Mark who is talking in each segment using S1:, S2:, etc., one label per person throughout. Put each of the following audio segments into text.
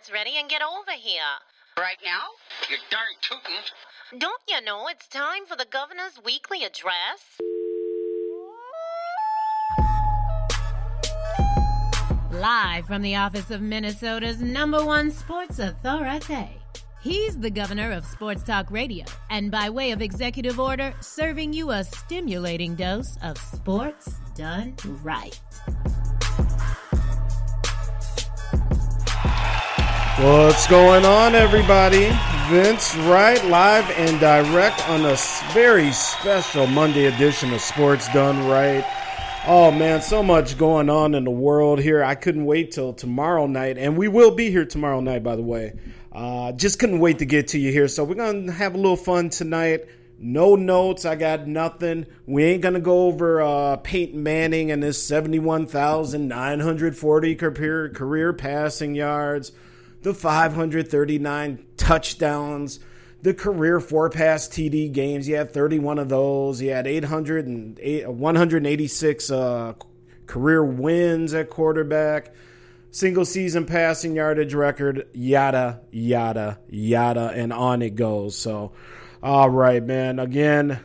S1: Snowcats ready and get over here.
S2: Right now? You darn tootin'.
S1: Don't you know it's time for the governor's weekly address?
S3: Live from the office of Minnesota's number one sports authority. He's the governor of Sports Talk Radio, and by way of executive order, serving you a stimulating dose of sports done right.
S4: What's going on, everybody? Vince Wright, live and direct on a very special Monday edition of Sports Done Right. Oh man, so much going on in the world here. I couldn't wait till tomorrow night, and we will be here tomorrow night, by the way. Uh, just couldn't wait to get to you here. So we're gonna have a little fun tonight. No notes. I got nothing. We ain't gonna go over uh, Peyton Manning and his seventy-one thousand nine hundred forty career career passing yards the 539 touchdowns, the career four pass TD games. He had 31 of those. He had 808, 186 uh, career wins at quarterback, single season passing yardage record, yada, yada, yada, and on it goes. So, All right, man. Again,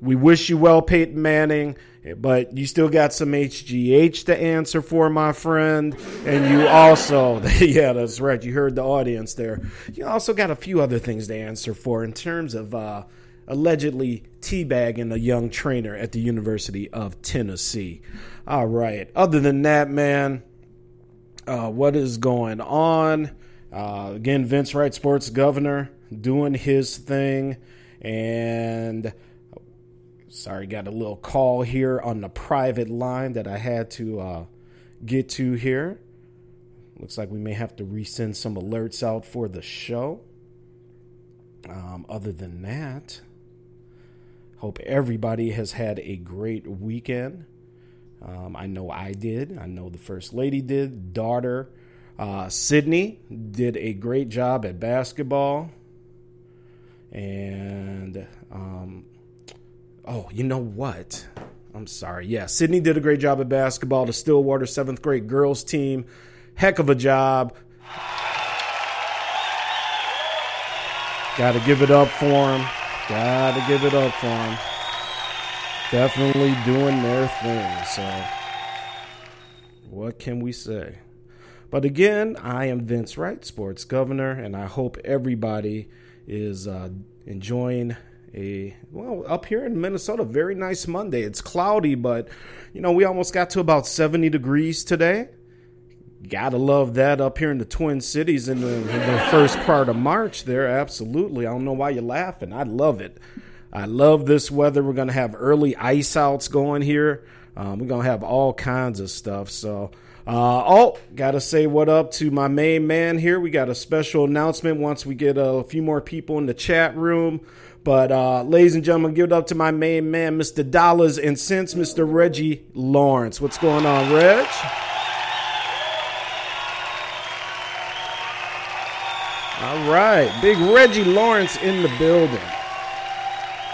S4: we wish you well, Peyton Manning, but you still got some HGH to answer for, my friend. And you also, yeah, that's right. You heard the audience there. You also got a few other things to answer for in terms of uh, allegedly teabagging a young trainer at the University of Tennessee. All right. Other than that, man, uh, what is going on? Uh, again, Vince Wright, sports governor, doing his thing. And sorry, got a little call here on the private line that I had to uh, get to here. Looks like we may have to resend some alerts out for the show. Um, other than that, hope everybody has had a great weekend. Um, I know I did. I know the first lady did. Daughter uh, Sydney did a great job at basketball. And, um, oh, you know what? I'm sorry. Yeah, Sydney did a great job at basketball. The Stillwater seventh grade girls team, heck of a job. Got to give it up for them. Got to give it up for them. Definitely doing their thing. So, what can we say? But again, I am Vince Wright, sports governor, and I hope everybody is uh, enjoying a well up here in Minnesota. Very nice Monday. It's cloudy, but you know we almost got to about seventy degrees today. Gotta love that up here in the Twin Cities in the, in the first part of March. There, absolutely. I don't know why you're laughing. I love it. I love this weather. We're gonna have early ice outs going here. Um, we're gonna have all kinds of stuff. So. Uh, oh, gotta say what up to my main man here. We got a special announcement once we get a few more people in the chat room. But, uh, ladies and gentlemen, give it up to my main man, Mr. Dollars and Cents, Mr. Reggie Lawrence. What's going on, Reg? All right, big Reggie Lawrence in the building.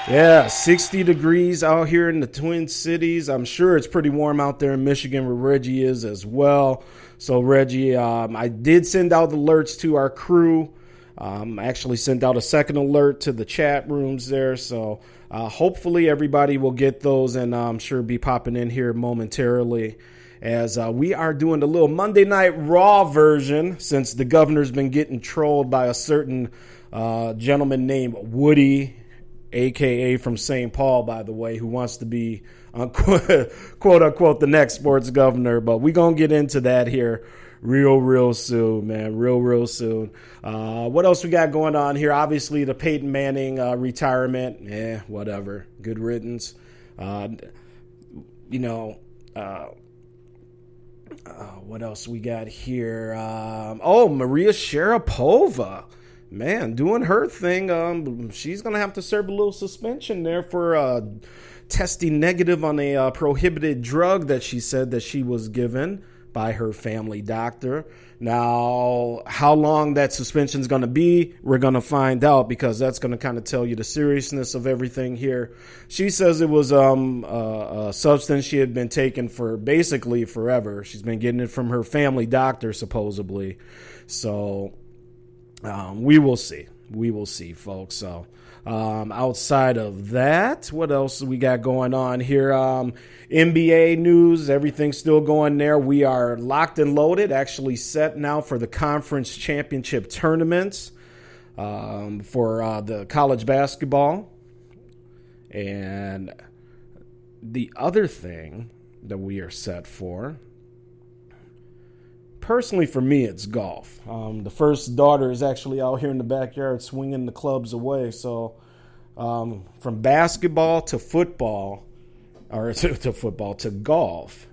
S4: Yeah, 60 degrees out here in the Twin Cities. I'm sure it's pretty warm out there in Michigan where Reggie is as well. So, Reggie, um, I did send out alerts to our crew. Um, I actually sent out a second alert to the chat rooms there. So, uh, hopefully, everybody will get those and uh, I'm sure be popping in here momentarily as uh, we are doing the little Monday Night Raw version since the governor's been getting trolled by a certain uh, gentleman named Woody aka from St. Paul, by the way, who wants to be uh, quote unquote the next sports governor. But we're gonna get into that here real, real soon, man. Real, real soon. Uh, what else we got going on here? Obviously, the Peyton Manning uh, retirement. Yeah, whatever. Good riddance. Uh, you know. Uh, uh, what else we got here? Um, oh, Maria Sharapova man, doing her thing. Um, she's gonna have to serve a little suspension there for uh, testing negative on a prohibited drug that she said that she was given by her family doctor. Now, how long that suspension is going to be, we're going to find out because that's going to kind of tell you the seriousness of everything here. She says it was um, a, a substance she had been taking for basically forever. She's been getting it from her family doctor, supposedly. So um, we will see. We will see, folks. So, um, outside of that, what else we got going on here? Um, NBA news, everything's still going there. We are locked and loaded, actually set now for the conference championship tournaments um, for uh, the college basketball. And the other thing that we are set for personally, for me, it's golf. Um, the first daughter is actually out here in the backyard swinging the clubs away. So, um, from basketball to football, or to, to, football to golf,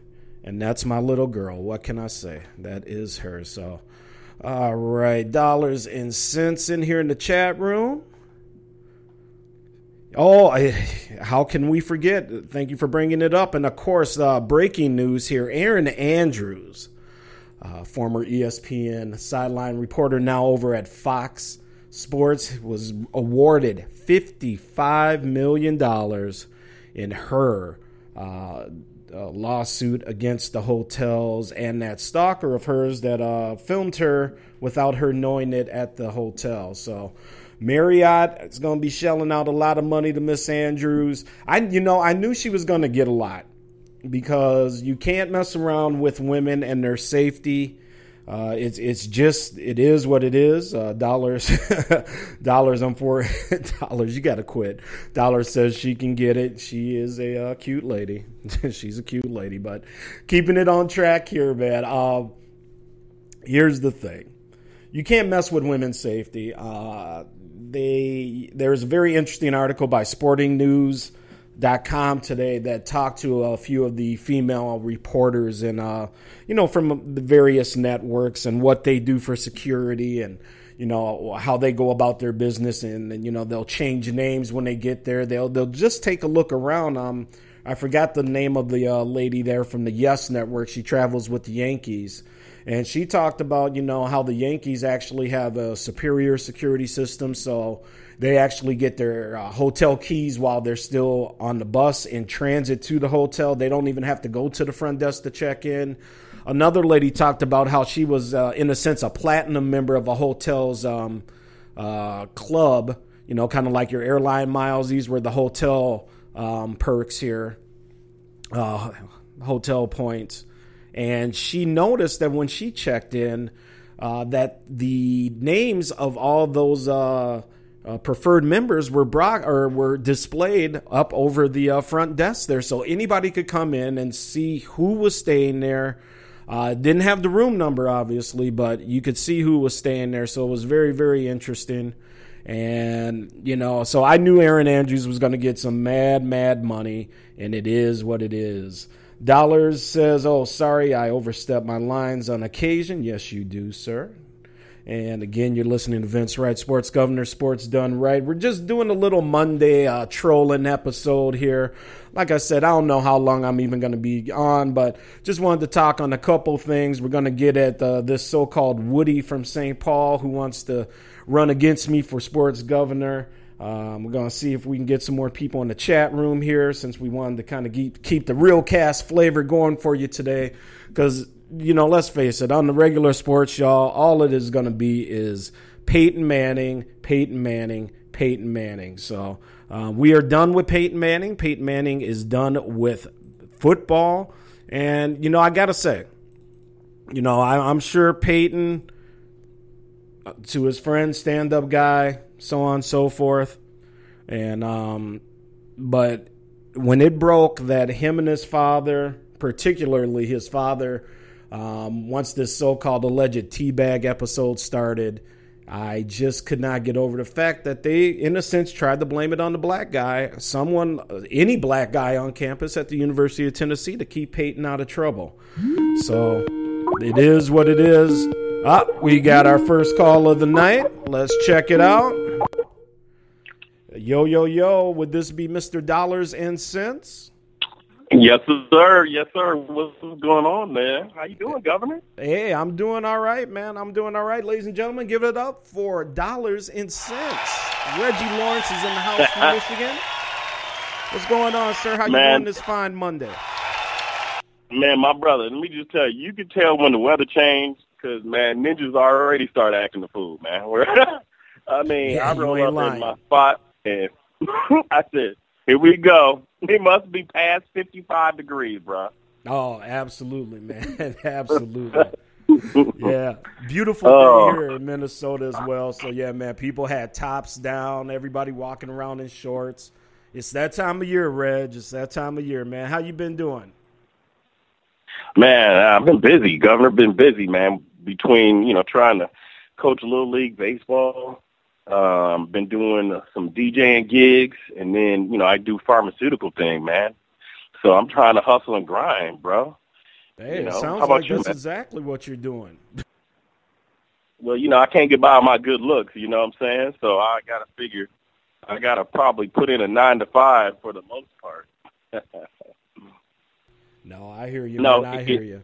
S4: and that's my little girl. What can I say? That is her. So, all right, dollars and cents in here in the chat room. Oh, I, how can we forget? Thank you for bringing it up. And of course, uh, breaking news here Erin Andrews uh, former ESPN sideline reporter, now over at Fox Sports, was awarded $55 million in her uh, uh, lawsuit against the hotels and that stalker of hers that uh, filmed her without her knowing it at the hotel. So Marriott is going to be shelling out a lot of money to Miss Andrews. I, you know, I knew she was going to get a lot because you can't mess around with women and their safety. Uh, it's it's just it is what it is. Uh, dollars, dollars. I'm for dollars. You got to quit. Dollars says she can get it. She is a uh, cute lady. She's a cute lady. But keeping it on track here, man. Uh, here's the thing: you can't mess with women's safety. Uh, they there's a very interesting article by Sporting News com today that talked to a few of the female reporters and uh, you know from the various networks and what they do for security and you know how they go about their business. And, and you know they'll change names when they get there. They'll they'll just take a look around. Um I forgot the name of the uh, lady there from the Yes Network. She travels with the Yankees. And she talked about you know how the Yankees actually have a superior security system. So they actually get their uh, hotel keys while they're still on the bus in transit to the hotel. They don't even have to go to the front desk to check in. Another lady talked about how she was, uh, in a sense, a platinum member of a hotel's um, uh, club. You know, kind of like your airline miles. These were the hotel um, perks here, uh, hotel points. And she noticed that when she checked in, uh, that the names of all those uh, uh, preferred members were brought or were displayed up over the uh, front desk there, so anybody could come in and see who was staying there. Uh, didn't have the room number, obviously, but you could see who was staying there. So it was very, very interesting. And, you know, so I knew Erin Andrews was going to get some mad, mad money, and it is what it is. Dollars says, Oh, sorry, I overstepped my lines on occasion. Yes, you do, sir. And again, you're listening to Vince Wright, Sports Governor, Sports Done Right. We're just doing a little Monday uh, trolling episode here. Like I said, I don't know how long I'm even going to be on, but just wanted to talk on a couple things. We're going to get at uh, this so called Woody from St. Paul who wants to run against me for Sports Governor. Um, we're going to see if we can get some more people in the chat room here since we wanted to kind of keep, keep the real cast flavor going for you today. Because you know, let's face it, on the regular sports, y'all, all it is going to be is Peyton Manning, Peyton Manning, Peyton Manning. So uh, we are done with Peyton Manning. Peyton Manning is done with football. And, you know, I got to say, you know, I, am sure Peyton, uh, to his friend, stand up guy, so on and so forth. And, um, but when it broke that him and his father, particularly his father, um, once this so called alleged teabag episode started, I just could not get over the fact that they, in a sense, tried to blame it on the black guy, someone, any black guy on campus at the University of Tennessee to keep Peyton out of trouble. So it is what it is. Ah, we got our first call of the night. Let's check it out. Yo, yo, yo, would this be Mr. Dollars and Cents?
S5: Yes, sir. Yes, sir. What's going on, man? How you doing, Governor?
S4: Hey, I'm doing all right, man. I'm doing all right, ladies and gentlemen. Give it up for dollars and cents. Reggie Lawrence is in the house from Michigan. What's going on, sir? How you man, doing this fine Monday?
S5: Man, my brother, let me just tell you, you can tell when the weather changed because, man, ninjas already start acting the fool, man. I mean, yeah, I roll up lying. in my spot and I said, here we go. It must be past 55 degrees, bro.
S4: Oh, absolutely, man. absolutely. yeah, beautiful oh. here in Minnesota as well. So yeah, man, people had tops down, everybody walking around in shorts. It's that time of year, Reg. It's that time of year, man. How you been doing?
S5: Man, I've been busy. Governor been busy, man. Between you know trying to coach little league baseball, um, been doing some DJing gigs, and then you know I do pharmaceutical thing, man. So I'm trying to hustle and grind, bro.
S4: Hey, you know, it sounds like you, that's man? exactly what you're doing.
S5: well, you know, I can't get by my good looks. You know what I'm saying? So I gotta figure, I gotta probably put in a nine to five for the most part.
S4: no, I hear you. No, man, I
S5: it,
S4: hear you.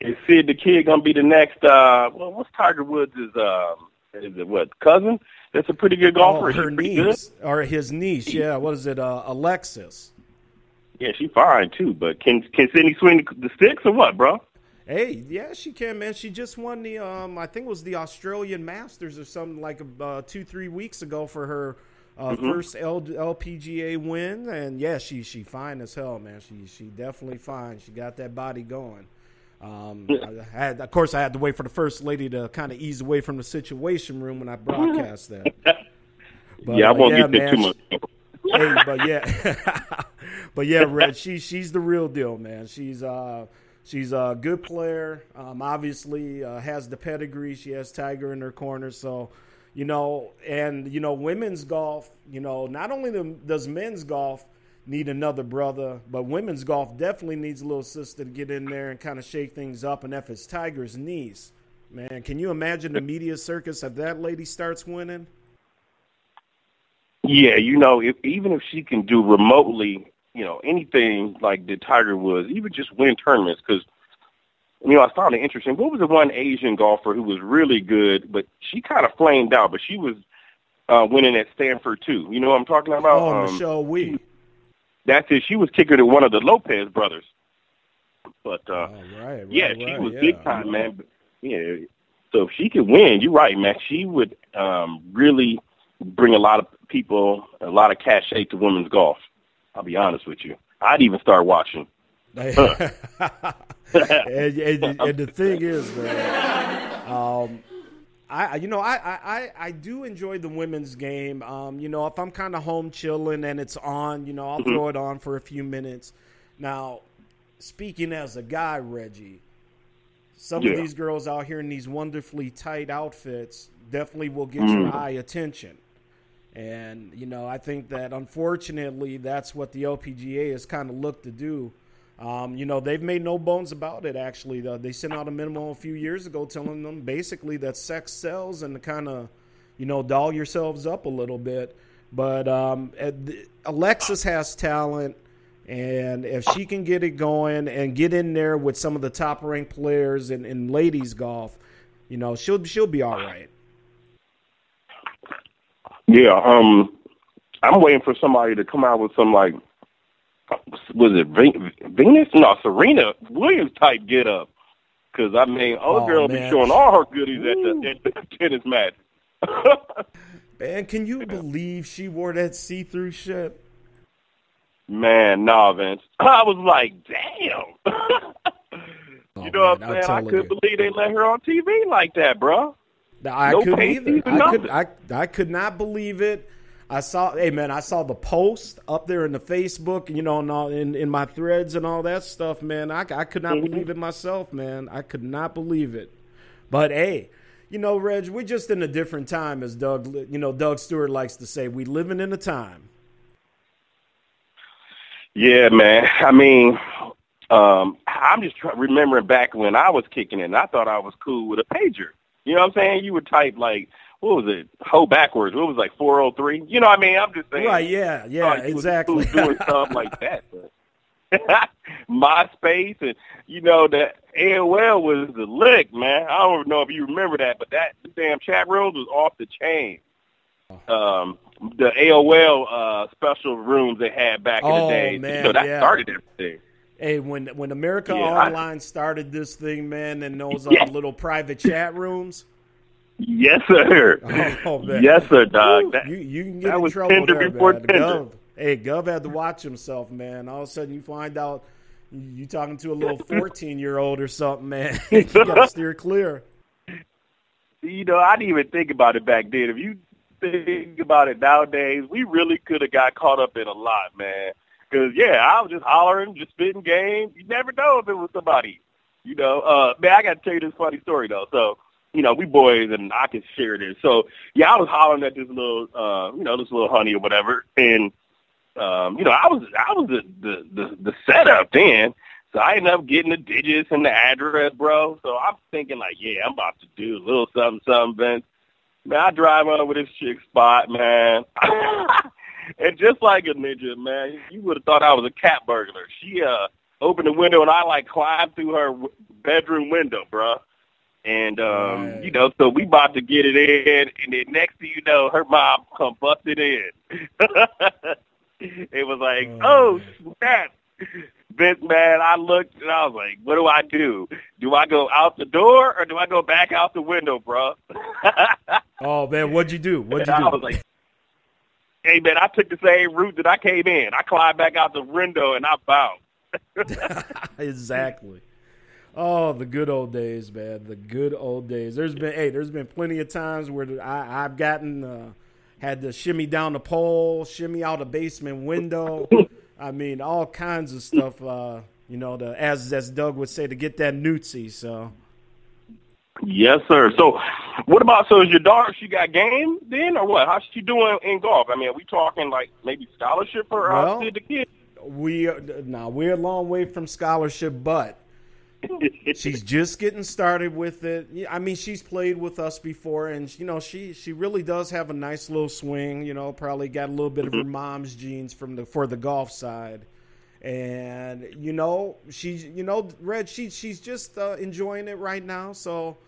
S5: Is Sid the Kid gonna be the next? uh Well, what's Tiger Woods' um, is it what cousin? That's a pretty good golfer.
S4: Oh, her niece good. or his niece? Yeah. What is it? Uh, Alexis.
S5: Yeah, she's fine too. But can can Sydney swing the sticks or what, bro?
S4: Hey, yeah, she can, man. She just won the, um, I think it was the Australian Masters or something like uh, two, three weeks ago for her uh, mm-hmm. first L- LPGA win, and yeah, she she fine as hell, man. She she definitely fine. She got that body going. Um, I had, of course, I had to wait for the first lady to kind of ease away from the situation room when I broadcast that.
S5: But, yeah, I won't yeah, get man, too much.
S4: hey, but yeah, but yeah, Red, she she's the real deal, man. She's uh she's a good player. Um, obviously uh, has the pedigree. She has Tiger in her corner, so you know, and you know, women's golf. You know, not only does men's golf need another brother, but women's golf definitely needs a little sister to get in there and kind of shake things up. And if it's Tiger's niece, man, can you imagine the media circus if that lady starts winning?
S5: Yeah, you know, if, even if she can do remotely, you know, anything like the Tiger was, even just win tournaments, because you know, I found it interesting. What was the one Asian golfer who was really good, but she kind of flamed out, but she was uh, winning at Stanford too. You know what I'm talking about?
S4: Oh, um, Michelle Wie.
S5: That's it. She was kicker to one of the Lopez brothers. But uh,
S4: right, right,
S5: yeah,
S4: right,
S5: she was
S4: yeah.
S5: big time, man. But, yeah, so if she could win, you're right, man. She would um, really bring a lot of people, a lot of cachet to women's golf. I'll be honest with you. I'd even start watching.
S4: and, and, and, the thing is, man, um, I you know I, I I do enjoy the women's game. Um, you know, if I'm kind of home chilling and it's on, you know, I'll mm-hmm. throw it on for a few minutes. Now, speaking as a guy, Reggie, some yeah. of these girls out here in these wonderfully tight outfits definitely will get mm. your eye attention. And, you know, I think that unfortunately that's what the LPGA has kind of looked to do. Um, you know, they've made no bones about it, actually. they sent out a memo a few years ago telling them basically that sex sells and to kind of, you know, doll yourselves up a little bit. But um, Alexis has talent, and if she can get it going and get in there with some of the top ranked players in, in ladies golf, you know, she'll she'll be all right.
S5: Yeah, um, I'm waiting for somebody to come out with some like, was it Venus? No, Serena Williams type get up. Because I mean, old oh, girl will be showing all her goodies at the, at the tennis match.
S4: man, can you believe she wore that see-through shit?
S5: Man, nah, Vince. I was like, damn. you know
S4: oh, man,
S5: what I'm saying? I couldn't you. believe they let her on TV like that, bro.
S4: I
S5: no
S4: couldn't either. I could, I, I could not believe it. I saw, hey man, I saw the post up there in the Facebook, you know, and all, in in my threads and all that stuff, man. I, I could not mm-hmm. believe it myself, man. I could not believe it. But hey, you know, Reg, we're just in a different time, as Doug, you know, Doug Stewart likes to say. We living in a time.
S5: Yeah, man. I mean, um, I'm just try- remembering back when I was kicking it, and I thought I was cool with a pager. You know what I'm saying? You would type like, what was it? Ho backwards. What was it, like 403? You know what I mean? I'm just saying.
S4: Right, yeah, yeah, exactly.
S5: doing stuff like that. MySpace and you know that AOL was the lick, man. I don't know if you remember that, but that damn chat rooms was off the chain. Um, the AOL uh, special rooms they had back
S4: oh,
S5: in the day,
S4: man,
S5: you know, that
S4: yeah.
S5: started everything.
S4: Hey, when when America
S5: Yeah,
S4: Online started this thing, man, and those uh,
S5: Yeah.
S4: little private chat rooms.
S5: Yes, sir.
S4: Oh man,
S5: Yes, sir, dog. That,
S4: you you can get in
S5: was
S4: trouble there,
S5: before
S4: man. Gov, hey, Gov had to watch himself, man. All of a sudden, you find out you talking to a little fourteen year old or something, man. you gotta steer clear.
S5: you know, I didn't even think about it back then. If you think about it nowadays, we really could have got caught up in a lot, man. Because yeah, I was just hollering, just spitting game. You never know if it was somebody. You know, uh, man, I got to tell you this funny story though. So, you know, we boys and I can share this. So, yeah, I was hollering at this little, uh, you know, this little honey or whatever, and um, you know, I was, I was the the the, the setup then. So I ended up getting the digits and the address, bro. So I'm thinking like, yeah, I'm about to do a little something, something. Vince. Man, I drive on over this chick spot, man. and just like a ninja, man, you would have thought I was a cat burglar. She uh opened the window and I like climbed through her bedroom window, bruh. And um,
S4: Right.
S5: you know, so we about to get it in, and then next thing you know, her mom come busted in. it was like,
S4: Oh,
S5: oh snap! Vince, man, I looked and I was like, what do I do? Do I go out the door or do I go back out the window, bro?
S4: oh man, what'd you do? What'd you
S5: and
S4: do?
S5: I was like, hey man, I took the same route that I came in. I climbed back out the window and I bounced.
S4: exactly. Oh, the good old days, man. The good old days. There's been hey, there's been plenty of times where I, I've gotten uh, had to shimmy down the pole, shimmy out a basement window. I mean, all kinds of stuff. Uh, you know, the as as Doug would say, to get that newtsy. So.
S5: Yes, sir. So, what about so is your daughter? She got game then, or what? How's she doing in golf? I mean, are we talking like maybe scholarship for uh,
S4: well,
S5: the kid?
S4: We now we're a long way from scholarship, but she's just getting started with it. I mean, she's played with us before, and you know, she she really does have a nice little swing. You know, probably got a little bit of her mom's genes from the for the golf side, and you know, she's you know, Red, she she's just uh, enjoying it right now. So,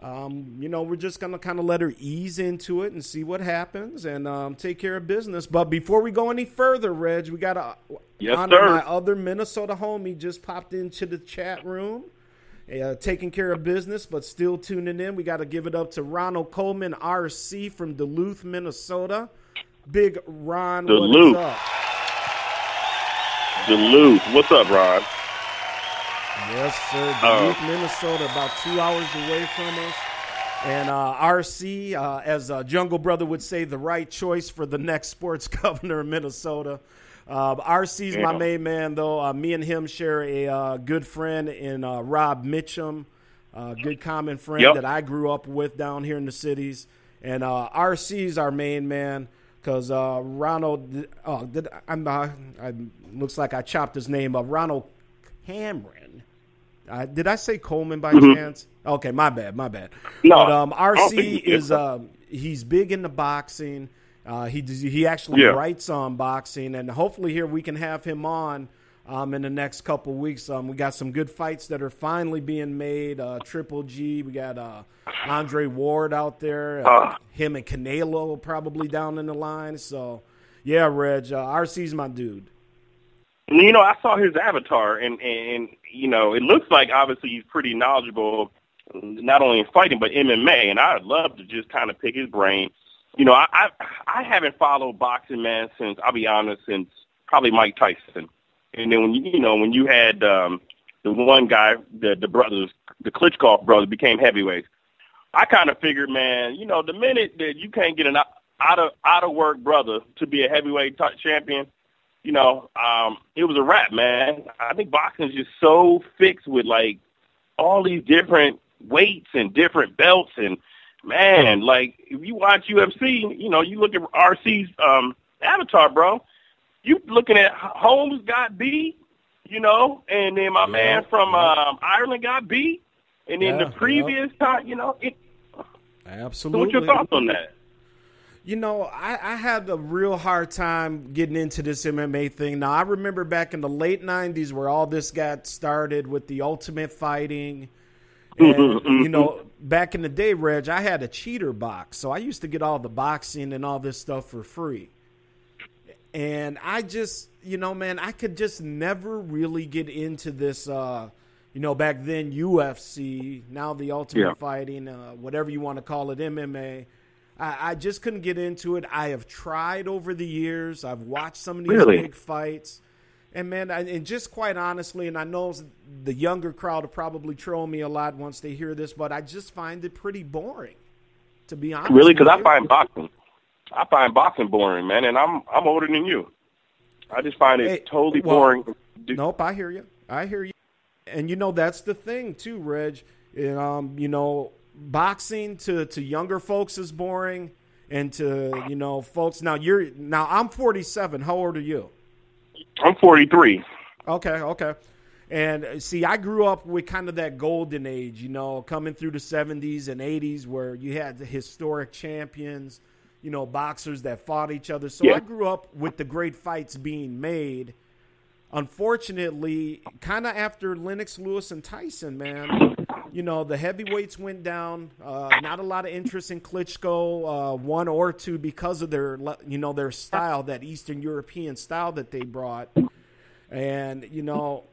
S4: um, you know, we're just gonna kind of let her ease into it and see what happens, and um, take care of business. But before we go any further, Reg, we gotta
S5: Yes,
S4: honor
S5: sir.
S4: my other Minnesota homie just popped into the chat room, uh, taking care of business, but still tuning in. We got to give it up to Ronald Coleman, RC from Duluth, Minnesota. Big Ron,
S5: Duluth.
S4: what is up?
S5: Duluth. What's up, Ron?
S4: Yes, sir.
S5: Uh,
S4: Duluth, Minnesota, about two hours away from us. And uh, RC, uh, as uh, Jungle Brother would say, the right choice for the next sports governor of Minnesota. Uh, RC's my
S5: Yeah.
S4: main man, though. Uh, me and him share a uh, good friend in uh, Rob Mitchum, uh, good common friend
S5: Yep.
S4: that I grew up with down here in the cities. And uh, RC's our main man because uh, Ronald, oh, did, I'm, uh, I, looks like I chopped his name up. Ronald Cameron. Uh, did I say Coleman by chance? Okay, my bad, my bad.
S5: Mm-hmm. No,
S4: but um,
S5: I don't think
S4: RC is um, he's big into boxing. Uh, he he actually
S5: Yeah.
S4: writes on boxing, and hopefully here we can have him on um, in the next couple weeks. Um, we got some good fights that are finally being made. Uh, Triple G, we got uh, Andre Ward out there. Uh,
S5: Ah.
S4: him and Canelo probably down in the line. So yeah, Reg, uh, RC's my dude.
S5: You know, I saw his avatar, and and you know, it looks like obviously he's pretty knowledgeable, not only in fighting but MMA. And I'd love to just kind of pick his brain. You know, I I, I haven't followed boxing, man, since I'll be honest, since probably Mike Tyson. And then when you you know when you had um, the one guy, the the brothers, the Klitschko brothers became heavyweights. I kind of figured, man, you know, the minute that you can't get an out of out of work brother to be a heavyweight t- champion, you know, um, it was a wrap, man. I think boxing is just so fixed with like all these different weights and different belts and man, like if you watch UFC, you know, you look at RC's um avatar, bro. You looking at Holmes got beat, you know, and then my
S4: Yeah,
S5: man from
S4: yeah.
S5: um Ireland got beat, and then
S4: Yeah,
S5: the previous time, you know, it, so
S4: Absolutely.
S5: what's your thoughts on that?
S4: You know, I, I had a real hard time getting into this MMA thing. Now, I remember back in the late 90s where all this got started with the ultimate fighting. And, you know, back in the day, Reg, I had a cheater box. So I used to get all the boxing and all this stuff for free. And I just, you know, man, I could just never really get into this, uh, you know, back then UFC, now the ultimate
S5: Yeah.
S4: fighting, uh, whatever you want to call it, MMA. I, I just couldn't get into it. I have tried over the years. I've watched some of these
S5: Really?
S4: big fights, and man, I, and just quite honestly, and I know the younger crowd will probably troll me a lot once they hear this, but I just find it pretty boring, to be honest.
S5: Really? Because I find boxing, I find boxing boring, man, and I'm I'm older than you. I just find it
S4: Hey,
S5: totally
S4: well,
S5: boring.
S4: Nope, I hear you. I hear you. And you know that's the thing too, Reg. And, um, you know, boxing to to younger folks is boring, and to you know folks now you're now I'm 47. How old are you?
S5: I'm 43.
S4: Okay, okay. And uh, see, I grew up with kind of that golden age, you know, coming through the 70s and 80s where you had the historic champions, you know, boxers that fought each other. So
S5: Yeah.
S4: I grew up with the great fights being made. Unfortunately, kind of after Lennox Lewis and Tyson, man, you know, the heavyweights went down. Uh, not a lot of interest in Klitschko, uh, one or two because of their, you know, their style, that Eastern European style that they brought. And you know,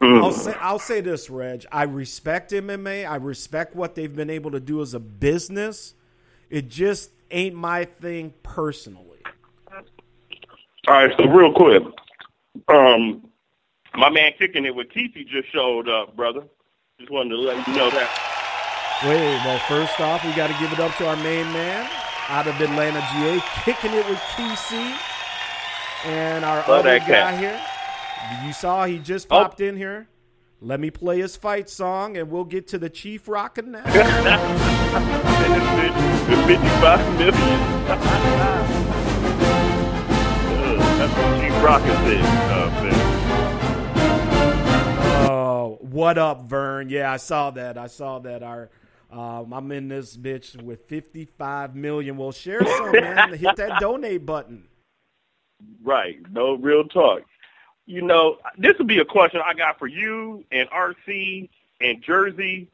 S4: I'll say I'll say this, Reg. I respect MMA. I respect what they've been able to do as a business. It just ain't my thing personally.
S5: All right, so real quick, um, my man kicking it with Keithy just showed up, brother. Just wanted to let you know that.
S4: Wait, well, first off, we got to give it up to our main man out of Atlanta, GA, kicking it with QC, and our
S5: Love
S4: other guy
S5: cat.
S4: here. You saw he just
S5: Oh.
S4: popped in here. Let me play his fight song, and we'll get to the Chief rocking now.
S5: And it's been- it's 55 million. Uh, That's what Chief Rocket said. Uh, man.
S4: Oh, what up, Vern? Yeah, I saw that. I saw that. Our, um, I'm in this bitch with 55 million. Well, share some, man. Hit that donate button.
S5: Right. No real talk. You know, this would be a question I got for you and RC and Jersey.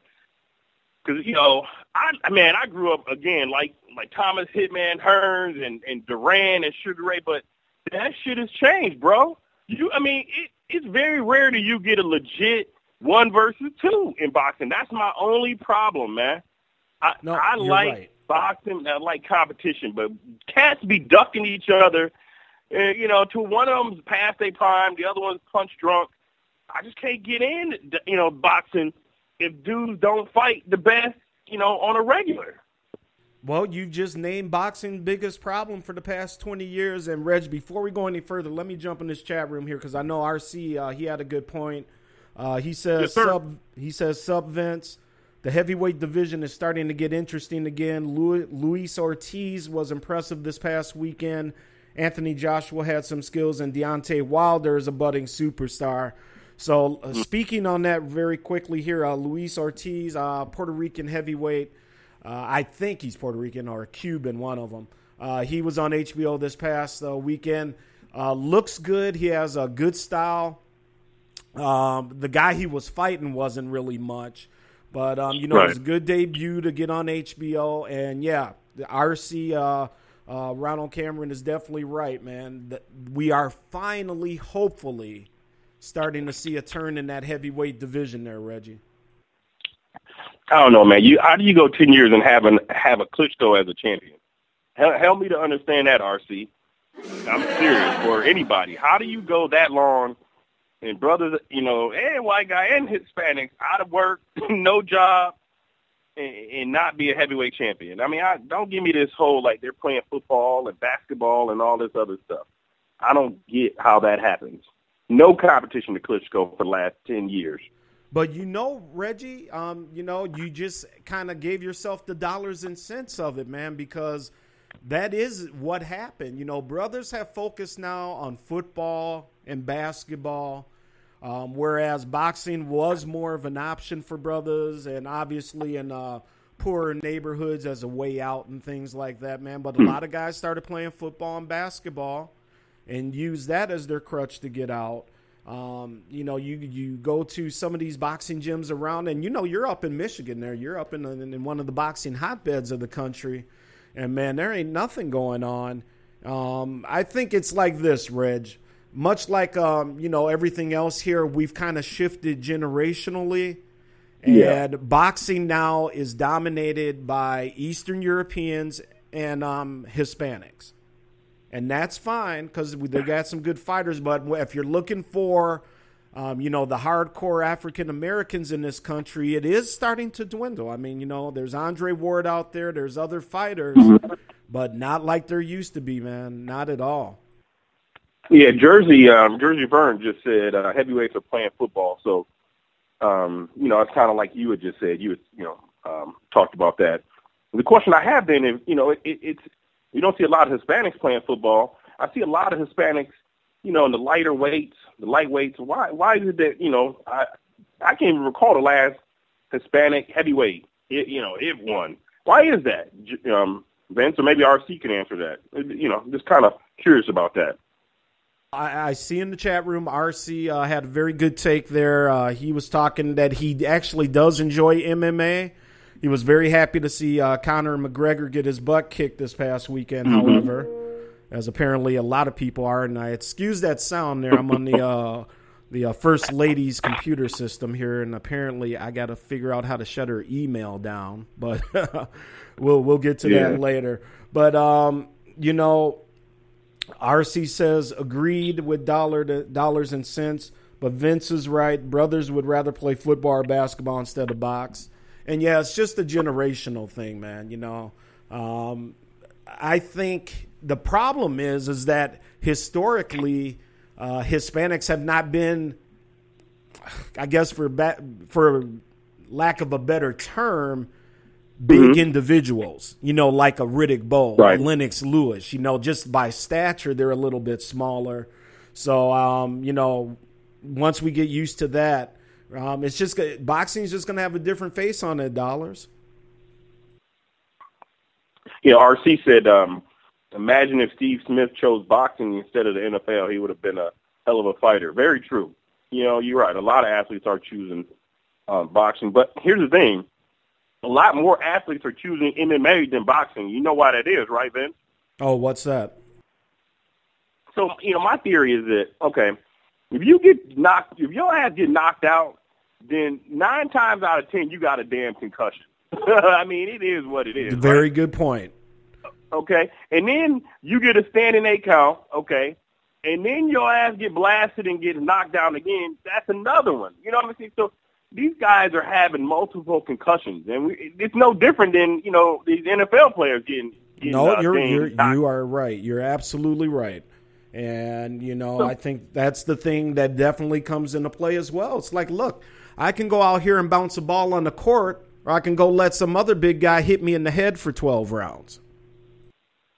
S5: Because, you know, I man, I grew up, again, like like Thomas Hitman Hearns and, and Duran and Sugar Ray, but that shit has changed, bro. You, I mean, it, it's very rare that you get a legit one versus two in boxing. That's my only problem, man. I,
S4: No,
S5: I like
S4: right.
S5: boxing, I like competition, but cats be ducking each other uh, you know, to one of them's past their prime, the other one's punch drunk. I just can't get in, you know, boxing if dudes don't fight the best, you know, on a regular.
S4: Well, you just named boxing biggest problem for the past 20 years. And Reg, before we go any further, let me jump in this chat room here because I know RC uh, he had a good point. Uh, he says
S5: Yes,
S4: sub he says sub Vince. The heavyweight division is starting to get interesting again. Lu- Luis Ortiz was impressive this past weekend. Anthony Joshua had some skills, and Deontay Wilder is a budding superstar. So, uh, speaking on that very quickly here, uh, Luis Ortiz, uh, Puerto Rican heavyweight. Uh, I think he's Puerto Rican or Cuban, one of them. Uh, he was on HBO this past uh, weekend. Uh, looks good. He has a good style. Um, the guy he was fighting wasn't really much, but um, you know it was a good debut to get on HBO. And yeah, the RC uh, uh, Ronald Cameron is definitely right, man. That we are finally, hopefully, starting to see a turn in that heavyweight division there, Reggie.
S5: I don't know, man. You how do you go ten years and have an have a Klitschko as a champion? Help, help me to understand that, RC. I'm serious for anybody. How do you go that long and brothers, you know, and white guy and Hispanics out of work, no job, and, and not be a heavyweight champion? I mean, I don't give me this whole like they're playing football and basketball and all this other stuff. I don't get how that happens. No competition to Klitschko for the last ten years.
S4: But you know, Reggie, um, you know, you just kind of gave yourself the dollars and cents of it, man, because that is what happened. You know, brothers have focused now on football and basketball, um, whereas boxing was more of an option for brothers, and obviously in uh, poorer neighborhoods as a way out and things like that, man. But a lot of guys started playing football and basketball and use that as their crutch to get out. Um, you know, you you go to some of these boxing gyms around, and you know you're up in Michigan. There, you're up in, in one of the boxing hotbeds of the country, and man, there ain't nothing going on. Um, I think it's like this, Reg. Much like um, you know everything else here, we've kind of shifted generationally, and
S5: Yeah.
S4: boxing now is dominated by Eastern Europeans and um, Hispanics and that's fine because they got some good fighters. But if you're looking for, um, you know, the hardcore African Americans in this country, it is starting to dwindle. I mean, you know, there's Andre Ward out there, there's other fighters, but not like there used to be, man. Not at all.
S5: Yeah, Jersey, um, Jersey Vern just said uh, heavyweights are playing football. So, um, you know, it's kind of like you had just said. You had, you know, um, talked about that. The question I have then is, you know, it, it, it's you don't see a lot of Hispanics playing football. I see a lot of Hispanics, you know, in the lighter weights, the lightweights. Why? Why is it that you know I I can't even recall the last Hispanic heavyweight. It, you know, it won. Why is that? Um, Vince, or maybe RC can answer that. You know, just kind of curious about that.
S4: I, I see in the chat room, RC uh, had a very good take there. Uh, he was talking that he actually does enjoy MMA. He was very happy to see uh, Conor McGregor get his butt kicked this past weekend, however. as apparently a lot of people are. And I excuse that sound there. I'm on the uh, the uh, first lady's computer system here, and apparently I got to figure out how to shut her email down. But we'll we'll get to yeah. that later. But um, you know, RC says agreed with dollar to dollars and cents. But Vince is right. Brothers would rather play football or basketball instead of box. And yeah, it's just a generational thing, man. You know, um, I think the problem is is that historically uh, Hispanics have not been, I guess, for for lack of a better term, big mm-hmm. individuals. You know, like a Riddick Bowe, right. Lennox Lewis. You know, just by stature, they're a little bit smaller. So, um, you know, once we get used to that, um, it's just boxing is just going to have a different face on it. Dollars.
S5: You know, RC said, um, imagine if Steve Smith chose boxing instead of the NFL, he would have been a hell of a fighter. Very true. You know, you're right. A lot of athletes are choosing uh, boxing, but here's the thing: a lot more athletes are choosing MMA than boxing. You know why that is, right, Vince?
S4: Oh, what's that?
S5: So, you know, my theory is that okay, if you get knocked, if your ass get knocked out, then nine times out of ten you got a damn concussion. I mean, it is what it is.
S4: Very
S5: right?
S4: good point.
S5: Okay, and then you get a standing eight count. Okay, and then your ass get blasted and get knocked down again. That's another one. You know what I'm saying? So these guys are having multiple concussions, and we, it's no different than you know these NFL players getting. getting
S4: no,
S5: uh,
S4: you're, you're you are right. You're absolutely right. And, you know, I think that's the thing that definitely comes into play as well. It's like, look, I can go out here and bounce a ball on the court, or I can go let some other big guy hit me in the head for 12 rounds.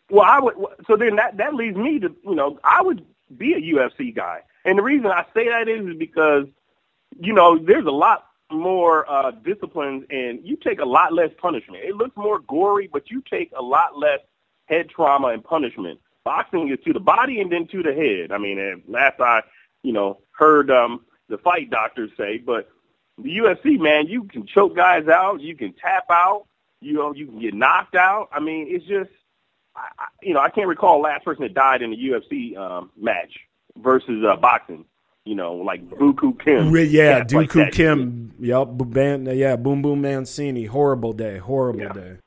S5: Well, I would. So then that that leads me to you know I would be a UFC guy, and the reason I say that is because you know there's a lot more uh, disciplines, and you take a lot less punishment. It looks more gory, but you take a lot less head trauma and punishment. Boxing is to the body and then to the head. I mean, last I you know heard um, the fight doctors say, but the UFC, man, you can choke guys out, you can tap out, you know, you can get knocked out. I mean, it's just I, you know, I can't recall last person that died in a UFC um, match versus uh, boxing. You know, like Koo Kim.
S4: Yeah, Duk Koo like Kim. Yep, yeah, Boom Boom Mancini. Horrible day. Horrible
S5: yeah.
S4: day.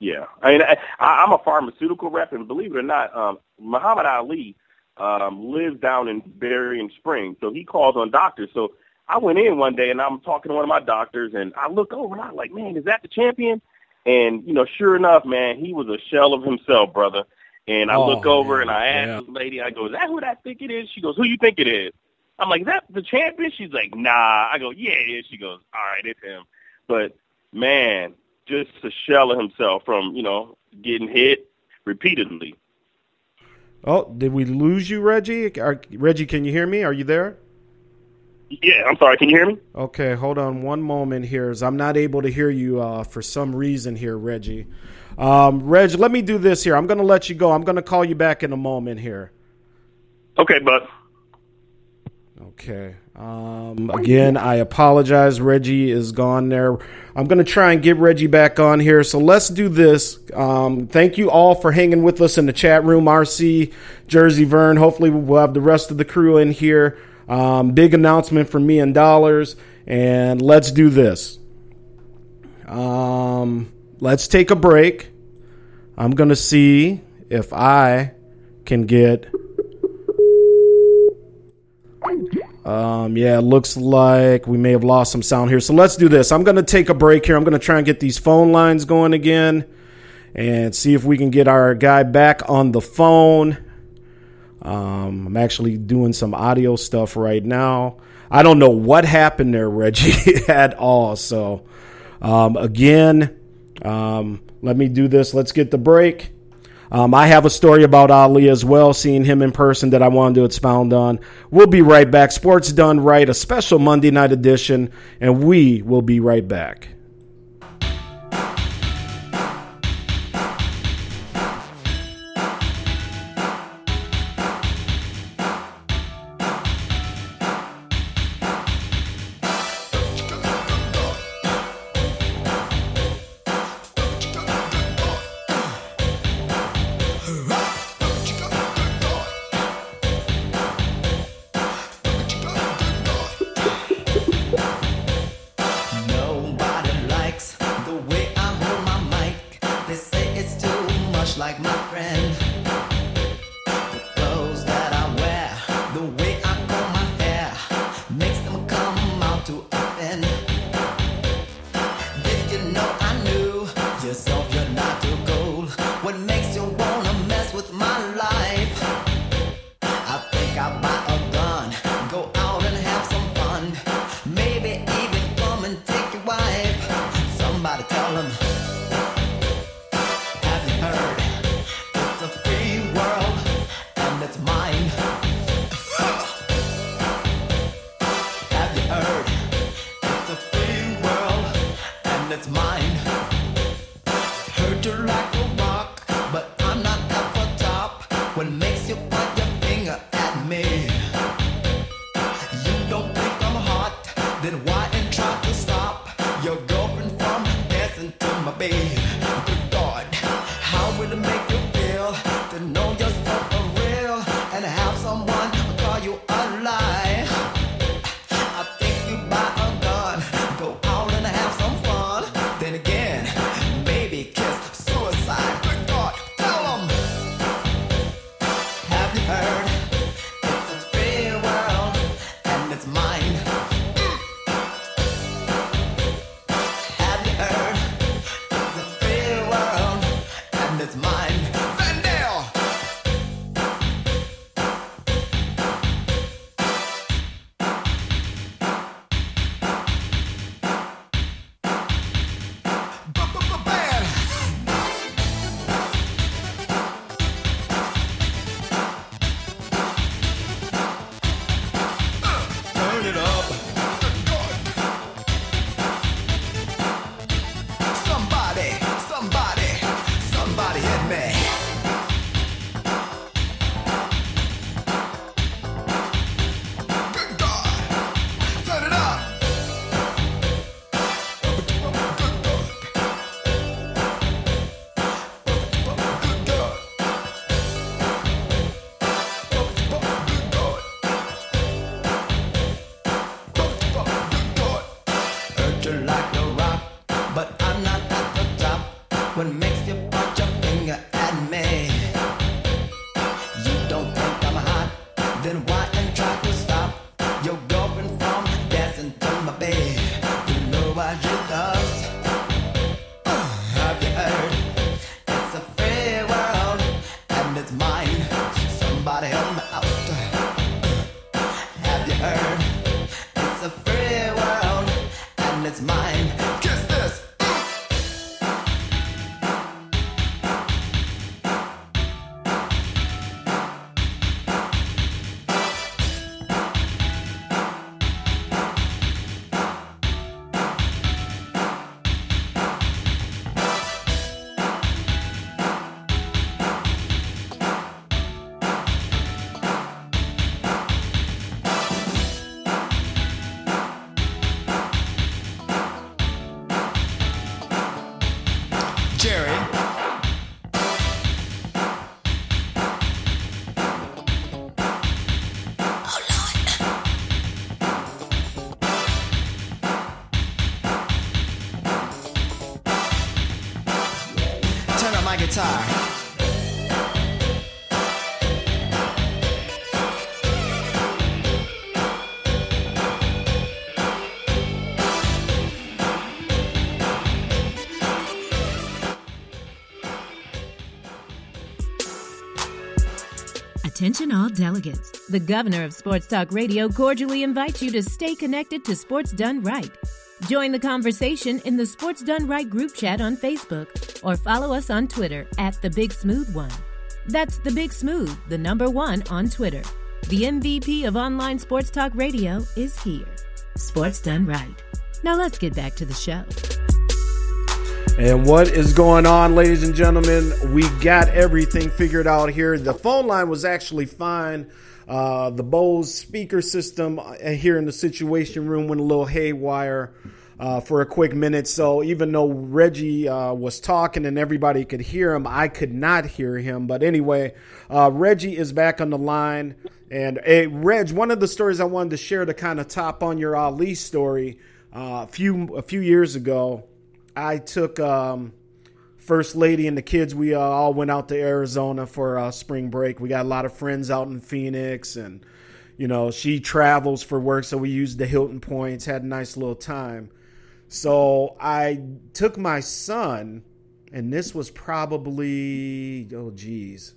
S5: Yeah, I mean, I, I'm a pharmaceutical rep, and believe it or not, um, Muhammad Ali um, lives down in Berrien Springs, so he calls on doctors. So I went in one day, and I'm talking to one of my doctors, and I look over, and I'm like, man, is that the champion? And, you know, sure enough, man, he was a shell of himself, brother. And I oh, look over man. and I ask yeah. the lady, I go, is that who I think it is? She goes, who you think it is? I'm like, is that the champion? She's like, nah. I go, yeah, it is. She goes, all right, it's him. But, man, just a shell of himself from, you know, getting hit repeatedly.
S4: Oh, did we lose you, Reggie? Are, Reggie, can you hear me? Are you there?
S5: Yeah, I'm sorry. Can you hear me?
S4: Okay, hold on one moment here, as I'm not able to hear you uh, for some reason here, Reggie. Um, Reg, let me do this here. I'm going to let you go. I'm going to call you back in a moment here.
S5: Okay, bud.
S4: Okay. Um, again, I apologize. Reggie is gone there. I'm going to try and get Reggie back on here. So let's do this. Um, thank you all for hanging with us in the chat room. RC, Jersey Vern. Hopefully, we'll have the rest of the crew in here. Um, big announcement for me and Dollars, and let's do this. Um, let's take a break. I'm going to see if I can get. Um, yeah, it looks like we may have lost some sound here. So let's do this. I'm going to take a break here. I'm going to try and get these phone lines going again and see if we can get our guy back on the phone. Um, I'm actually doing some audio stuff right now. I don't know what happened there, Reggie, at all. So, um, again, um, let me do this. Let's get the break. Um, I have a story about Ali as well, seeing him in person that I wanted to expound on. We'll be right back. Sports Done Right, a special Monday night edition, and we will be right back.
S3: Attention all delegates. The governor of Sports Talk Radio cordially invites you to stay connected to Sports Done Right. Join the conversation in the Sports Done Right group chat on Facebook or follow us on Twitter at The Big Smooth One. That's The Big Smooth, the number one on Twitter. The MVP of online sports talk radio is here. Sports Done Right. Now let's get back to the show.
S4: And what is going on, ladies and gentlemen? We got everything figured out here. The phone line was actually fine. Uh, the Bose speaker system uh, here in the Situation Room went a little haywire uh, for a quick minute. So even though Reggie uh, was talking and everybody could hear him, I could not hear him. But anyway, uh, Reggie is back on the line. And hey, Reg, one of the stories I wanted to share to kind of top on your Ali story, uh, a few a few years ago. I took um, First Lady and the kids. We uh, all went out to Arizona for uh, spring break. We got a lot of friends out in Phoenix, and you know she travels for work, so we used the Hilton points. Had a nice little time. So I took my son, and this was probably oh geez,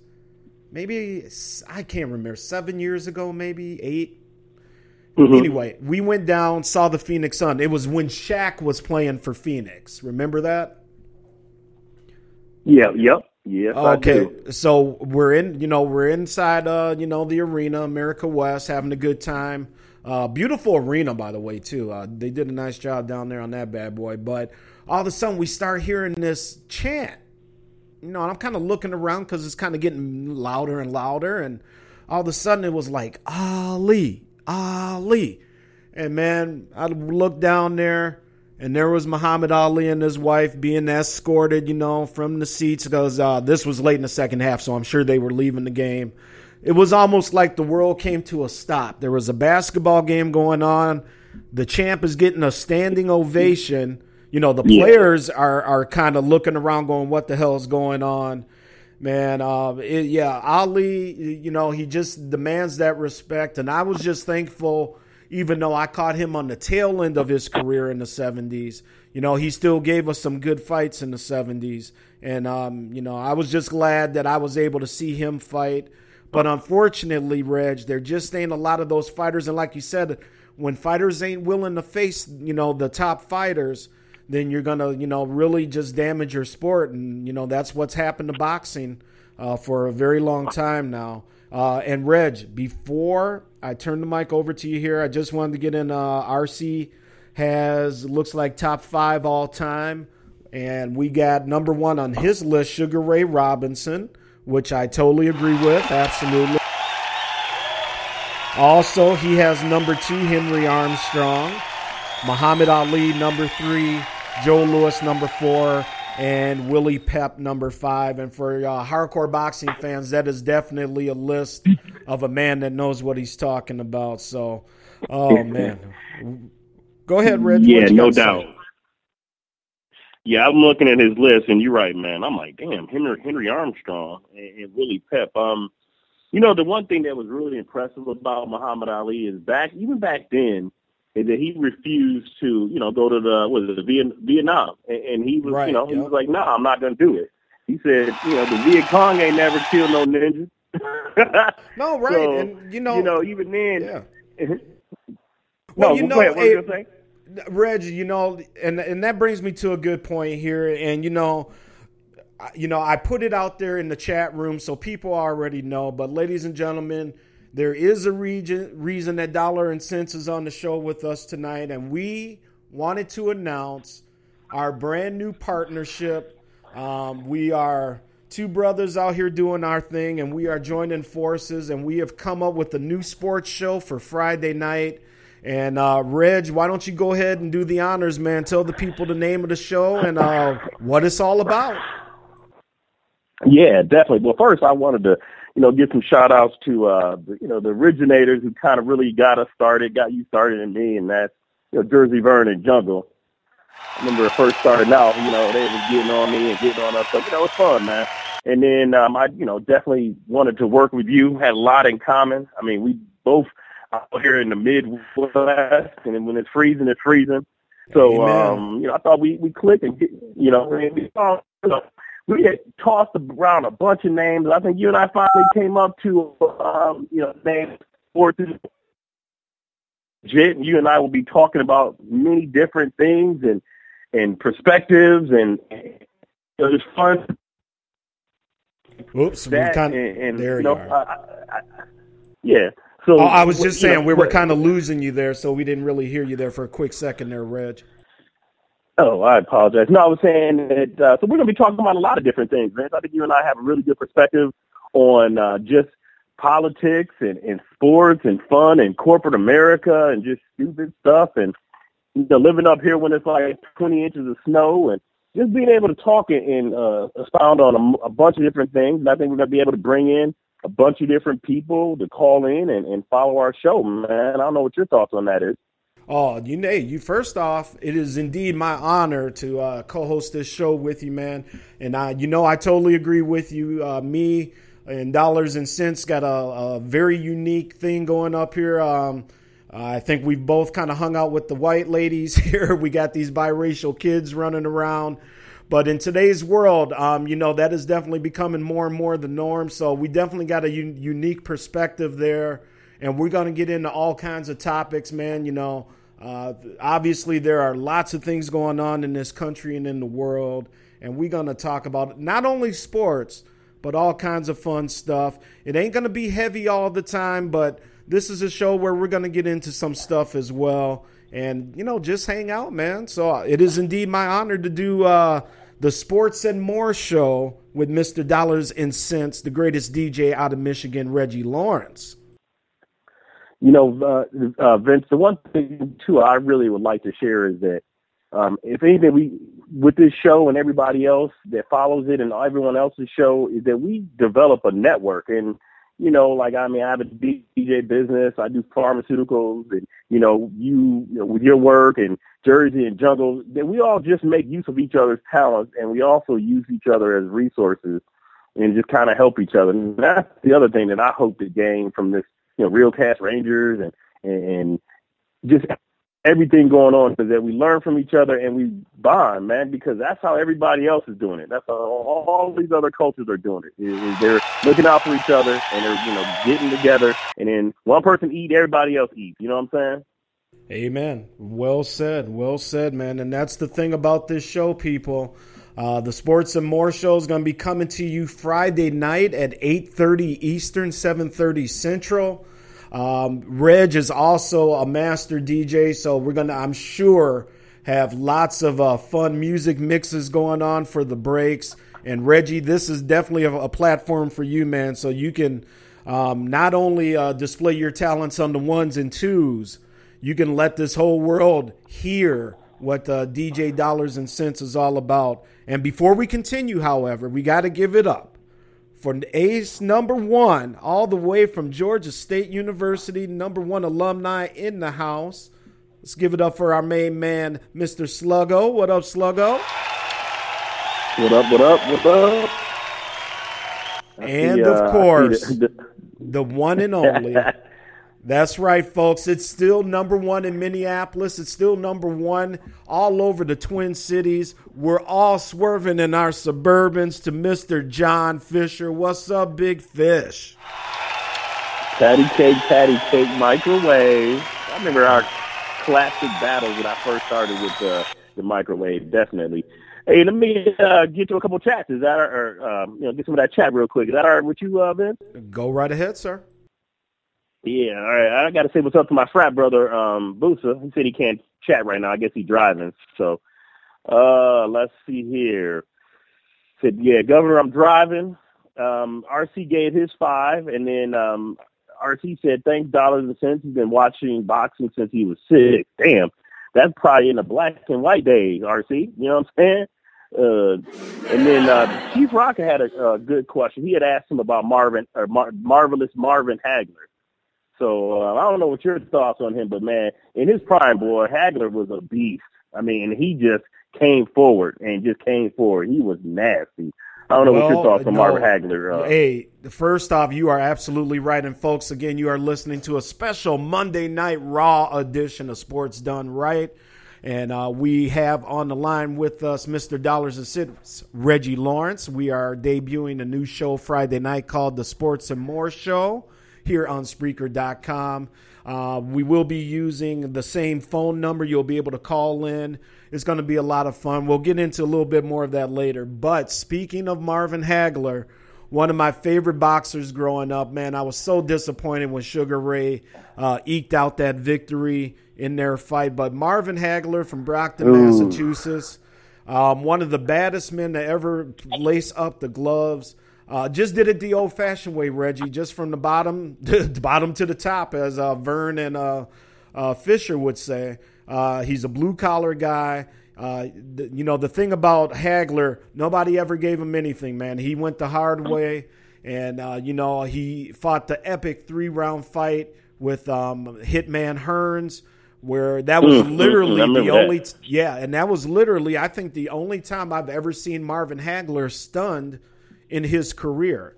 S4: maybe I can't remember seven years ago, maybe eight.
S5: Mhm.
S4: Anyway, we went down, saw the Phoenix Sun. It was when Shaq was playing for Phoenix. Remember that?
S5: Yeah, yep, yes. I
S4: Okay, so we're in, you know, we're inside, uh, you know, the arena, America West, having a good time. Uh, beautiful arena, by the way, too. Uh, they did a nice job down there on that bad boy. But all of a sudden, we start hearing this chant, you know, I'm kind of looking around because it's kind of getting louder and louder. And all of a sudden it was like, Ali, Ali. And man, I looked down there and there was Muhammad Ali and his wife being escorted, you know, from the seats because uh, this was late in the second half, so I'm sure they were leaving the game. It was almost like the world came to a stop. There was a basketball game going on. The champ is getting a standing ovation. You know, the players yeah. are are kind of looking around, going, "What the hell is going on?" Man, uh, it, yeah, Ali, you know, he just demands that respect, and I was just thankful even though I caught him on the tail end of his career in the 70s. You know, he still gave us some good fights in the 70s. And, um, you know, I was just glad that I was able to see him fight. But unfortunately, Reg, there just ain't a lot of those fighters. And like you said, when fighters ain't willing to face, you know, the top fighters, then you're going to, you know, really just damage your sport. And, you know, that's what's happened to boxing uh, for a very long time now. Uh, and Reg, before I turn the mic over to you here, I just wanted to get in. Uh, RC has looks like top five all time, and we got number one on his list, Sugar Ray Robinson, which I totally agree with, absolutely. Also, he has number two, Henry Armstrong, Muhammad Ali, number three, Joe Louis, number four, and Willie Pep number five. And for uh, hardcore boxing fans, that is definitely a list of a man that knows what he's talking about. So, oh man, go ahead, Reg.
S5: Yeah, no doubt. Say? Yeah, I'm looking at his list, and you're right, man. I'm like, damn, Henry Henry Armstrong and, and Willie Pep. Um, you know, the one thing that was really impressive about Muhammad Ali is back, even back then and that he refused to, you know, go to the was it the Vietnam, and, and he was, right, you know, yep. he was like, "No, nah, I'm not going to do it." He said, "You know, the Viet Cong ain't never killed no ninja."
S4: no, right, so, and you know,
S5: you know, even then,
S4: yeah. well,
S5: no,
S4: you know,
S5: ahead, what you?
S4: Reg, you know, and and that brings me to a good point here, and you know. You know, I put it out there in the chat room so people already know. But, ladies and gentlemen, there is a region, reason that Dollar and Cents is on the show with us tonight, and we wanted to announce our brand new partnership. Um, we are two brothers out here doing our thing, and we are joining forces, and we have come up with a new sports show for Friday night. And uh, Reg, why don't you go ahead and do the honors, man? Tell the people the name of the show and uh, what it's all about.
S5: Yeah, definitely. Well, first, I wanted to you know, give some shout outs to, uh, the, you know, the originators who kind of really got us started, got you started and me, and that's, you know, Jersey Vern and Jungle. I remember first starting out, you know, they was getting on me and getting on us. So, you know, it's fun, man. And then, um, I, you know, definitely wanted to work with you, had a lot in common. I mean, we both out here in the Midwest, and when it's freezing, it's freezing. So, Amen. um, you know, I thought we, we clicked and, you know, and we saw, you know, we had tossed around a bunch of names. I think you and I finally came up to, um, you know, names for Jit, and you and I will be talking about many different things and and perspectives, and it was fun.
S4: Oops, that, kind of, and, and, there you, know, are. I, I,
S5: yeah. So
S4: oh, I was just saying know, we were kind of losing you there, so we didn't really hear you there for a quick second there, Reg.
S5: Oh, I apologize. No, I was saying that. Uh, so we're going to be talking about a lot of different things, Vince. I think you and I have a really good perspective on uh, just politics and, and sports and fun and corporate America and just stupid stuff and you know, living up here when it's like 20 inches of snow and just being able to talk and, uh, expound on a, a bunch of different things. And I think we're going to be able to bring in a bunch of different people to call in and, and follow our show, man. I don't know what your thoughts on that is.
S4: Oh, you know, you first off, it is indeed my honor to uh, co-host this show with you, man. And I, you know, I totally agree with you. Uh, me and Dollars and Cents got a, a very unique thing going up here. Um, I think we've both kind of hung out with the white ladies here. We got these biracial kids running around. But in today's world, um, you know, that is definitely becoming more and more the norm. So we definitely got a un- unique perspective there and we're going to get into all kinds of topics, man. You know, uh, obviously there are lots of things going on in this country and in the world, and we're going to talk about not only sports but all kinds of fun stuff. It ain't going to be heavy all the time, but this is a show where we're going to get into some stuff as well, and you know, just hang out, man. So it is indeed my honor to do. Uh, the Sports and More Show with Mr. Dollars and Cents, the greatest DJ out of Michigan, Reggie Lawrence.
S5: You know, uh, uh, Vince, the one thing too I really would like to share is that um, if anything, we with this show and everybody else that follows it and everyone else's show is that we develop a network and you know, like I mean, I have a DJ business. I do pharmaceuticals, and you know, you, you know, with your work and Jersey and Jungle, that we all just make use of each other's talents, and we also use each other as resources, and just kind of help each other. And that's the other thing that I hope to gain from this, you know, Real cast Rangers and and just everything going on is that we learn from each other and we bond, man, because that's how everybody else is doing it. That's how all, all these other cultures are doing it. Is, they're looking out for each other and they're, you know, getting together and then one person eat, everybody else eats. You know what I'm saying?
S4: Amen. Well said. Well said, man. And that's the thing about this show, people. Uh, the Sports and More show is going to be coming to you Friday night at 8.30 Eastern, 7.30 Central. Um, Reg is also a master DJ, so we're gonna, I'm sure, have lots of uh, fun music mixes going on for the breaks. And Reggie, this is definitely a, a platform for you, man. So you can um, not only uh, display your talents on the ones and twos, you can let this whole world hear what uh, DJ Dollars and Cents is all about. And before we continue, however, we got to give it up for ace number one, all the way from Georgia State University, number one alumni in the house. Let's give it up for our main man, Mr. Sluggo. What up, Sluggo?
S5: What up, what up, what up?
S4: And the, of uh, course, the, the one and only That's right, folks. It's still number one in Minneapolis. It's still number one all over the Twin Cities. We're all swerving in our Suburbans to Mr. John Fisher. What's up, Big Fish?
S5: Patty cake, patty cake, microwave. I remember our classic battles when I first started with uh, the microwave, definitely. Hey, let me uh, get to a couple chats. Is that, or, um, you know, get some of that chat real quick. Is that all right with you, uh, Vince?
S4: Go right ahead, sir.
S5: Yeah, all right. I got to say what's up to my frat brother, um, Busa. He said he can't chat right now. I guess he's driving. So, uh, let's see here. Said, yeah, Governor, I'm driving. Um, RC gave his five, and then um, RC said, thanks dollars and cents. He's been watching boxing since he was six. Damn, that's probably in the black and white days, RC. You know what I'm saying? Uh, and then uh, Chief Rocker had a, a good question. He had asked him about Marvin or Mar- marvelous Marvin Hagler. So uh, I don't know what your thoughts on him, but man, in his prime, boy, Hagler was a beast. I mean, he just came forward and just came forward. He was nasty. I don't know well, what your thoughts on no. Marvin Hagler.
S4: Uh, hey, first off, you are absolutely right. And folks, again, you are listening to a special Monday Night Raw edition of Sports Done Right. And uh, we have on the line with us Mr. Dollars and Cents, Reggie Lawrence. We are debuting a new show Friday night called The Sports and More Show here on Spreaker.com. Uh, we will be using the same phone number. You'll be able to call in. It's going to be a lot of fun. We'll get into a little bit more of that later. But speaking of Marvin Hagler, one of my favorite boxers growing up, man, I was so disappointed when Sugar Ray uh, eked out that victory in their fight. But Marvin Hagler from Brockton, Ooh. Massachusetts, um, one of the baddest men to ever lace up the gloves. Uh, just did it the old fashioned way, Reggie, just from the bottom, the bottom to the top, as uh, Vern and uh, uh Fisher would say. Uh, he's a blue collar guy. Uh, the, you know, the thing about Hagler, nobody ever gave him anything, man. He went the hard way, and, you know, he fought the epic three round fight with um, Hitman Hearns where that was mm, literally mm, the only yeah and that was literally i think the only time i've ever seen marvin hagler stunned in his career.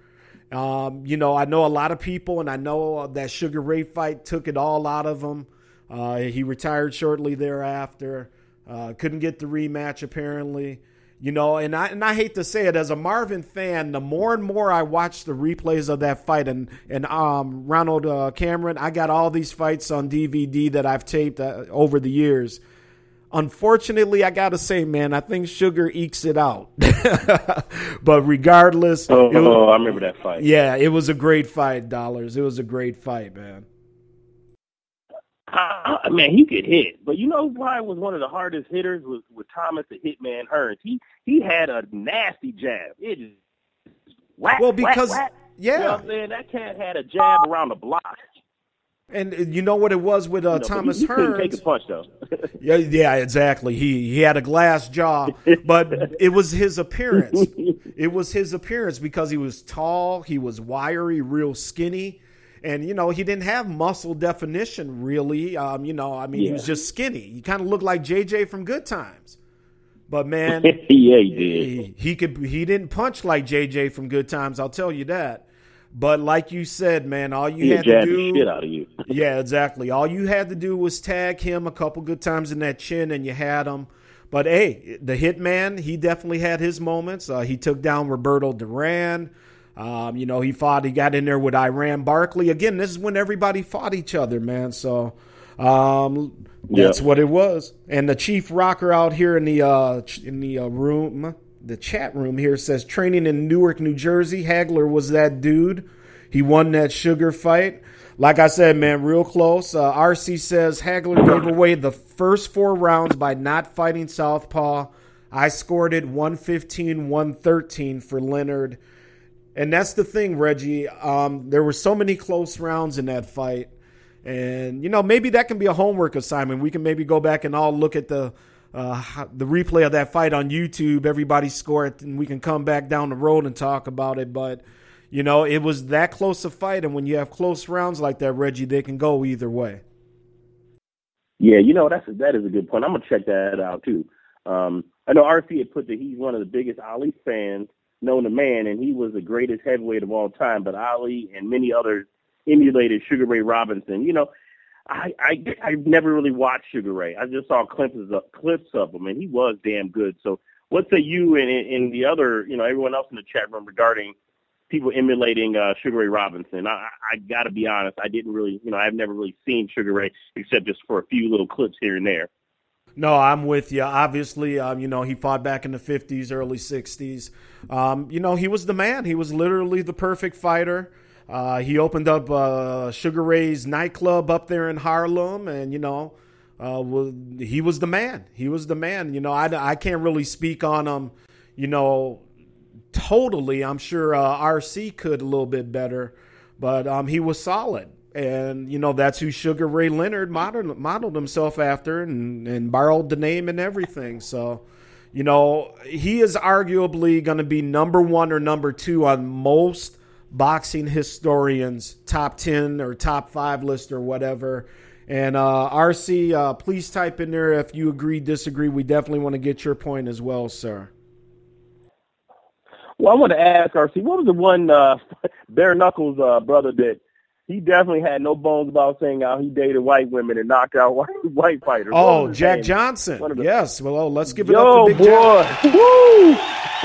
S4: Um, you know, I know a lot of people, and I know that Sugar Ray fight took it all out of him. Uh, he retired shortly thereafter. Uh, couldn't get the rematch apparently. You know, and I and I hate to say it as a Marvin fan, the more and more I watch the replays of that fight, and and um, Ronald uh, Cameron, I got all these fights on DVD that I've taped uh, over the years Unfortunately, I gotta say, man, I think Sugar ekes it out. but regardless,
S5: oh, was, oh, I remember that fight.
S4: Yeah, it was a great fight, dollars. It was a great fight, man.
S5: Ah, ah, How, I mean, he could hit, but you know, why probably was one of the hardest hitters was with Thomas the Hitman Hearns. He he had a nasty jab. It just whack,
S4: Well, because-
S5: whack, whack.
S4: yeah.
S5: you know what I'm saying that cat had a jab around the block.
S4: And uh, you know what it was with uh, Thomas
S5: he, he couldn't take
S4: Hearns?
S5: a punch though.
S4: Yeah, yeah, exactly. He he had a glass jaw, but it was his appearance. It was his appearance because he was tall, he was wiry, real skinny, and you know he didn't have muscle definition really. Um, you know, I mean, he was just skinny. He kind of looked like JJ from Good Times, but man,
S5: yeah, he did.
S4: he, he could he didn't punch like JJ from Good Times. I'll tell you that. But like you said, man, all you
S5: He
S4: had to do
S5: shit out of you.
S4: yeah, exactly. All you had to do was tag him a couple good times in that chin, and you had him. But hey, the hitman, he definitely had his moments. Uh, he took down Roberto Duran. Um, you know, he fought. He got in there with Iran Barkley. Again, this is when everybody fought each other, man. So um, that's
S5: Yeah.
S4: what it was. And the chief rocker out here in the uh, in the uh, room, the chat room here says training in Newark, New Jersey. Hagler was that dude. He won that sugar fight. Like I said, man, real close. Uh, RC says Hagler gave away the first four rounds by not fighting Southpaw. I scored it 115 113 for Leonard. And that's the thing, Reggie. Um, there were so many close rounds in that fight. And, you know, maybe that can be a homework assignment. We can maybe go back and all look at the uh, the replay of that fight on YouTube. Everybody score it, and we can come back down the road and talk about it. But, you know, it was that close a fight. And when you have close rounds like that, Reggie, they can go either way.
S5: Yeah, you know that's that is a good point. I'm gonna check that out too. Um, I know RC had put that he's one of the biggest Ali fans known to man, and he was the greatest heavyweight of all time. But Ali and many others emulated Sugar Ray Robinson. You know, I I I've never really watched Sugar Ray. I just saw clips of clips of him, and he was damn good. So, what say you and and the other, you know, everyone else in the chat room regarding people emulating uh, Sugar Ray Robinson? I, I, got to be honest, I didn't really, you know, I've never really seen Sugar Ray except just for a few little clips here and there.
S4: No, I'm with you. Obviously, um, you know, he fought back in the 50s, early 60s. Um, you know, he was the man. He was literally the perfect fighter. Uh, he opened up uh, Sugar Ray's nightclub up there in Harlem, and, you know, uh, was, he was the man. He was the man. You know, I, I can't really speak on him, you know, totally. I'm sure uh, RC could a little bit better, but um, he was solid. And, you know, that's who Sugar Ray Leonard modeled, modeled himself after and, and borrowed the name and everything. So, you know, he is arguably going to be number one or number two on most boxing historians' top 10 or top five list or whatever. And uh, RC, uh, please type in there if you agree, disagree. We definitely want to get your point as well, sir.
S5: Well, I want to ask RC, what was the one uh, bare knuckles uh, brother that he definitely had no bones about saying how he dated white women and knocked out white white fighters?
S4: Oh, Jack
S5: name?
S4: Johnson.
S5: The-
S4: Yes. Well, oh, let's give it
S5: Yo,
S4: up to Big
S5: boy,
S4: Jack.
S5: woo!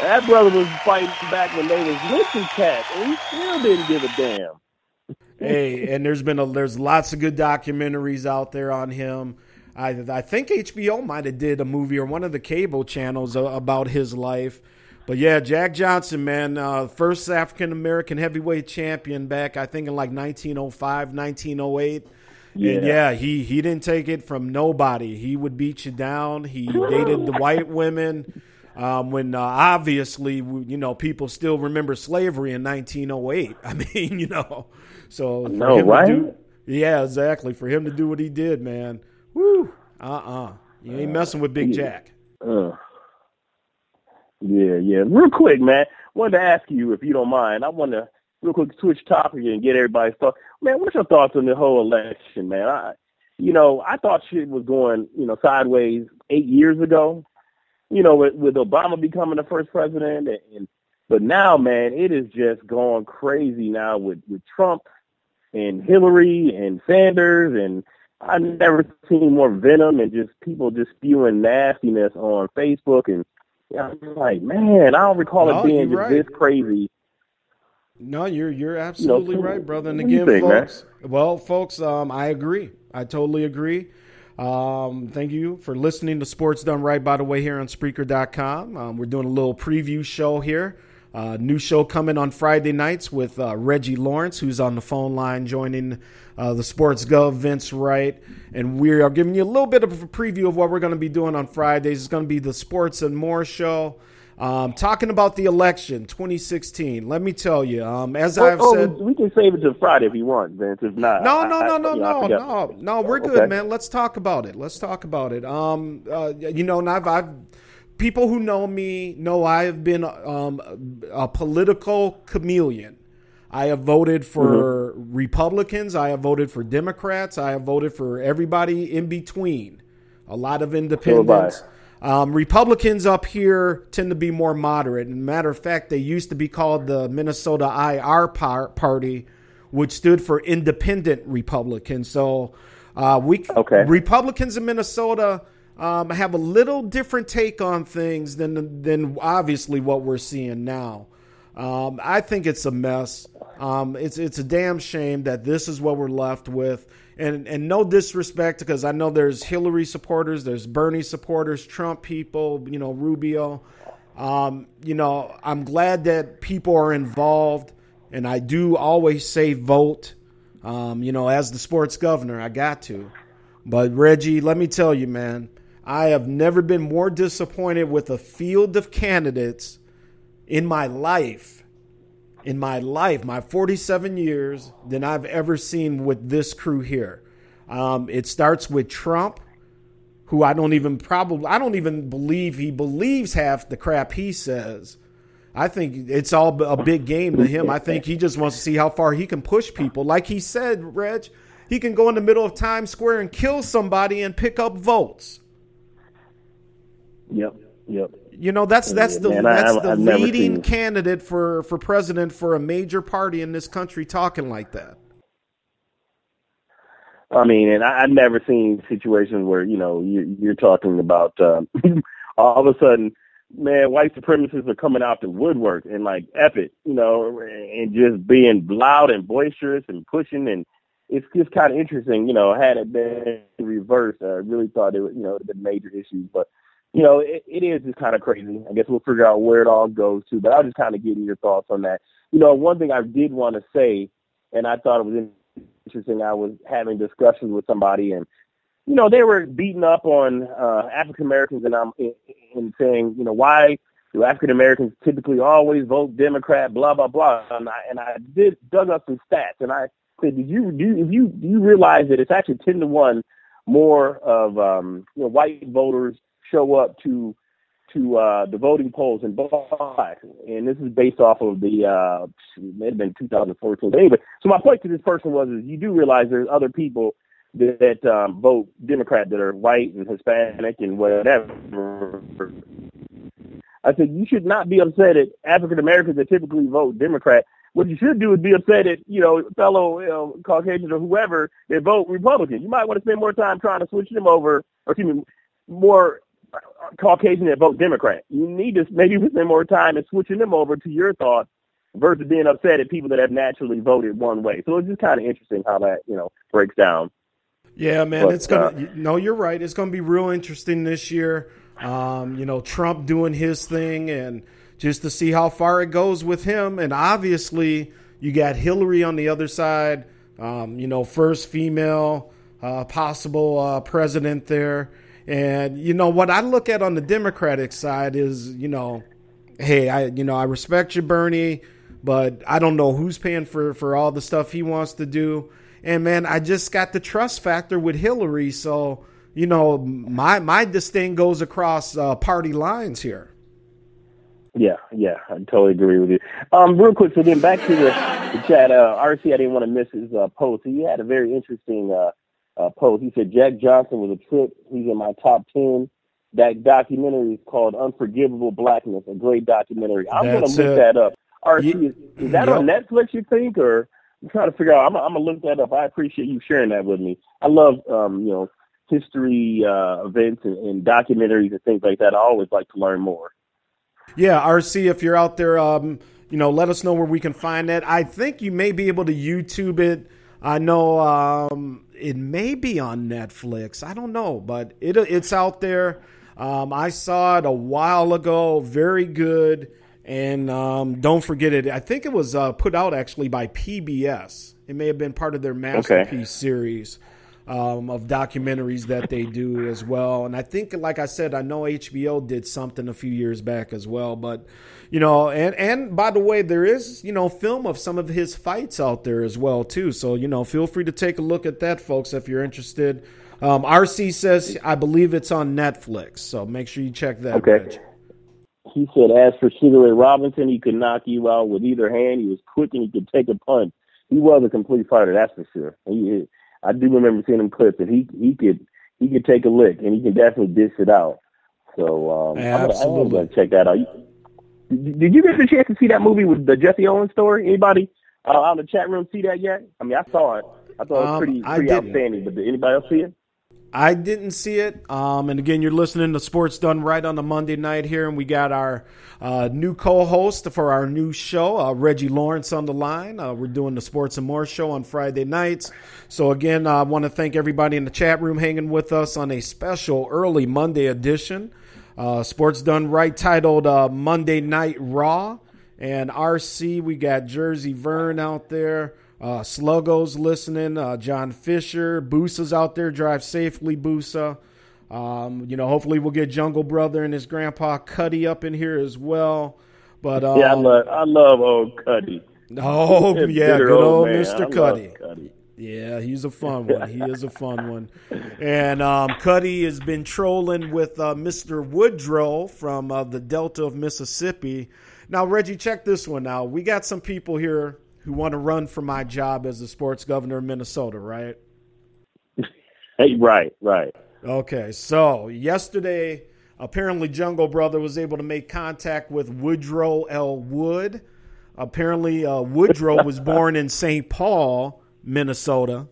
S5: that brother was fighting back when they was lynching cats, and he still didn't give a damn.
S4: hey, and there's been a, there's lots of good documentaries out there on him. I I think HBO might have did a movie or one of the cable channels about his life. But yeah, Jack Johnson, man, uh, first African American heavyweight champion back I think in like 1905, 1908. And
S5: Yeah.
S4: yeah, he he didn't take it from nobody. He would beat you down. He dated the white women. Um, when uh, obviously, you know, people still remember slavery in 1908. I mean, you know, so
S5: know, right?
S4: do, yeah, exactly. For him to do what he did, man, woo, uh, uh you ain't messing with Big
S5: yeah.
S4: Jack.
S5: Uh, yeah, yeah. Real quick, man. Wanted to ask you if you don't mind. I want to real quick switch topic and get everybody's thoughts. Man, what's your thoughts on the whole election, man? I, you know, I thought shit was going, you know, sideways eight years ago. You know, with, with Obama becoming the first president, and, and but now, man, it is just going crazy now with with Trump and Hillary and Sanders and I've never seen more venom and just people just spewing nastiness on Facebook and yeah, I'm like, man, I don't recall
S4: No,
S5: it being
S4: right.
S5: this crazy.
S4: No, you're you're absolutely
S5: so-
S4: right, brother. And again,
S5: think, man?
S4: folks, well, folks, um, I agree. I totally agree. Um, thank you for listening to Sports Done Right, by the way, here on Spreaker.com. Um, we're doing a little preview show here Uh, new show coming on Friday nights with uh, Reggie Lawrence, who's on the phone line joining uh, the Sports Gov, Vince Wright. And we are giving you a little bit of a preview of what we're going to be doing on Fridays. It's going to be the Sports and More show. Um, talking about the election 2016, let me tell you, um, as
S5: Oh,
S4: I've
S5: oh,
S4: said.
S5: we can save it to Friday if you want, Vince. If not,
S4: No, no, no,
S5: I-
S4: no,
S5: I
S4: no, no, no. We're
S5: Okay.
S4: good, man. Let's talk about it. Let's talk about it. Um, uh, you know, and I've, I've people who know me know I have been um, a political chameleon. I have voted for Republicans. I have voted for Democrats. I have voted for everybody in between. A lot of independents. Um, Republicans up here tend to be more moderate. And matter of fact, they used to be called the Minnesota IR par- Party, which stood for Independent Republicans. So uh, we
S5: Okay.
S4: Republicans in Minnesota um, have a little different take on things than than obviously what we're seeing now. Um, I think it's a mess. Um, it's it's a damn shame that this is what we're left with. And and no disrespect because I know there's Hillary supporters, there's Bernie supporters, Trump people, you know Rubio. Um, you know I'm glad that people are involved, and I do always say vote. Um, you know, as the sports governor, I got to. But Reggie, let me tell you, man, I have never been more disappointed with a field of candidates in my life, in my life, my 47 years, than I've ever seen with this crew here. Um, it starts with Trump, who I don't even probably, I don't even believe he believes half the crap he says. I think it's all a big game to him. I think he just wants to see how far he can push people. Like he said, Reg, he can go in the middle of Times Square and kill somebody and pick up votes.
S5: Yep, yep.
S4: You know, that's that's the
S5: Man,
S4: that's
S5: I've-
S4: the
S5: I've
S4: leading candidate for for president for a major party in this country talking like that.
S5: I mean, and I, I've never seen situations where you know you, you're talking about um, all of a sudden, man, white supremacists are coming out the woodwork and like epic, you know, and just being loud and boisterous and pushing, and it's just kind of interesting, you know. Had it been reversed, I really thought it would, you know, have been major issues, but you know, it, it is just kind of crazy. I guess we'll figure out where it all goes to, but I was just kind of getting your thoughts on that. You know, one thing I did want to say, and I thought it was interesting. I was having discussions with somebody, and you know, they were beating up on uh, African Americans, and I'm and saying, you know, why do African Americans typically always vote Democrat? Blah blah blah. And I and I did dug up some stats, and I said, did you do you, you do you realize that it's actually ten to one more of um, you know white voters show up to to uh, the voting polls in black, and this is based off of the uh, it may have been 2014. But anyway, so my point to this person was: is you do realize there's other people that, that um, vote Democrat that are white and Hispanic and whatever. I said you should not be upset at African Americans that typically vote Democrat. What you should do is be upset at you know fellow you know, Caucasians or whoever that vote Republican. You might want to spend more time trying to switch them over, or excuse me, more Caucasian that vote Democrat. You need to maybe spend more time in switching them over to your thoughts versus being upset at people that have naturally voted one way. So it's just kind of interesting how that you know breaks down.
S4: Yeah, man,
S5: But,
S4: it's gonna.
S5: uh,
S4: no, you're right. It's gonna be real interesting this year. Um, you know, Trump doing his thing, and just to see how far it goes with him. And obviously, you got Hillary on the other side. Um, you know, first female uh, possible uh, president there. And you know what I look at on the Democratic side is, you know, hey, I you know I respect you, Bernie, but I don't know who's paying for for all the stuff he wants to do. And man, I just got the trust factor with Hillary, so you know my my disdain goes across uh, party lines here.
S5: Yeah, yeah, I totally agree with you. Um, real quick, so then back to the, the chat. Uh, RC, I didn't want to miss his uh, post. He had a very interesting uh, uh, post. He said Jack Johnson was a trip. He's in my top ten. That documentary is called Unforgivable Blackness, a great documentary. I'm going to look
S4: it.
S5: that up. RC, is, is that on Netflix? You think, or I'm trying to figure out. I'm, I'm gonna look that up. I appreciate you sharing that with me. I love, um, you know, history uh, events and, and documentaries and things like that. I always like to learn more.
S4: Yeah, RC, if you're out there, um, you know, let us know where we can find that. I think you may be able to YouTube it. I know um, it may be on Netflix. I don't know, but it it's out there. Um, I saw it a while ago. Very good. And um, don't forget it. I think it was uh, put out actually by PBS. It may have been part of their masterpiece series um, of documentaries that they do as well. And I think, like I said, I know HBO did something a few years back as well. But you know, and and by the way, there is you know film of some of his fights out there as well too. So you know, feel free to take a look at that, folks, if you're interested. Um, RC says I believe it's on Netflix, so make sure you check that.
S5: Okay.
S4: Reg.
S5: He said, as for Sugar Ray Robinson, he could knock you out with either hand. He was quick and he could take a punch. He was a complete fighter, that's for sure. He, I do remember seeing him clips, and he he could he could take a lick, and he can definitely dish it out. So um, I'm, gonna, I'm gonna check that out. Did you get a chance to see that movie with the Jesse Owens story? Anybody uh, out in the chat room see that yet? I mean, I saw it. I thought it was
S4: Um,
S5: pretty
S4: I
S5: pretty outstanding. But did anybody else see it?
S4: I didn't see it. Um, and again, you're listening to Sports Done Right on the Monday night here, and we got our uh, new co-host for our new show, uh, Reggie Lawrence, on the line. Uh, we're doing the Sports and More show on Friday nights. So again, I want to thank everybody in the chat room hanging with us on a special early Monday edition. Uh, Sports Done Right titled uh, Monday Night Raw. And RC, we got Jersey Vern out there. Uh, Sluggo's listening. Uh, John Fisher. Boosa's out there. Drive safely, Boosa. Um, you know, hopefully we'll get Jungle Brother and his grandpa Cuddy up in here as well. But um,
S5: yeah, I love I love old Cuddy.
S4: oh yeah, good old Mr.
S5: love
S4: Cuddy.
S5: Cuddy.
S4: Yeah, he's a fun one. He is a fun one. And um, Cuddy has been trolling with uh, Mr. Woodrow from uh, the Delta of Mississippi. Now, Reggie, check this one out. We got some people here who want to run for my job as the sports governor of Minnesota, right?
S5: Hey, right, right.
S4: Okay, so yesterday, apparently Jungle Brother was able to make contact with Woodrow L. Wood. Apparently, uh, Woodrow was born in St. Paul, Minnesota.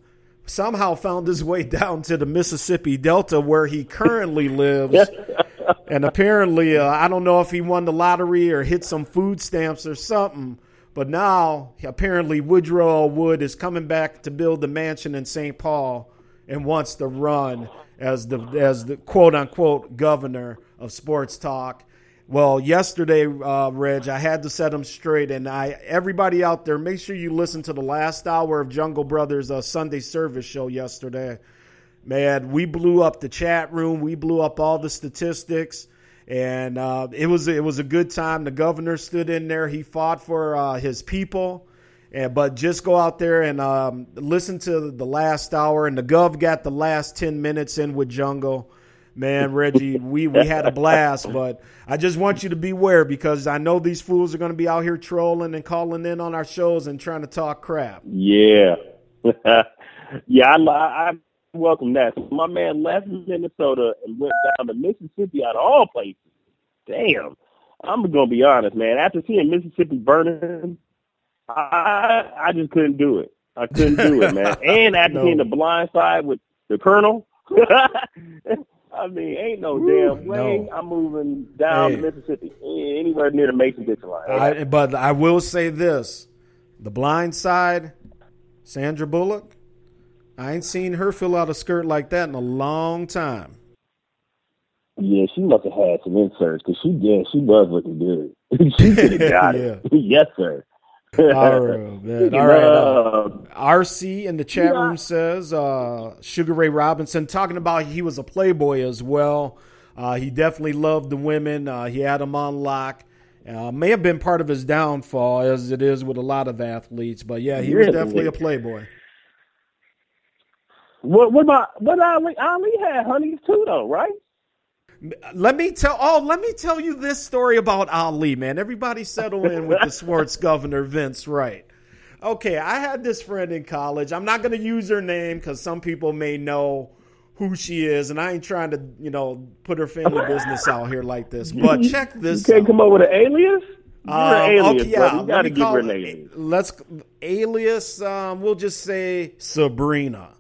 S4: Somehow found his way down to the Mississippi Delta, where he currently lives. and apparently, uh, I don't know if he won the lottery or hit some food stamps or something. But now, apparently, Woodrow Wood is coming back to build the mansion in St. Paul and wants to run as the as the quote unquote governor of sports talk. Well, yesterday, uh, Reg, I had to set him straight, and I everybody out there, make sure you listen to the last hour of Jungle Brothers' uh, Sunday service show yesterday. Man, we blew up the chat room, we blew up all the statistics, and uh, it was it was a good time. The governor stood in there; he fought for uh, his people. And, but just go out there and um, listen to the last hour, and the Gov got the last ten minutes in with Jungle. Man, Reggie, we we had a blast, but I just want you to beware because I know these fools are going to be out here trolling and calling in on our shows and trying to talk crap.
S5: Yeah, yeah. I, I, welcome that. My man left Minnesota and went down to Mississippi out of all places. Damn, I'm gonna be honest, man. After seeing Mississippi burning, I I just couldn't do it. I couldn't do it, man. And after
S4: No.
S5: seeing the blind side with the colonel. I mean, ain't no
S4: Woo,
S5: damn way
S4: no.
S5: I'm moving down
S4: Hey.
S5: to Mississippi, anywhere near the Mason Dixon line.
S4: I, but I will say this: the blind side, Sandra Bullock. I ain't seen her fill out a skirt like that in a long time.
S5: Yeah, she must have had some inserts because she yeah she was looking good. she could have got it. yes, sir.
S4: All right, man. All right. uh, RC in the chat room says uh, Sugar Ray Robinson talking about he was a playboy as well. Uh, he definitely loved the women. Uh, he had them on lock. Uh, may have been part of his downfall, as it is with a lot of athletes. But yeah, he was definitely a playboy.
S5: what what about what Ali Ali had honeys too though, right?
S4: Let me tell. Oh, let me tell you this story about Ali, man. Everybody settle in with the sports governor, Vince Wright. Okay, I had this friend in college. I'm not going to use her name because some people may know who she is, and I ain't trying to, you know, put her family business out here like this. But check
S5: You
S4: this
S5: can't
S4: out.
S5: come up with an alias. You're
S4: Um,
S5: an alias,
S4: okay, yeah. Let me
S5: give
S4: call
S5: her an
S4: it-
S5: alias.
S4: Let's alias. Um, we'll just say Sabrina.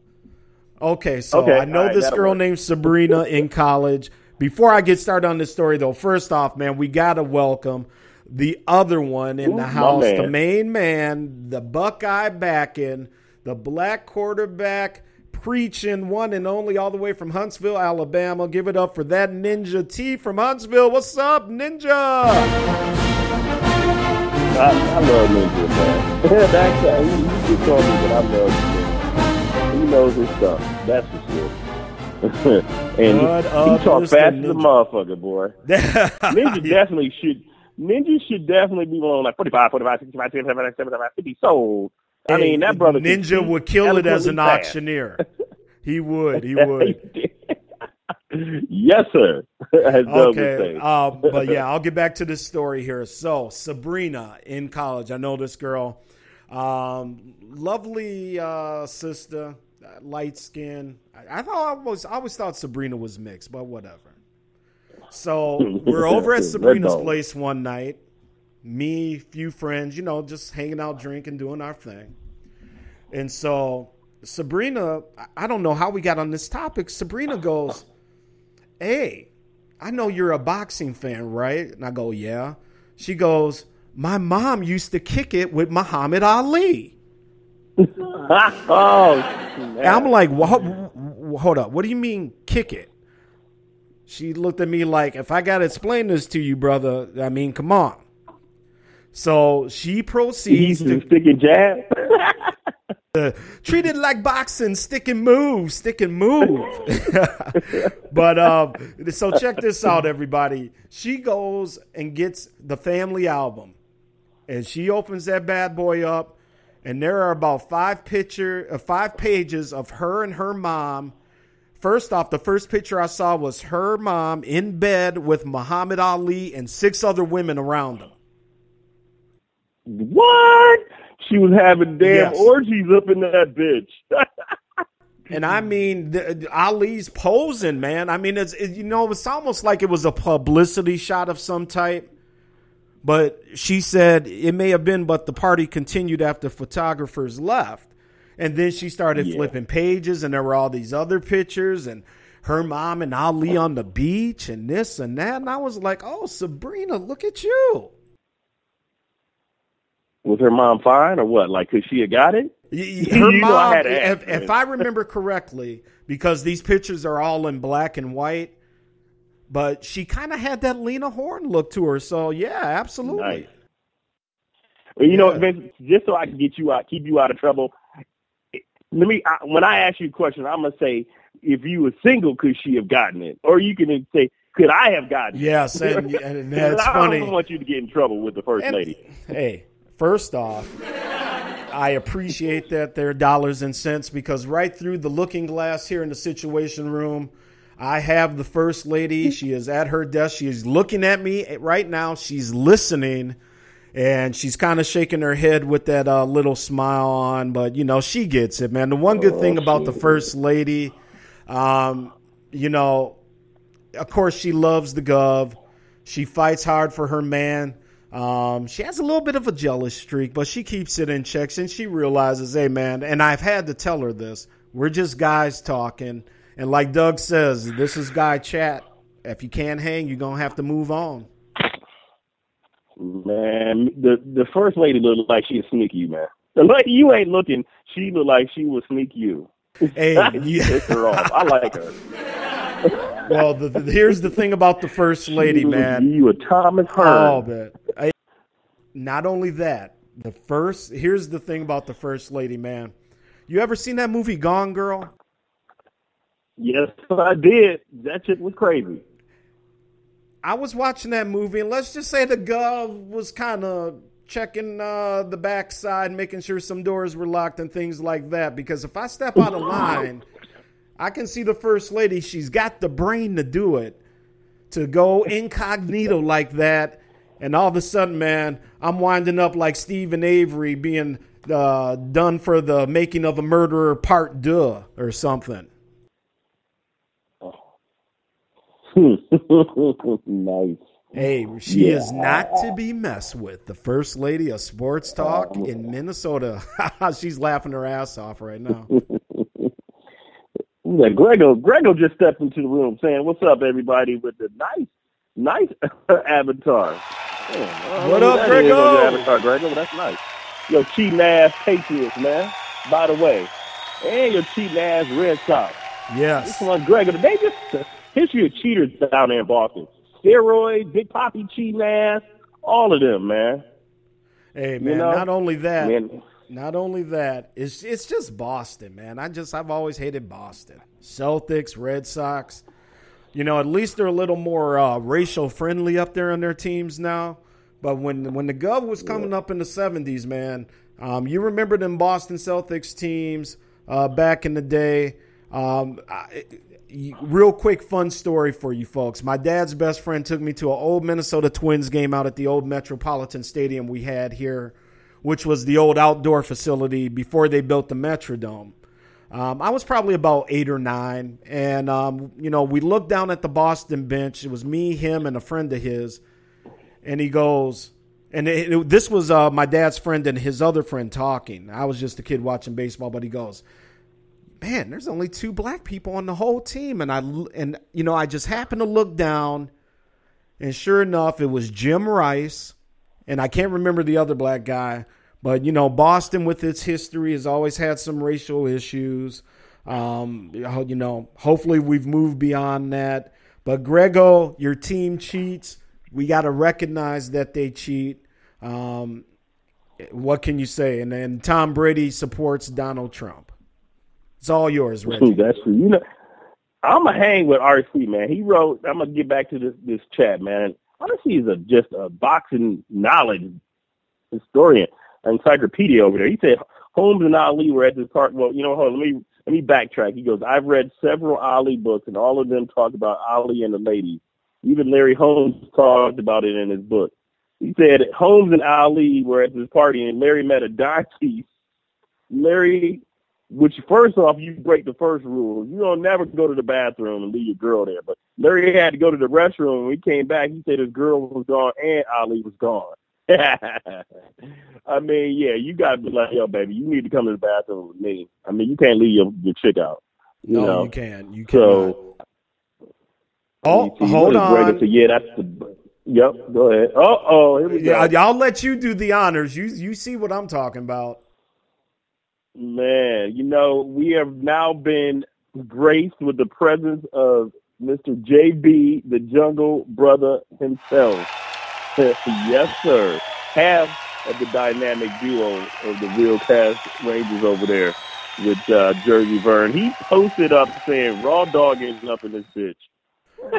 S4: Okay, so
S5: Okay,
S4: I know
S5: right,
S4: this girl
S5: work.
S4: named Sabrina in college. Before I get started on this story, though, first off, man, we gotta welcome the other one in
S5: Ooh,
S4: the house, the main man, the Buckeye backing, the black quarterback preaching one and only all the way from Huntsville, Alabama. Give it up for that Ninja T from Huntsville. What's up, Ninja?
S5: I, I love Ninja, man. that guy, he, he just told me that I love him. He knows his stuff. That's for sure. and he, talk fast as a motherfucker, boy. Ninja definitely should. Ninja should definitely be on like 45, 45, 65, 75, 75, 50 sold. I
S4: Hey,
S5: mean, that brother.
S4: Ninja would kill it as an auctioneer. He would. He would.
S5: yes, sir. As
S4: Okay, um, but yeah, I'll get back to this story here. So Sabrina in college, I know this girl, um, lovely uh, sister, light skin. I, I thought I was, I always thought Sabrina was mixed, but whatever. So we're over at Sabrina's place one night. Me, few friends, you know, just hanging out, drinking, doing our thing. And so Sabrina, I- don't know how we got on this topic. Sabrina goes, Hey, I know you're a boxing fan, right? And I go, Yeah. She goes, My mom used to kick it with Muhammad Ali.
S5: oh,
S4: I'm like, what? Hold up. What do you mean kick it? She looked at me like, if I got to explain this to you, brother, I mean, come on. So she proceeds to
S5: a sticky jab.
S4: uh, treat it like boxing, stick and move, stick and move. but um, so check this out, everybody. She goes and gets the family album, and she opens that bad boy up, and there are about five picture, uh, five pages of her and her mom. First off, the first picture I saw was her mom in bed with Muhammad Ali and six other women around them.
S5: what? She was having damn
S4: Yes.
S5: orgies up in that bitch.
S4: And I mean, the, the- Ali's posing, man. I mean, it's it, you know, it's almost like it was a publicity shot of some type. But she said it may have been, but the party continued after photographers left, and then she started
S5: Yeah.
S4: flipping pages, and there were all these other pictures, and her mom and Ali on the beach, and this and that, and I was like, "Oh, Sabrina, look at you."
S5: was her mom fine or what? Like, could she have got it?
S4: Her
S5: I
S4: mom,
S5: had to ask,
S4: if, if I remember correctly, because these pictures are all in black and white, but she kind of had that Lena Horne look to her. So yeah, absolutely.
S5: Nice. Well, you know, Vince, just so I can get you out, keep you out of trouble. Let me. I, when I ask you a question, I'm gonna say, if you were single, could she have gotten it? Or you can say, could I have gotten it?
S4: Yes, and, and that's
S5: I
S4: funny.
S5: I don't want you to get in trouble with the first
S4: And-
S5: lady.
S4: Hey, first off, I appreciate that they're dollars and cents because right through the looking glass here in the situation room, I have the first lady. She is at her desk. She is looking at me right now. She's listening. And she's kind of shaking her head with that uh, little smile on, but you know she gets it, man. The one good thing about the first lady, um, you know, of course she loves the gov. She fights hard for her man. Um, she has a little bit of a jealous streak, but she keeps it in checks and she realizes, hey man, and I've had to tell her this. We're just guys talking, and like Doug says, this is guy chat. If you can't hang, you're gonna have to move on.
S5: Man, the the first lady looked like she'd sneak you, man. The lady you ain't looking, she looked like she would sneak you.
S4: Hey,
S5: You her off. I like her.
S4: well, the, the, here's the thing about the first lady,
S5: She
S4: man.
S5: You a Thomas
S4: Oh,
S5: Hearn.
S4: man. I, not only that, the first here's the thing about the first lady, man. You ever seen that movie Gone Girl?
S5: Yes, I did. That shit was crazy.
S4: I was watching that movie, and let's just say the gov was kind of checking uh, the backside, making sure some doors were locked and things like that. Because if I step out of line, I can see the first lady. She's got the brain to do it, to go incognito like that, and all of a sudden, man, I'm winding up like Steven Avery being uh, done for the making of a murderer part deux or something.
S5: nice.
S4: Hey, she is not to be messed with. The first lady of sports talk uh-huh. in Minnesota. She's laughing her ass off right now.
S5: Yeah, Grego, Grego just stepped into the room saying, "What's up, everybody?" With the nice, nice avatar. Yeah,
S4: What up,
S5: who that is on your
S4: Grego?
S5: Avatar, Grego, that's nice. Yo, cheating ass Patriots, man. By the way, and your cheating ass Red Sox.
S4: Yes.
S5: This one, Grego. They just history of cheaters down there in Boston. Steroids, Big Papi cheating ass, all of them, man.
S4: Hey man,
S5: You know?
S4: not only that,
S5: Man.
S4: not only that, it's it's just Boston, man. I just I've always hated Boston. Celtics, Red Sox. You know, at least they're a little more uh, racial friendly up there on their teams now. But when when the Gov was coming up in the seventies, man, um, you remember them Boston Celtics teams uh, back in the day. Um, I, real quick fun story for you folks. My dad's best friend took me to an old Minnesota Twins game out at the old Metropolitan Stadium we had here, which was the old outdoor facility before they built the Metrodome. Um, I was probably about eight or nine, and um, you know we looked down at the Boston bench. It was me, him, and a friend of his, and he goes, and it, it- this was uh, my dad's friend and his other friend talking. I was just a kid watching baseball, but he goes, "Man, there's only two black people on the whole team," and I and you know I just happened to look down, and sure enough, it was Jim Rice, and I can't remember the other black guy. But you know, Boston with its history has always had some racial issues. Um, you know, hopefully we've moved beyond that. But Grego, your team cheats. We got to recognize that they cheat. Um, what can you say? And then Tom Brady supports Donald Trump. It's all yours, Reggie.
S5: That's true. You know, I'm gonna hang with RC man. He wrote. I'm gonna get back to this this chat, man. RC is a just a boxing knowledge historian, encyclopedia over there. He said Holmes and Ali were at this park. Well, you know, hold on, let me let me backtrack. He goes, I've read several Ali books, and all of them talk about Ali and the ladies. Even Larry Holmes talked about it in his book. He said Holmes and Ali were at this party, and Larry met a dime. Larry which first off, you break the first rule. You don't never go to the bathroom and leave your girl there. But Larry had to go to the restroom. When he came back, he said his girl was gone and Ali was gone. I mean, yeah, you got to be like, yo, baby, you need to come to the bathroom with me. I mean, you can't leave your, your chick out. You
S4: no,
S5: know?
S4: you can't. You cannot.
S5: So,
S4: oh,
S5: see,
S4: hold
S5: what is Greg
S4: on.
S5: said, yeah, that's the. Yep, go ahead. Uh oh, here we go.
S4: Yeah, I'll let you do the honors. You you see what I'm talking about.
S5: Man, you know, we have now been graced with the presence of Mr. JB, the Jungle Brother himself. yes, sir. Half of the dynamic duo of the Real Cast Rangers over there with uh, Jersey Vern. He posted up saying, Raw Dog is up in this bitch.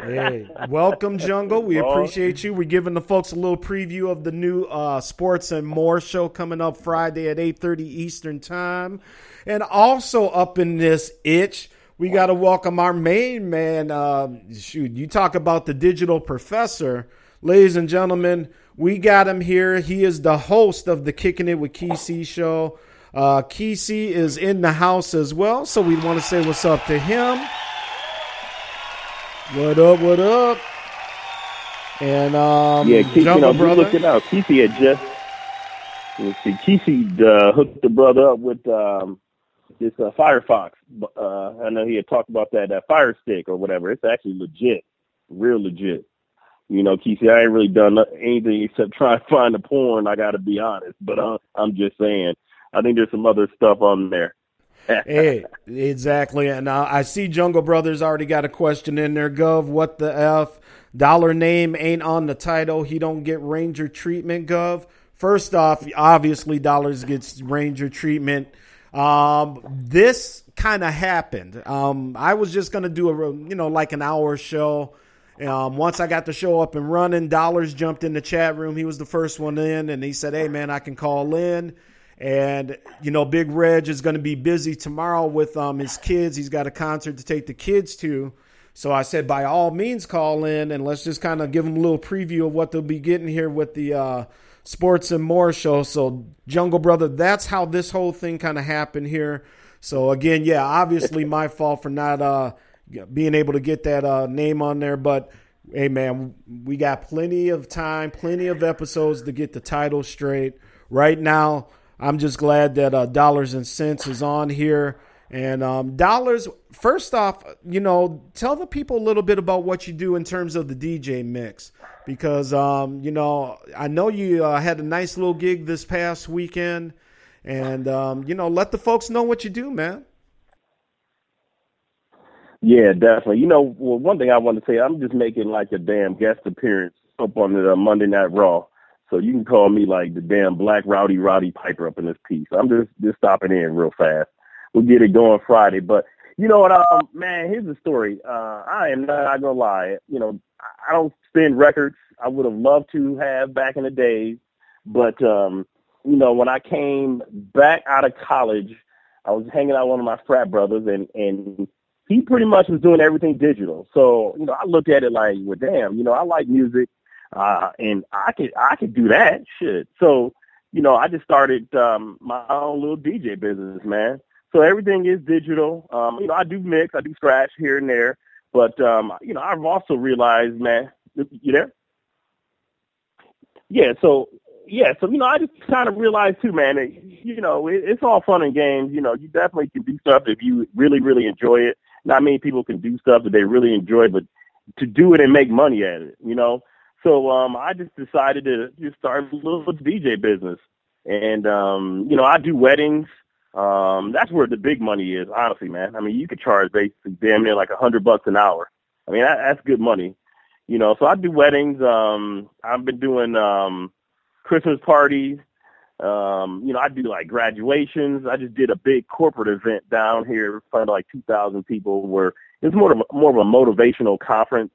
S4: Hey, welcome, Jungle. We appreciate you. We're giving the folks a little preview of the new uh, Sports and More show coming up Friday at 8.30 Eastern Time. And also up in this itch, we got to welcome our main man. Uh, shoot, you talk about the digital professor. Ladies and gentlemen, we got him here. He is the host of the Kicking It with Kesey show. Uh, Kesey is in the house as well, so we want to say what's up to him. What up? What up? And um,
S5: Yeah, Keith, you
S4: Jungle
S5: know, just
S4: brother.
S5: look it out. Kesey had just, let's see, Kesey uh, hooked the brother up with um, this uh, Firefox. Uh, I know he had talked about that, that Fire Stick or whatever. It's actually legit, real legit. You know, Kesey, I ain't really done no- anything except try and find the porn. I got to be honest, but uh, I'm just saying. I think there's some other stuff on there.
S4: Hey, exactly. And uh, I see Jungle Brothers already got a question in there. Gov, what the f? Dollar name ain't on the title. He don't get Ranger treatment. Gov. First off, obviously Dollars gets Ranger treatment. Um, this kind of happened. Um, I was just gonna do a you know like an hour show. Um, once I got the show up and running, Dollars jumped in the chat room. He was the first one in, and he said, "Hey man, I can call in." And you know, Big Reg is going to be busy tomorrow with um, his kids. He's got a concert to take the kids to. So I said, by all means, call in and let's just kind of give them a little preview of what they'll be getting here with the uh, Sports and More show. So, Jungle Brother, that's how this whole thing kind of happened here. So, again, yeah, obviously my fault for not uh, being able to get that uh, name on there. But, hey, man, we got plenty of time, plenty of episodes to get the title straight. Right now, I'm just glad that uh, Dollars and Cents is on here. And um, Dollars, first off, you know, tell the people a little bit about what you do in terms of the DJ mix. Because, um, you know, I know you uh, had a nice little gig this past weekend. And, um, you know, let the folks know what you do, man.
S5: Yeah, definitely. You know, well, one thing I want to say, I'm just making like a damn guest appearance up on the uh, Monday Night Raw. So you can call me like the damn black rowdy Roddy Piper up in this piece. I'm just just stopping in real fast. We'll get it going Friday. But you know what, um, man, here's the story. Uh, I am not gonna lie. You know, I don't spin records. I would have loved to have back in the days, but um, you know, when I came back out of college, I was hanging out with one of my frat brothers, and and he pretty much was doing everything digital. So you know, I looked at it like, well, damn, you know, I like music, uh, and I could I could do that shit. So you know, I just started um, my own little DJ business, man. So everything is digital. Um, you know, I do mix, I do scratch here and there, but um, you know, I've also realized, man, you there? Yeah. So yeah, so you know, I just kind of realized too, man. That, you know, it, it's all fun and games. You know, you definitely can do stuff if you really, really enjoy it. Not many people can do stuff that they really enjoy, but to do it and make money at it, you know. So um, I just decided to just start a little DJ business, and um, you know, I do weddings. Um, that's where the big money is, honestly, man. I mean, you could charge basically damn near like a hundred bucks an hour. I mean, that, that's good money, you know. So I do weddings. Um, I've been doing um Christmas parties. Um, you know, I do like graduations. I just did a big corporate event down here of like 2,000 people where it's more of a, more of a motivational conference.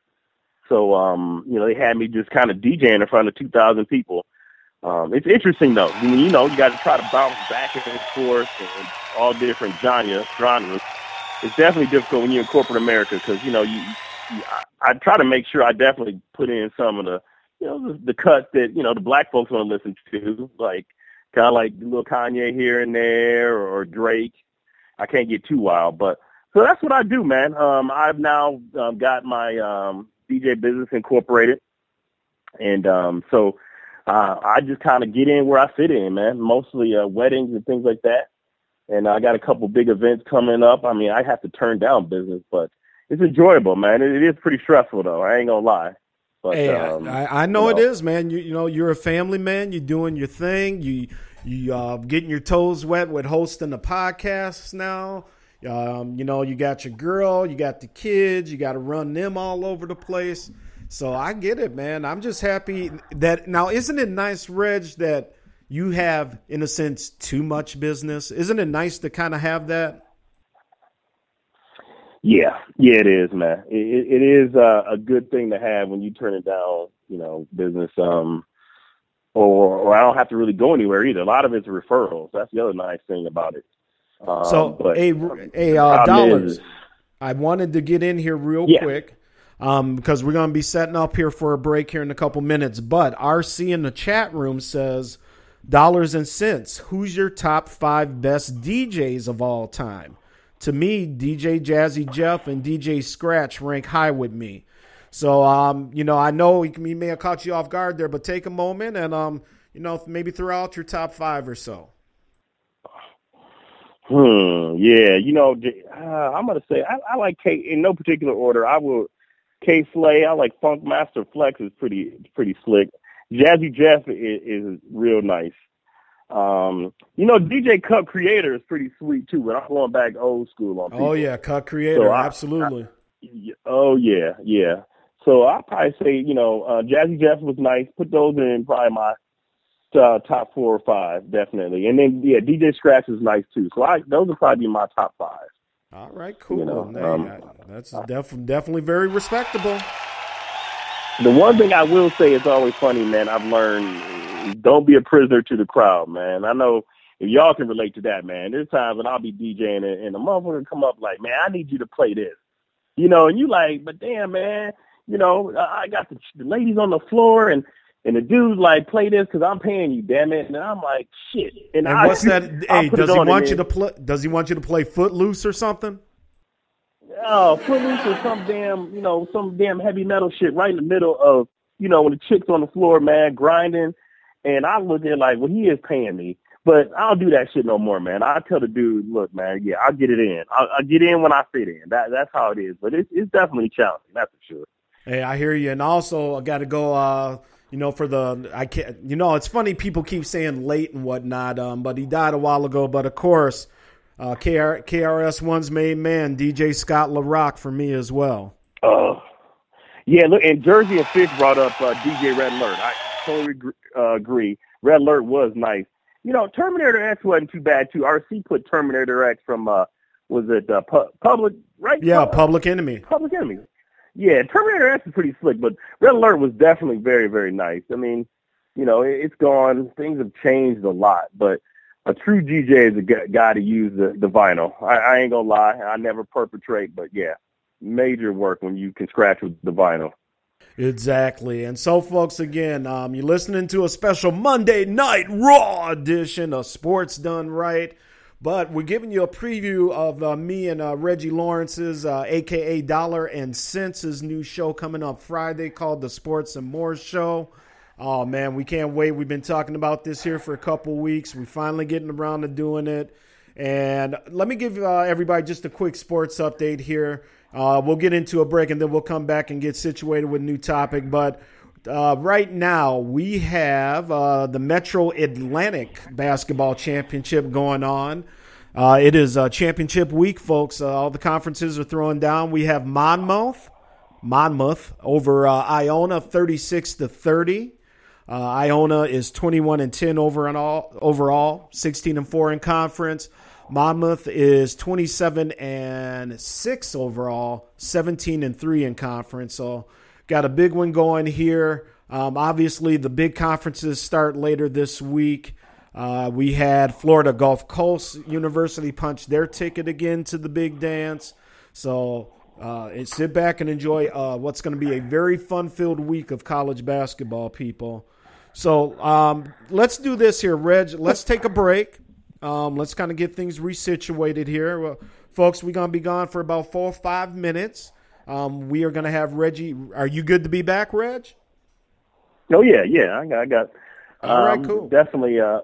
S5: So, um, you know, they had me just kind of DJing in front of 2,000 people. Um, it's interesting though. I mean, you know, you got to try to bounce back and forth and all different genres. genres. It's definitely difficult when you're in corporate America because, you know, you, you I, I try to make sure I definitely put in some of the, you know, the, the cuts that, you know, the black folks want to listen to, like kind of like little Kanye here and there or, Drake. I can't get too wild, but so that's what I do, man. Um, I've now um, got my um, DJ business incorporated, and um, so uh, I just kind of get in where I fit in, man. Mostly uh, weddings and things like that. And I got a couple big events coming up. I mean, I have to turn down business, but it's enjoyable, man. It, it is pretty stressful, though. I ain't gonna lie. But,
S4: hey,
S5: um,
S4: I, I know,
S5: you
S4: it is, man. You you know you're a family man. You're doing your thing. You you uh, getting your toes wet with hosting the podcasts now. Um, you know you got your girl, you got the kids, you got to run them all over the place. So I get it, man. I'm just happy that now isn't it nice, Reg, that you have in a sense too much business? Isn't it nice to kind of have that?
S5: Yeah, yeah, it is, man. It, it is uh, a good thing to have when you turn it down, you know, business. Um, or, or I don't have to really go anywhere either. A lot of it's referrals. That's the other nice thing about it. Um,
S4: so, a, a uh, dollars. Is, I wanted to get in here real
S5: yeah.
S4: quick um, because we're going to be setting up here for a break here in a couple minutes. But RC in the chat room says, dollars and cents. Who's your top five best DJs of all time? To me, DJ Jazzy Jeff and DJ Scratch rank high with me. So, um, you know, I know he may have caught you off guard there, but take a moment and, um, you know, maybe throw out your top five or so.
S5: Hmm. Yeah. You know, uh, I'm gonna say I, I like K in no particular order. I will Kay Slay. I like Funk Master Flex is pretty pretty slick. Jazzy Jeff is, is real nice. Um, you know, DJ Cut Creator is pretty sweet too, but I'm going back old school on. People.
S4: Oh yeah, Cut Creator,
S5: So I-
S4: absolutely.
S5: I- oh yeah, yeah. So I probably say you know uh, Jazzy Jeff was nice. Put those in probably my uh, top four or five definitely, and then yeah, DJ Scratch is nice too. So I those would probably be my top five.
S4: All right, cool.
S5: You know, um,
S4: that's def- definitely very respectable.
S5: The one thing I will say is always funny, man. I've learned don't be a prisoner to the crowd, man. I know if y'all can relate to that, man. There's times when I'll be DJing and, and a motherfucker come up like, man, I need you to play this, you know, and you like, but damn, man, you know, I I got the, the ladies on the floor and and the dude's like, play this because I'm paying you, damn it, and I'm like, shit. And,
S4: And
S5: I,
S4: what's that?
S5: I'll
S4: Hey, does he want you to play? Does he want you to play Footloose or something?
S5: Oh, Footloose or some damn, you know, some damn heavy metal shit right in the middle of, you know, when the chick's on the floor, man, grinding. And I look at like, well, he is paying me. But I don't do that shit no more, man. I tell the dude, look, man, yeah, I'll get it in. I'll, I'll get in when I fit in. That that's how it is. But it's it's definitely challenging, that's for sure.
S4: Hey, I hear you. And also, I got to go. Uh, you know, for the I can't. You know, it's funny. People keep saying late and whatnot. Um, but he died a while ago. But of course, uh, KR, KRS One's main man, DJ Scott LaRock, for me as well.
S5: Uh, yeah, look, and Jersey and Fish brought up uh, DJ Red Alert. I, totally agree, uh. Red Alert was nice. You know, Terminator X wasn't too bad too. RC put Terminator X from uh, was it uh, pu- Public right?
S4: Yeah, Public Enemy.
S5: Public Enemy. Yeah, Terminator X is pretty slick, but Red Alert was definitely very, very nice. I mean, you know, it, it's gone. Things have changed a lot, but a true DJ is a gu- guy to use the, the vinyl. I, I ain't gonna lie, I never perpetrate, but yeah, major work when you can scratch with the vinyl.
S4: Exactly. And so, folks, again, um, you're listening to a special Monday Night Raw edition of Sports Done Right. But we're giving you a preview of uh, me and uh, Reggie Lawrence's, uh, aka Dollar and Cents' new show coming up Friday called The Sports and More Show. Oh man, we can't wait. We've been talking about this here for a couple weeks. We're finally getting around to doing it. And let me give uh, everybody just a quick sports update here. Uh, we'll get into a break and then we'll come back and get situated with a new topic. But uh, right now, we have uh, the Metro Atlantic Basketball Championship going on. Uh, it is uh, championship week, folks. Uh, all the conferences are throwing down. We have Monmouth, Monmouth over uh, Iona, thirty-six to thirty. Iona is 21 and 10 over and all, overall, 16 and 4 in conference. Monmouth is 27 and 6 overall, 17 and 3 in conference. So, got a big one going here. Um, obviously, the big conferences start later this week. Uh, we had Florida Gulf Coast University punch their ticket again to the big dance. So, uh, sit back and enjoy uh, what's going to be a very fun-filled week of college basketball, people. So um, let's do this here, Reg. Let's take a break. Um, let's kind of get things resituated here, well, folks. We're gonna be gone for about four or five minutes. Um, we are gonna have Reggie. Are you good to be back, Reg?
S5: Oh yeah, yeah, I got, I got.
S4: All right,
S5: um,
S4: cool.
S5: Definitely. Uh,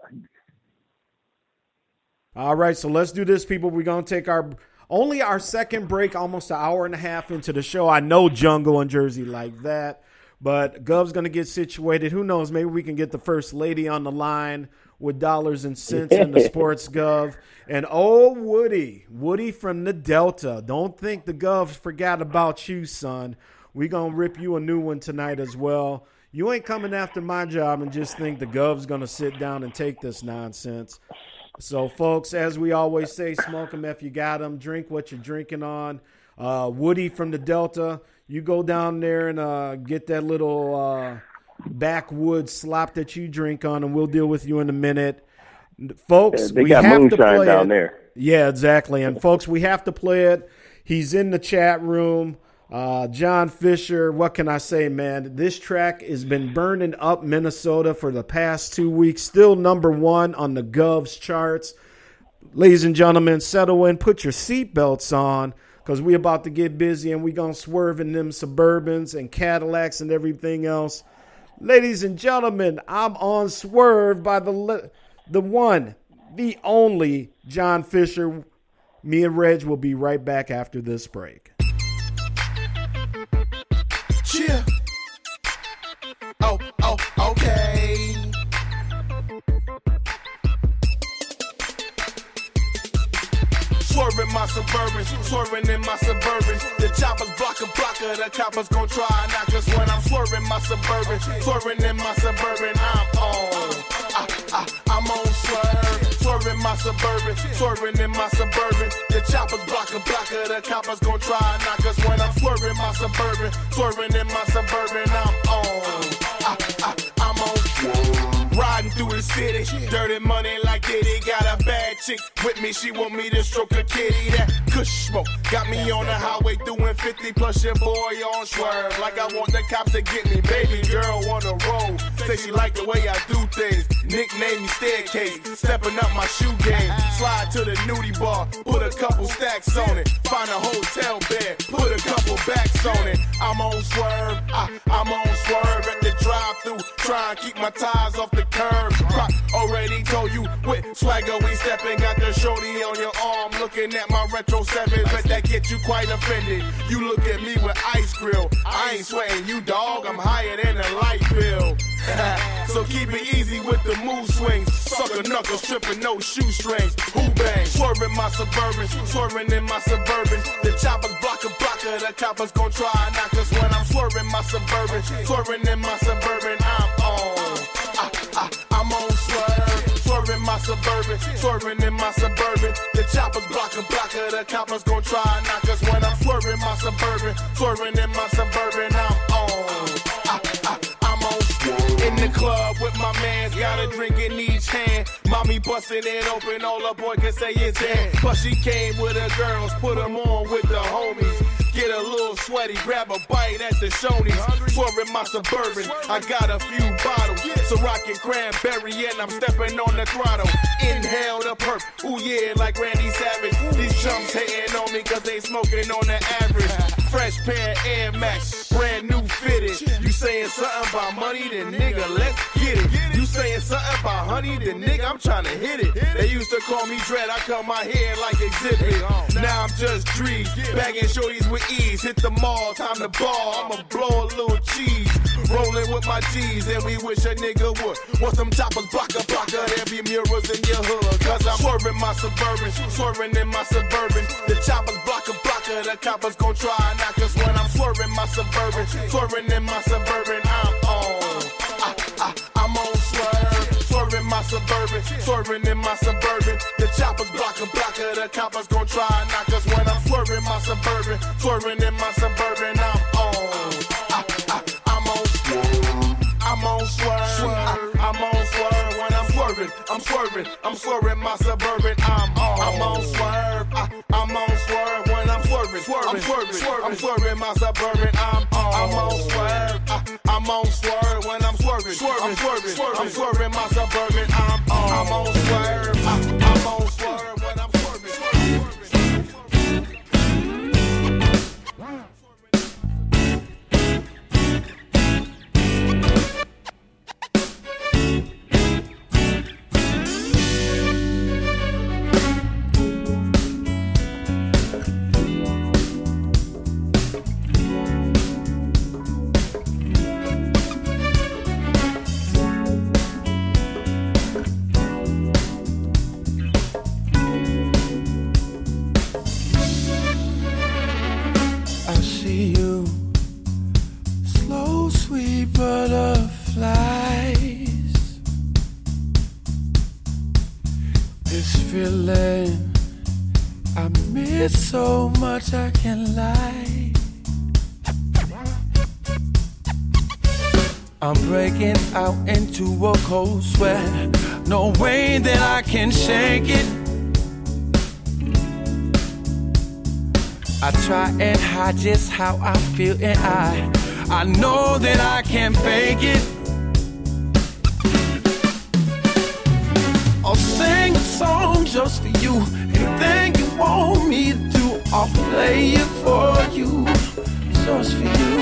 S4: All right, so let's do this, people. We're gonna take our only our second break, almost an hour and a half into the show. I know Jungle and Jersey like that, but Gov's gonna get situated. Who knows? Maybe we can get the first lady on the line with dollars and cents in the sports Gov. And oh, Woody, Woody from the Delta. Don't think the Gov forgot about you, son. We gonna rip you a new one tonight as well. You ain't coming after my job and just think the Gov's gonna sit down and take this nonsense. So, folks, as we always say, smoke them if you got them. Drink what you're drinking on. Uh, Woody from the Delta, you go down there and uh, get that little uh, backwoods slop that you drink on, and we'll deal with you in a minute. Folks,
S5: they
S4: we
S5: got
S4: have to
S5: moonshine
S4: play
S5: down
S4: it.
S5: there.
S4: Yeah, exactly. And folks, we have to play it. He's in the chat room. Uh, John Fisher, what can I say, man? This track has been burning up Minnesota for the past two weeks. Still number one on the Govs charts. Ladies and gentlemen, settle in, put your seatbelts on, because we're about to get busy and we're going to swerve in them Suburbans and Cadillacs and everything else. Ladies and gentlemen, I'm on Swerve by the the one, the only John Fisher. Me and Reg will be right back after this break.
S6: Yeah. My suburban, swerving in my suburban. The choppers block a blocker, the coppers gon' try and knock us when I'm swerving my suburban, swerving in my suburban. I'm on, I, I, I'm on swerve, swerving my suburban, swerving in my suburban. The choppers block a blocker, the coppers gon' try and knock us when I'm swerving my suburban, swerving in my suburban. I'm on, I, I, I'm on swerve. Riding through the city, dirty money like Diddy. Got a bad chick with me, she want me to stroke a kitty. That kush smoke got me on the highway doing 50 plus your boy on swerve. Like I want the cops to get me, baby girl on the road. Say she like the way I do things. Nickname me staircase, stepping up my shoe game. Slide to the nudie bar, put a couple stacks on it. Find a hotel bed, put a couple backs on it. I'm on swerve, I, I'm on swerve at the drive-through. Try and keep my tires off the curb. Croc already told you with swagger we stepping. Got the shorty on your arm, looking at my retro seven. Bet that get you quite offended. You look at me with ice grill. I ain't sweating you, dog. I'm higher than a light bill. so keep it easy with the move swings. Sucker knuckles, tripping no shoestrings. Who bang? Swerving my suburban, swerving in my suburban. The choppers block a blocker, the coppers gon' try knock us when I'm swerving my suburban, swerving in my suburban. I'm suburban, swerving in my suburban. The choppers block a blocker, the coppers gon' try knock us when I'm swerving my suburban, swerving in my suburban. I'm on. I, I, I'm on. In the club with my mans, got a drink in each hand. Mommy busting it open, all a boy can say is that. But she came with her girls, put them on with the homies. Get a little sweaty, grab a bite at the Shoney's. Swerving my suburban, I got a few bottles. So rockin' cranberry and I'm stepping on the throttle. Inhale the perp, ooh yeah, like Randy Savage. These chumps hating on me cause they smoking on the average. Fresh pair of Air Max, brand new fitted. You saying something about money, then nigga, let's get it. You saying something about honey, then nigga, I'm trying to hit it. They used to call me Dread, I cut my hair like exhibit. Now I'm just Drees, bagging shorties with ease. Hit the mall, time to ball. I'ma blow a little cheese. Rolling with my G's, and we wish a nigga would. Want some choppers, blocker, blocker. There be mirrors in your hood. Cause I'm swerving my suburban, swerving in my suburban. The choppers, blocker, blocker. The coppers gon' try and knock us when I'm swerving my suburban, swerving in my suburban. I'm on. I, I, I'm on swerve, swerving my suburban, swerving in my suburban. The choppers blocker, blocker. The coppers gon' try and knock us when I'm swerving my suburban, swerving in my suburban. I'm on. I, I, I'm on swerve. I'm on swerve. I, I'm on swerve when I'm swerving. I'm swerving. I'm swerving my suburban. I'm on. I'm on swerve. I, I'm on swerving. I'm swerving. swerving. I'm swerving my suburban. I'm on. I'm on swerve. I, I'm on swerve when I'm swerving. I'm swerving. I'm swerving my suburban. I'm on swerve.
S7: Feeling I miss so much I can't lie. I'm breaking out into a cold sweat. No way that I can shake it. I try and hide just how I feel, and I, I know that I can't fake it. Song just for you. Anything you want me to do, I'll play it for you, just for you.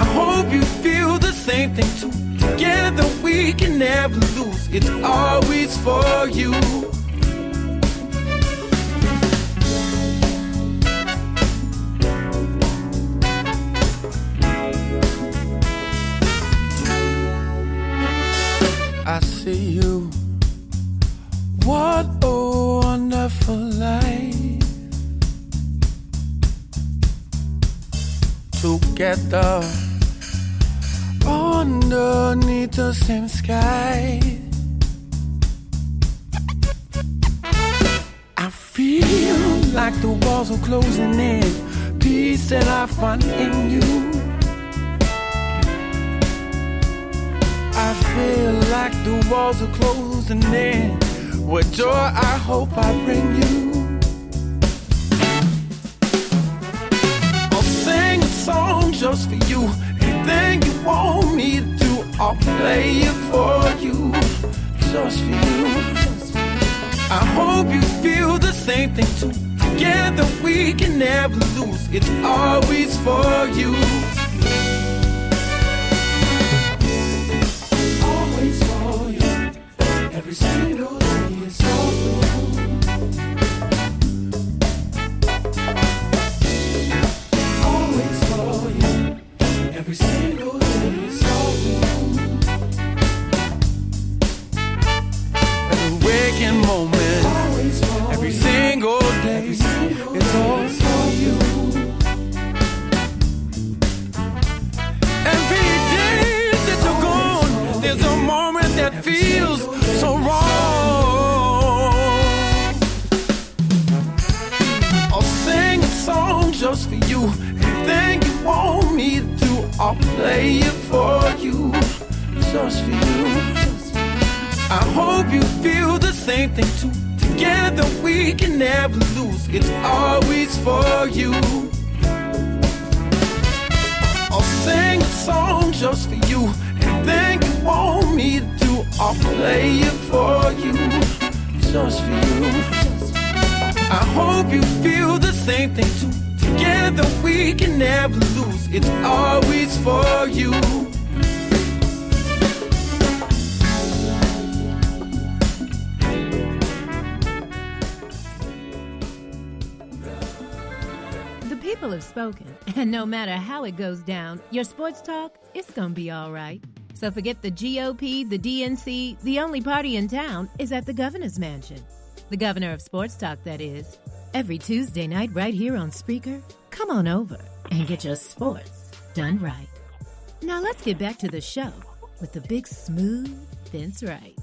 S7: I hope you feel the same thing too. Together we can never lose. It's always for you. I see you. What a wonderful life. Together underneath the same sky. I feel like the walls are closing in. Peace that I find in you. I feel like the walls are closing in. What joy I hope I bring you. I'll sing a song just for you. Anything you want me to do, I'll play it for you. Just for you. I hope you feel the same thing too. Together we can never lose. It's always for you. always for you. Every single it
S3: goes down, your sports talk, it's gonna be all right. So forget the GOP, the DNC, the only party in town is at the governor's mansion. The governor of sports talk, that is. Every Tuesday night, right here on Spreaker. Come on over and get your sports done right. Now let's get back to the show with the big smooth Vince Wright.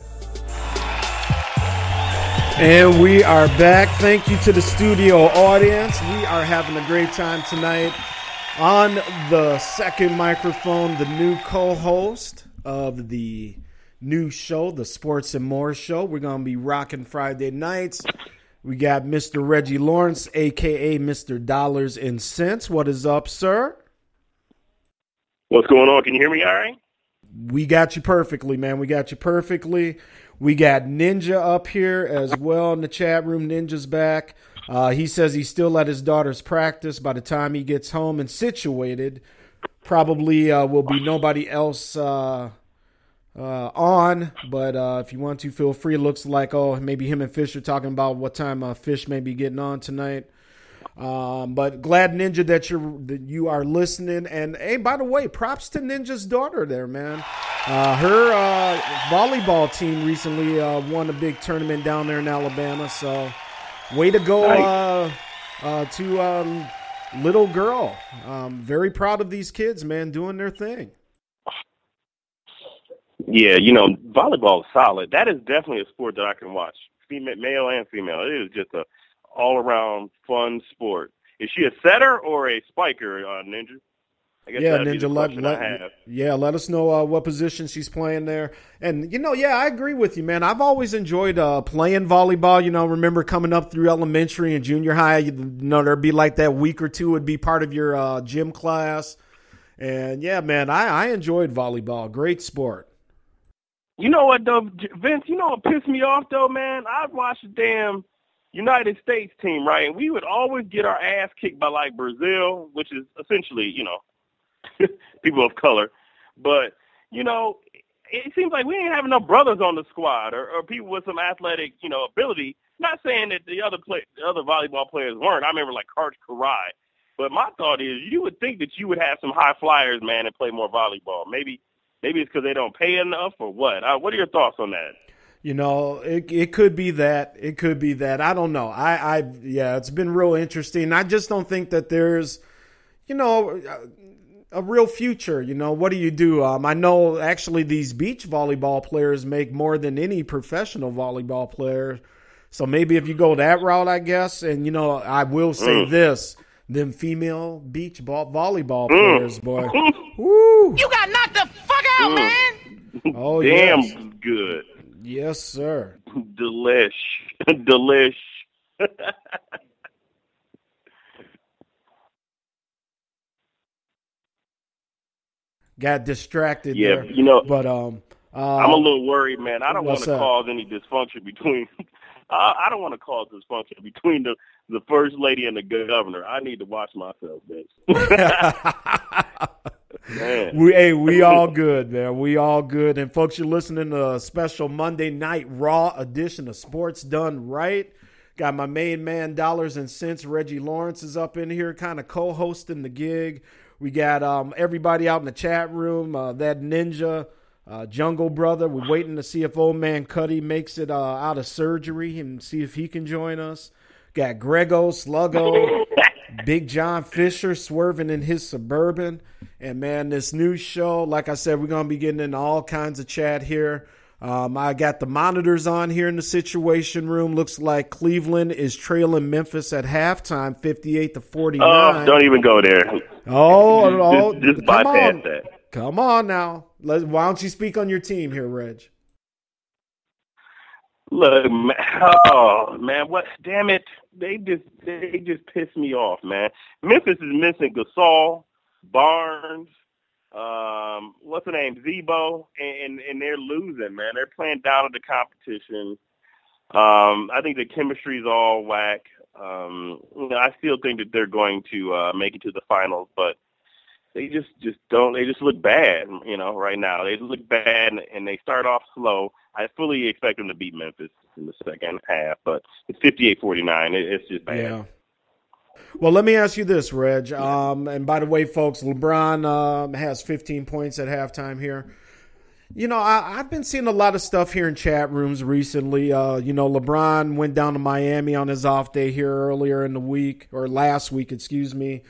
S4: And we are back. Thank you to the studio audience. We are having a great time tonight. On the second microphone, the new co host of the new show, the Sports and More Show. We're going to be rocking Friday nights. We got Mr. Reggie Lawrence, aka Mr. Dollars and Cents. What is up, sir?
S5: What's going on? Can you hear me all right?
S4: We got you perfectly, man. We got you perfectly. We got Ninja up here as well in the chat room. Ninja's back. Uh, he says he's still at his daughter's practice. By the time he gets home and situated, probably uh, will be nobody else uh, uh, on. But uh, if you want to, feel free. Looks like oh maybe him and Fish are talking about what time uh, Fish may be getting on tonight. Um, but glad Ninja that you're that you are listening. And hey, by the way, props to Ninja's daughter there, man. Uh, her uh, volleyball team recently uh, won a big tournament down there in Alabama. So way to go uh, uh, to um, little girl. Um, very proud of these kids, man, doing their thing.
S5: Yeah, you know, volleyball is solid. That is definitely a sport that I can watch, female, male and female. It is just a all around fun sport. Is she a setter or a spiker, uh, Ninja? I guess
S4: yeah,
S5: that'd be the
S4: Ninja. Let,
S5: I
S4: let-
S5: have.
S4: yeah, let us know uh, what position she's playing there. And you know, yeah, I agree with you, man. I've always enjoyed uh, playing volleyball. You know, remember coming up through elementary and junior high. You know, there'd be like that week or two would be part of your uh, gym class. And yeah, man, I, I enjoyed volleyball. Great sport.
S5: You know what though, Vince? You know what pissed me off though, man? I'd watch the damn United States team, right? And we would always get our ass kicked by like Brazil, which is essentially, you know, people of color. But you know, it seems like we ain't have enough brothers on the squad or, or people with some athletic, you know, ability. Not saying that the other play, the other volleyball players weren't. I remember like Karch Kiraly. But my thought is, you would think that you would have some high flyers, man, and play more volleyball. Maybe, maybe it's because they don't pay enough, or what? Uh, what are your thoughts on that?
S4: You know, it it could be that. It could be that. I don't know. I I yeah, it's been real interesting. I just don't think that there's, you know, a real future. You know, what do you do? Um, I know actually these beach volleyball players make more than any professional volleyball player. So maybe if you go that route, I guess. And you know, I will say
S5: Mm.
S4: this: them female beach ball volleyball
S5: Mm.
S4: players, boy. Woo!
S2: You got knocked the fuck out,
S5: Mm.
S2: man!
S4: Oh
S5: Damn
S4: yes,
S5: good.
S4: yes, sir.
S5: Delish. Delish.
S4: Got distracted
S5: Yeah,
S4: there.
S5: you know-
S4: but um, uh,
S5: I'm a little worried, man. I don't want to cause any dysfunction between. I I don't want to cause dysfunction between the the first lady and the governor. I need to watch myself, bitch. man.
S4: we hey, we all good, man. We all good. And folks, you're listening to a special Monday night Raw edition of Sports Done Right. Got my main man, Dollars and Cents, Reggie Lawrence is up in here, kind of co-hosting the gig. We got um, everybody out in the chat room. Uh, that ninja, uh, Jungle Brother. We're waiting to see if old man Cuddy makes it uh, out of surgery and see if he can join us. Got Grego, Sluggo, Big John Fisher swerving in his suburban. And man, this new show, like I said, we're gonna be getting into all kinds of chat here. Um, I got the monitors on here in the situation room. Looks like Cleveland is trailing Memphis at halftime, fifty-eight to forty-nine.
S5: Oh, don't even go there.
S4: Oh,
S5: just,
S4: oh,
S5: just, just
S4: come
S5: bypass
S4: on.
S5: that.
S4: Come on now. Let, why don't you speak on your team here, Reg?
S5: Look, man, oh man, what? Damn it! They just they just piss me off, man. Memphis is missing Gasol, Barnes, um, what's the name, Z-Bo, and and they're losing, man. They're playing down at the competition. Um, I think the chemistry is all whack. Um, you know, I still think that they're going to uh, make it to the finals, but they just just don't. They just look bad, you know, right now. They look bad, and they start off slow. I fully expect them to beat Memphis in the second half, but it's 58-49. It, it's just bad.
S4: Yeah. Well, let me ask you this, Reg. Um, and by the way, folks, LeBron um, has 15 points at halftime here. You know, I, have been seeing a lot of stuff here in chat rooms recently. Uh, you know, LeBron went down to Miami on his off day here earlier in the week or last week, excuse me.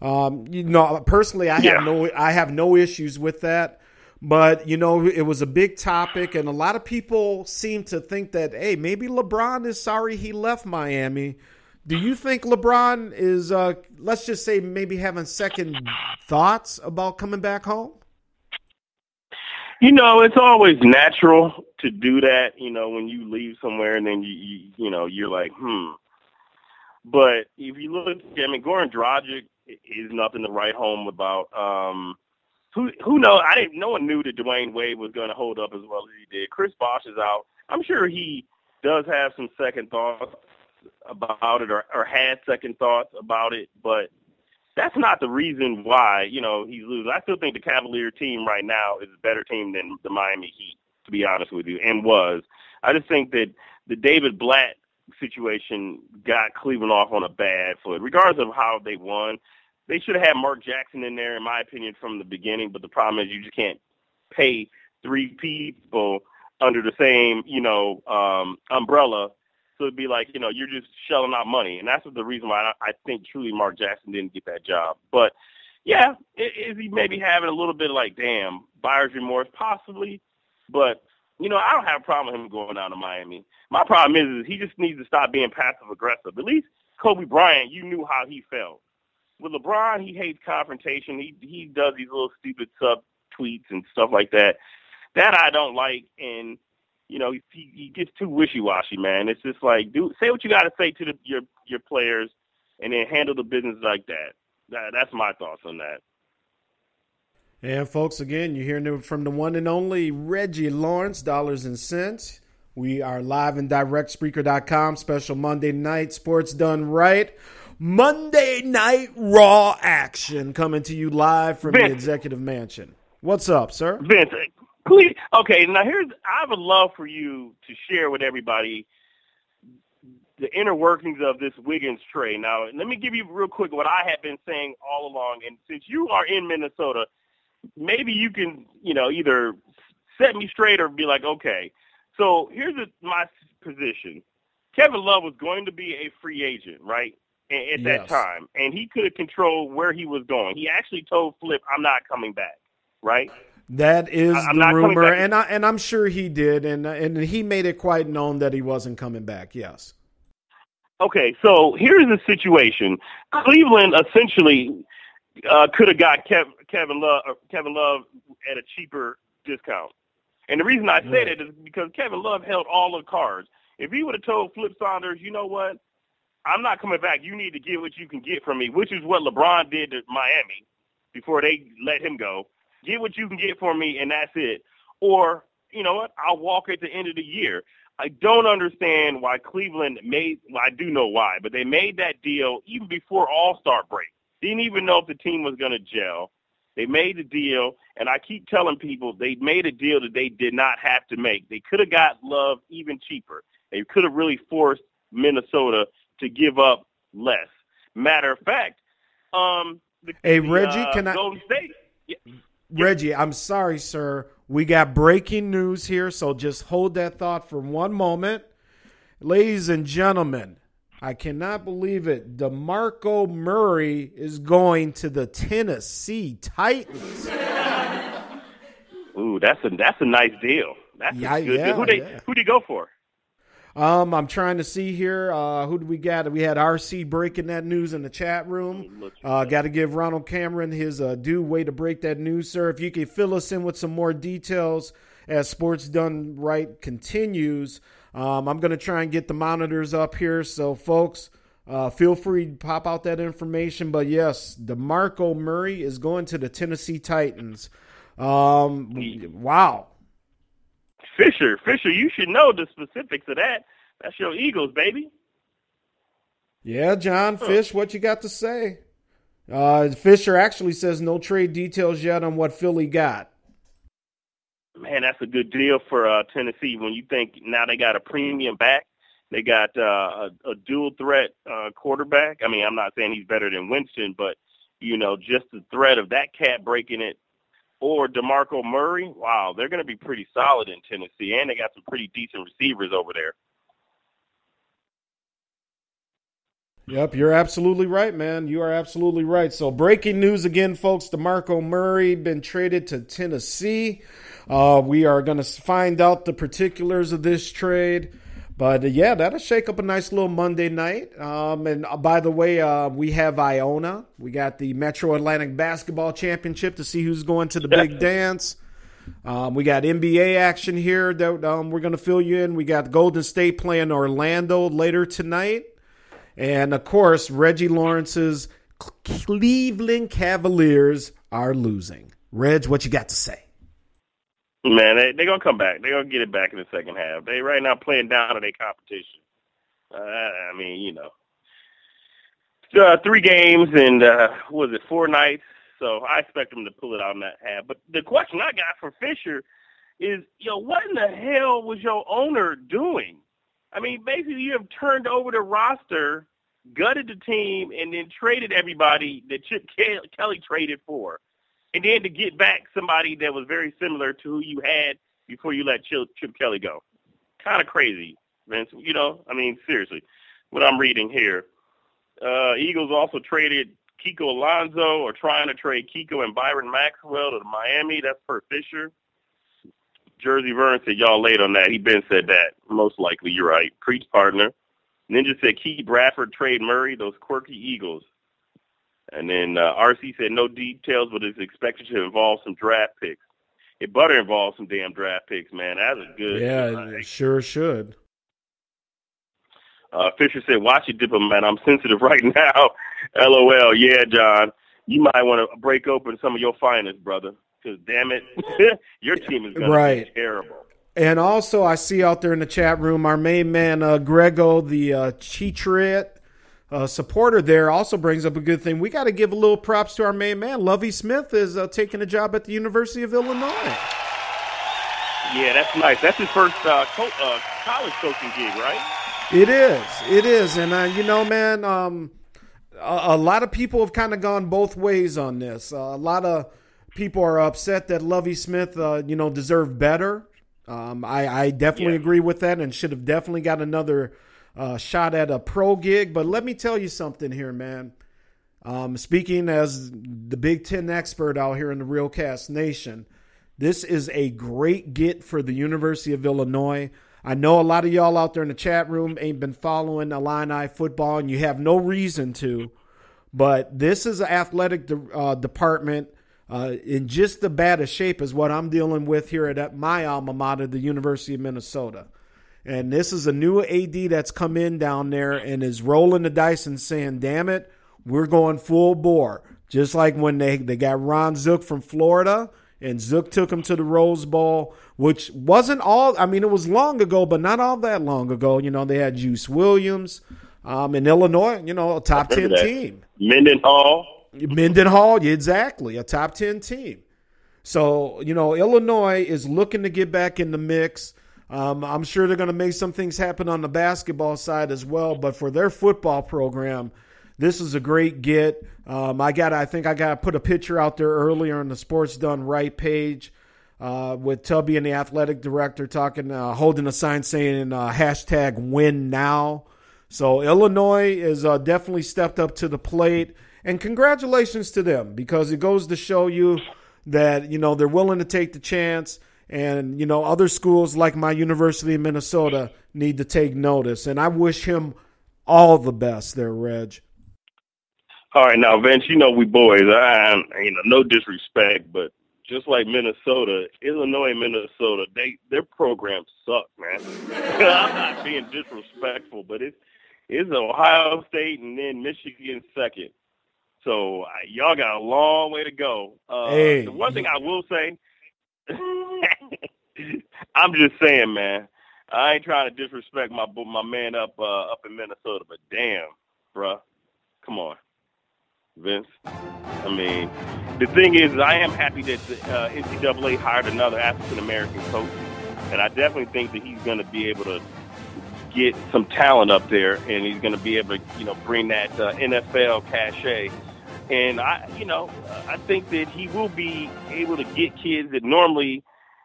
S4: Um, you know, personally, I
S5: Yeah.
S4: have no, I have no issues with that. But you know, it was a big topic, and a lot of people seem to think that, hey, maybe LeBron is sorry he left Miami. Do you think LeBron is, uh, let's just say, maybe having second thoughts about coming back home?
S5: You know, it's always natural to do that. You know, when you leave somewhere and then you, you, you know, you're like, hmm. But if you look, I mean, Goran Dragic is nothing to write home about. Um, who who knows? I didn't. No one knew that Dwyane Wade was going to hold up as well as he did. Chris Bosh is out. I'm sure he does have some second thoughts about it, or, or had second thoughts about it, but that's not the reason why you know he's losing. I still think the Cavalier team right now is a better team than the Miami Heat, to be honest with you, and was. I just think that the David Blatt situation got Cleveland off on a bad foot, regardless of how they won. They should have had Mark Jackson in there, in my opinion, from the beginning. But the problem is, you just can't pay three people under the same, you know, um, umbrella. So it'd be like, you know, you're just shelling out money, and that's the reason why I, I think truly Mark Jackson didn't get that job. But yeah, is he maybe having a little bit of like, damn, buyer's remorse, possibly? But you know, I don't have a problem with him going down to Miami. My problem is, is he just needs to stop being passive aggressive. At least Kobe Bryant, you knew how he felt. With LeBron, he hates confrontation. He he does these little stupid sub tweets and stuff like that. That I don't like, and you know, he, he gets too wishy washy, man. It's just like, do say what you got to say to the, your your players, and then handle the business like that. that. That's my thoughts on that.
S4: And folks, again, you're hearing from the one and only Reggie Lawrence, Dollars and Cents. We are live and direct, Spreaker.com, special Monday night, sports done right. Monday night raw action coming to you live from the executive mansion. What's up, sir?
S5: Vince, please. Okay, now here's. I would love for you to share with everybody the inner workings of this Wiggins trade. Now, let me give you real quick what I have been saying all along. And since you are in Minnesota, maybe you can, you know, either set me straight or be like, okay. So here's a, my position. Kevin Love was going to be a free agent, right? a- At that time, and he could have controlled where he was going. He actually told Flip, "I'm not coming back." Right?
S4: That is
S5: I-
S4: the rumor, and I and I'm sure he did, and and he made it quite known that he wasn't coming back. Yes.
S5: Okay, so here's the situation. Cleveland essentially uh, could have got Kev, Kevin Love, uh, Kevin Love at a cheaper discount. And the reason I say that is because Kevin Love held all the cards. If he would have told Flip Saunders, you know what, I'm not coming back. You need to get what you can get from me, which is what LeBron did to Miami before they let him go. Get what you can get for me, and that's it. Or, you know what, I'll walk at the end of the year. I don't understand why Cleveland made. Well, I do know why, but they made that deal even before All Star break. Didn't even know if the team was going to gel. They made the deal, and I keep telling people they made a deal that they did not have to make. They could have got Love even cheaper. They could have really forced Minnesota to give up less. Matter of fact, um, the,
S4: Hey, Reggie,
S5: uh,
S4: can I-
S5: Golden State? Yeah,
S4: Reggie, I'm sorry, sir. We got breaking news here, so just hold that thought for one moment. Ladies and gentlemen, I cannot believe it. DeMarco Murray is going to the Tennessee Titans.
S5: Ooh, that's a that's a nice deal. That's
S4: Yeah,
S5: good.
S4: yeah,
S5: who they
S4: yeah.
S5: who did he go for?
S4: Um, I'm trying to see here. Uh, who do we got? We had RC breaking that news in the chat room. Uh, got to give Ronald Cameron his uh, due way to break that news, sir. If you could fill us in with some more details as Sports Done Right continues, um, I'm going to try and get the monitors up here. So, folks, uh, feel free to pop out that information. But yes, DeMarco Murray is going to the Tennessee Titans. Um, wow.
S5: Fisher, Fisher, you should know the specifics of that. That's your Eagles, baby.
S4: Yeah, John Fish, what you got to say? Uh, Fisher actually says no trade details yet on what Philly got.
S5: Man, that's a good deal for uh, Tennessee. When you think now they got a premium back, they got uh, a, a dual threat uh, quarterback. I mean, I'm not saying he's better than Winston, but you know, just the threat of that cat breaking it or DeMarco Murray, wow, they're going to be pretty solid in Tennessee, and they got some pretty decent receivers over there.
S4: Yep, you're absolutely right, man. You are absolutely right. So, breaking news again, folks. DeMarco Murray been traded to Tennessee. Uh, we are going to find out the particulars of this trade. But uh, yeah, that'll shake up a nice little Monday night. Um, and uh, by the way, uh, we have Iona. We got the Metro Atlantic Basketball Championship to see who's going to the big dance. Um, we got NBA action here that um, we're going to fill you in. We got Golden State playing Orlando later tonight. And of course, Reggie Lawrence's Cleveland Cavaliers are losing. Reg, what you got to say?
S5: Man, they they gonna come back. They gonna get it back in the second half. They right now playing down to their competition. Uh, I mean, you know, uh, three games and uh, what was it four nights? So I expect them to pull it out in that half. But the question I got for Fisher is, know, what in the hell was your owner doing? I mean, basically, you have turned over the roster, gutted the team, and then traded everybody that Chip Ke- Kelly traded for, and then to get back somebody that was very similar to who you had before you let Chip, Kelly go. Kind of crazy, Vince. You know, I mean, seriously, what I'm reading here. Uh, Eagles also traded Kiko Alonso, or trying to trade Kiko and Byron Maxwell to Miami. That's per Fisher. Jersey Vern said y'all late on that. He been said that. Most likely, you're right. Preach partner. Ninja said Keith Bradford trade Murray. Those quirky Eagles. And then uh, RC said no details, but it's expected to involve some draft picks. It better involve some damn draft picks, man. That's a good.
S4: Yeah, it sure should.
S5: Uh, Fisher said, "Watch it, diplomat. I'm sensitive right now." LOL. Yeah, John. You might want to break open some of your finest, brother. Because damn it, your team is going
S4: Right.
S5: to be terrible.
S4: And also, I see out there in the chat room our main man, uh, Grego, the uh, Cheatriot uh, supporter there, also brings up a good thing. We got to give a little props to our main man. Lovie Smith is uh, taking a job at the University of Illinois.
S5: Yeah, that's nice. That's his first uh, co- uh, college coaching gig, right?
S4: It is. It is. And, uh, you know, man, um, a, a lot of people have kind of gone both ways on this. Uh, a lot of people are upset that Lovie Smith, uh, you know, deserved better. Um, I, I definitely
S5: Yeah.
S4: agree with that and should have definitely got another uh, shot at a pro gig. But let me tell you something here, man. Um, speaking as the Big Ten expert out here in the Real Cast Nation, this is a great get for the University of Illinois. I know a lot of y'all out there in the chat room ain't been following Illini football, and you have no reason to. But this is an athletic de- uh, department uh, in just the bad of shape as what I'm dealing with here at my alma mater, the University of Minnesota. And this is a new AD that's come in down there and is rolling the dice and saying, damn it, we're going full bore. Just like when they, they got Ron Zook from Florida and Zook took him to the Rose Bowl, which wasn't all, I mean, it was long ago, but not all that long ago. You know, they had Juice Williams um, in Illinois, you know, a top 10
S5: that.
S4: team.
S5: Mendenhall.
S4: Mendenhall, exactly, a top 10 team. So, you know, Illinois is looking to get back in the mix. Um, I'm sure they're going to make some things happen on the basketball side as well, but for their football program, this is a great get. Um, I got, I think I got to put a picture out there earlier on the Sports Done Right page uh, with Tubby and the athletic director talking, uh, holding a sign saying uh, hashtag Win Now. So Illinois is uh, definitely stepped up to the plate, and congratulations to them because it goes to show you that you know they're willing to take the chance. And, you know, other schools like my University of Minnesota need to take notice. And I wish him all the best there, Reg.
S5: All right, now Vince, you know we boys. I, you know, no disrespect, but just like Minnesota, Illinois, Minnesota, they their programs suck, man. I'm not being disrespectful, but it's it's Ohio State and then Michigan second. So y'all got a long way to go. Uh,
S4: Hey.
S5: The one thing I will say, I'm just saying, man. I ain't trying to disrespect my my man up uh, up in Minnesota, but damn, bruh, come on, Vince. I mean, the thing is, I am happy that the uh, NCAA hired another African American coach, and I definitely think that he's going to be able to get some talent up there, and he's going to be able to, you know, bring that uh, NFL cachet. And I, you know, I think that he will be able to get kids that normally,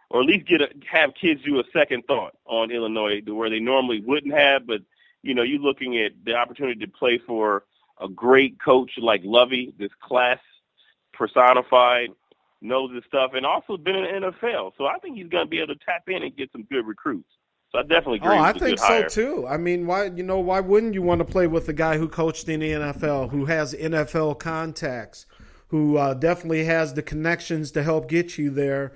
S5: or at least get a, have kids do a second thought on Illinois, where they normally wouldn't have. But you know, you're looking at the opportunity to play for a great coach like Lovie, this class personified, knows his stuff, and also been in the NFL. So I think he's going to be able to tap in and get some good recruits. So I definitely agree.
S4: Oh, I think so
S5: hire.
S4: too. I mean, why you know why wouldn't you want to play with the guy who coached in the NFL, who has NFL contacts, who uh, definitely has the connections to help get you there,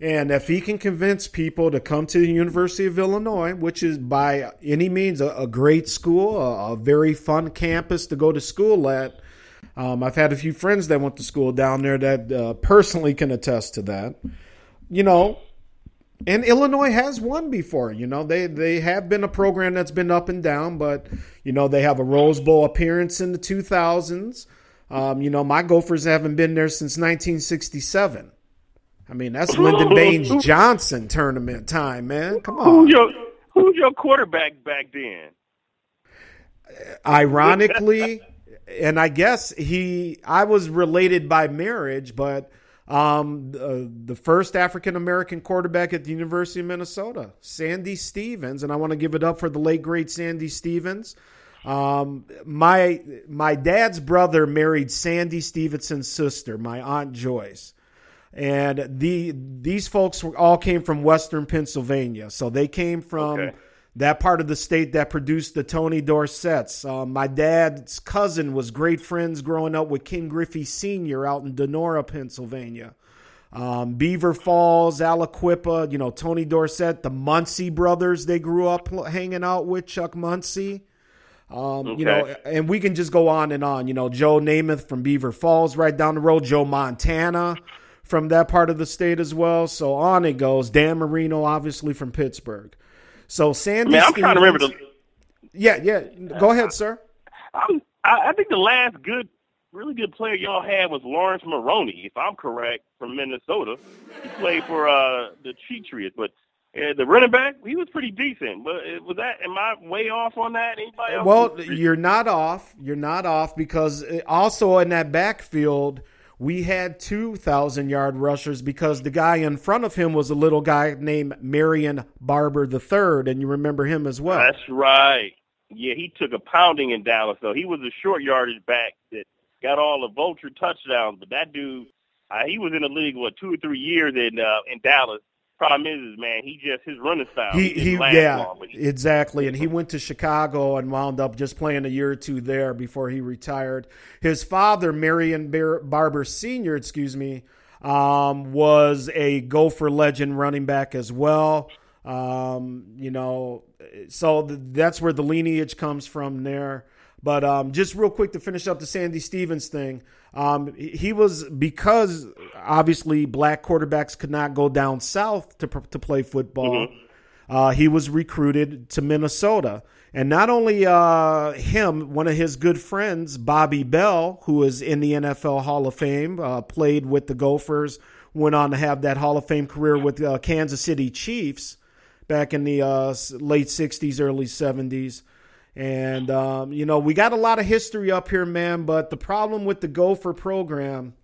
S4: and if he can convince people to come to the University of Illinois, which is by any means a, a great school, a, a very fun campus to go to school at. Um, I've had a few friends that went to school down there that uh, personally can attest to that. You know, and Illinois has won before. You know, they they have been a program that's been up and down, but you know they have a Rose Bowl appearance in the 2000s. Um, you know, my Gophers haven't been there since 1967. I mean, that's Lyndon Baines Johnson tournament time, man. Come
S5: Who's
S4: on.
S5: your Who's your quarterback back then?
S4: Ironically, and I guess he, I was related by marriage, but um, uh, the first African American quarterback at the University of Minnesota, Sandy Stevens, and I want to give it up for the late great Sandy Stevens. Um, my my dad's brother married Sandy Stevenson's sister, my aunt Joyce, and the these folks all came from Western Pennsylvania, so they came from
S5: Okay.
S4: That part of the state that produced the Tony Dorsetts. Um, my dad's cousin was great friends growing up with Ken Griffey Sr. out in Donora, Pennsylvania. Um, Beaver Falls, Aliquippa, you know, Tony Dorsett, the Muncie brothers, they grew up hanging out with Chuck Muncie. Um, You know, and we can just go on and on. You know, Joe Namath from Beaver Falls, right down the road. Joe Montana from that part of the state as well. So on it goes. Dan Marino, obviously from Pittsburgh. So Sandy.
S5: I'm trying to remember the.
S4: Yeah, yeah. Go ahead, sir.
S5: I'm, I, I think the last good, really good player y'all had was Laurence Maroney, if I'm correct, from Minnesota. He played for uh, the Cheatriots, but uh, the running back, he was pretty decent. But uh, was that? Am I way off on that? Anybody else?
S4: Well, you're not off. You're not off because uh, also in that backfield, we had 2,000 yard rushers because the guy in front of him was a little guy named Marion Barber III, and you remember him as well.
S5: That's right. Yeah, he took a pounding in Dallas, though. He was a short yardage back that got all the vulture touchdowns. But that dude, uh, he was in the league what two or three years in uh, in Dallas. Problem is, is, man, he just his running style.
S4: he, he yeah,
S5: long, he-
S4: exactly. And he went to Chicago and wound up just playing a year or two there before he retired. His father, Marion Bar- Barber Sr., excuse me, um, was a Gopher legend running back as well. Um, you know, so th- that's where the lineage comes from there. But um, just real quick to finish up the Sandy Stevens thing, um, he was because obviously black quarterbacks could not go down south to to play football. Uh, he was recruited to Minnesota, and not only uh, him, one of his good friends, Bobby Bell, who is in the NFL Hall of Fame, uh, played with the Gophers, went on to have that Hall of Fame career with uh, Kansas City Chiefs back in the uh, late '60s, early '70s. And um, you know, we got a lot of history up here, man. But the problem with the Gopher program,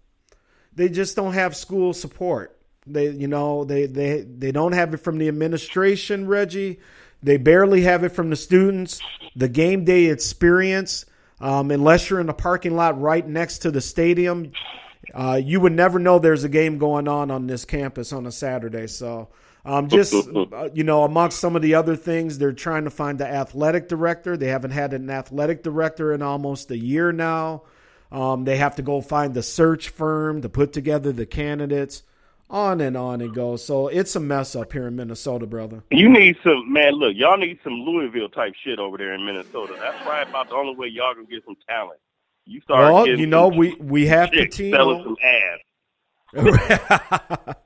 S4: they just don't have school support. They, you know, they they they don't have it from the administration, Reggie. They barely have it from the students. The game day experience, um, unless you're in the parking lot right next to the stadium, uh, you would never know there's a game going on on this campus on a Saturday. So Um, just uh, you know, amongst some of the other things, they're trying to find the athletic director. They haven't had an athletic director in almost a year now. Um, they have to go find the search firm to put together the candidates. On and on it goes. So it's a mess up here in Minnesota, brother.
S5: You need some man. Look, y'all need some Louisville type shit over there in Minnesota. That's probably about the only way y'all gonna get some talent. You start.
S4: Well, you know, we we have
S5: chicks selling
S4: Pitino.
S5: some ass.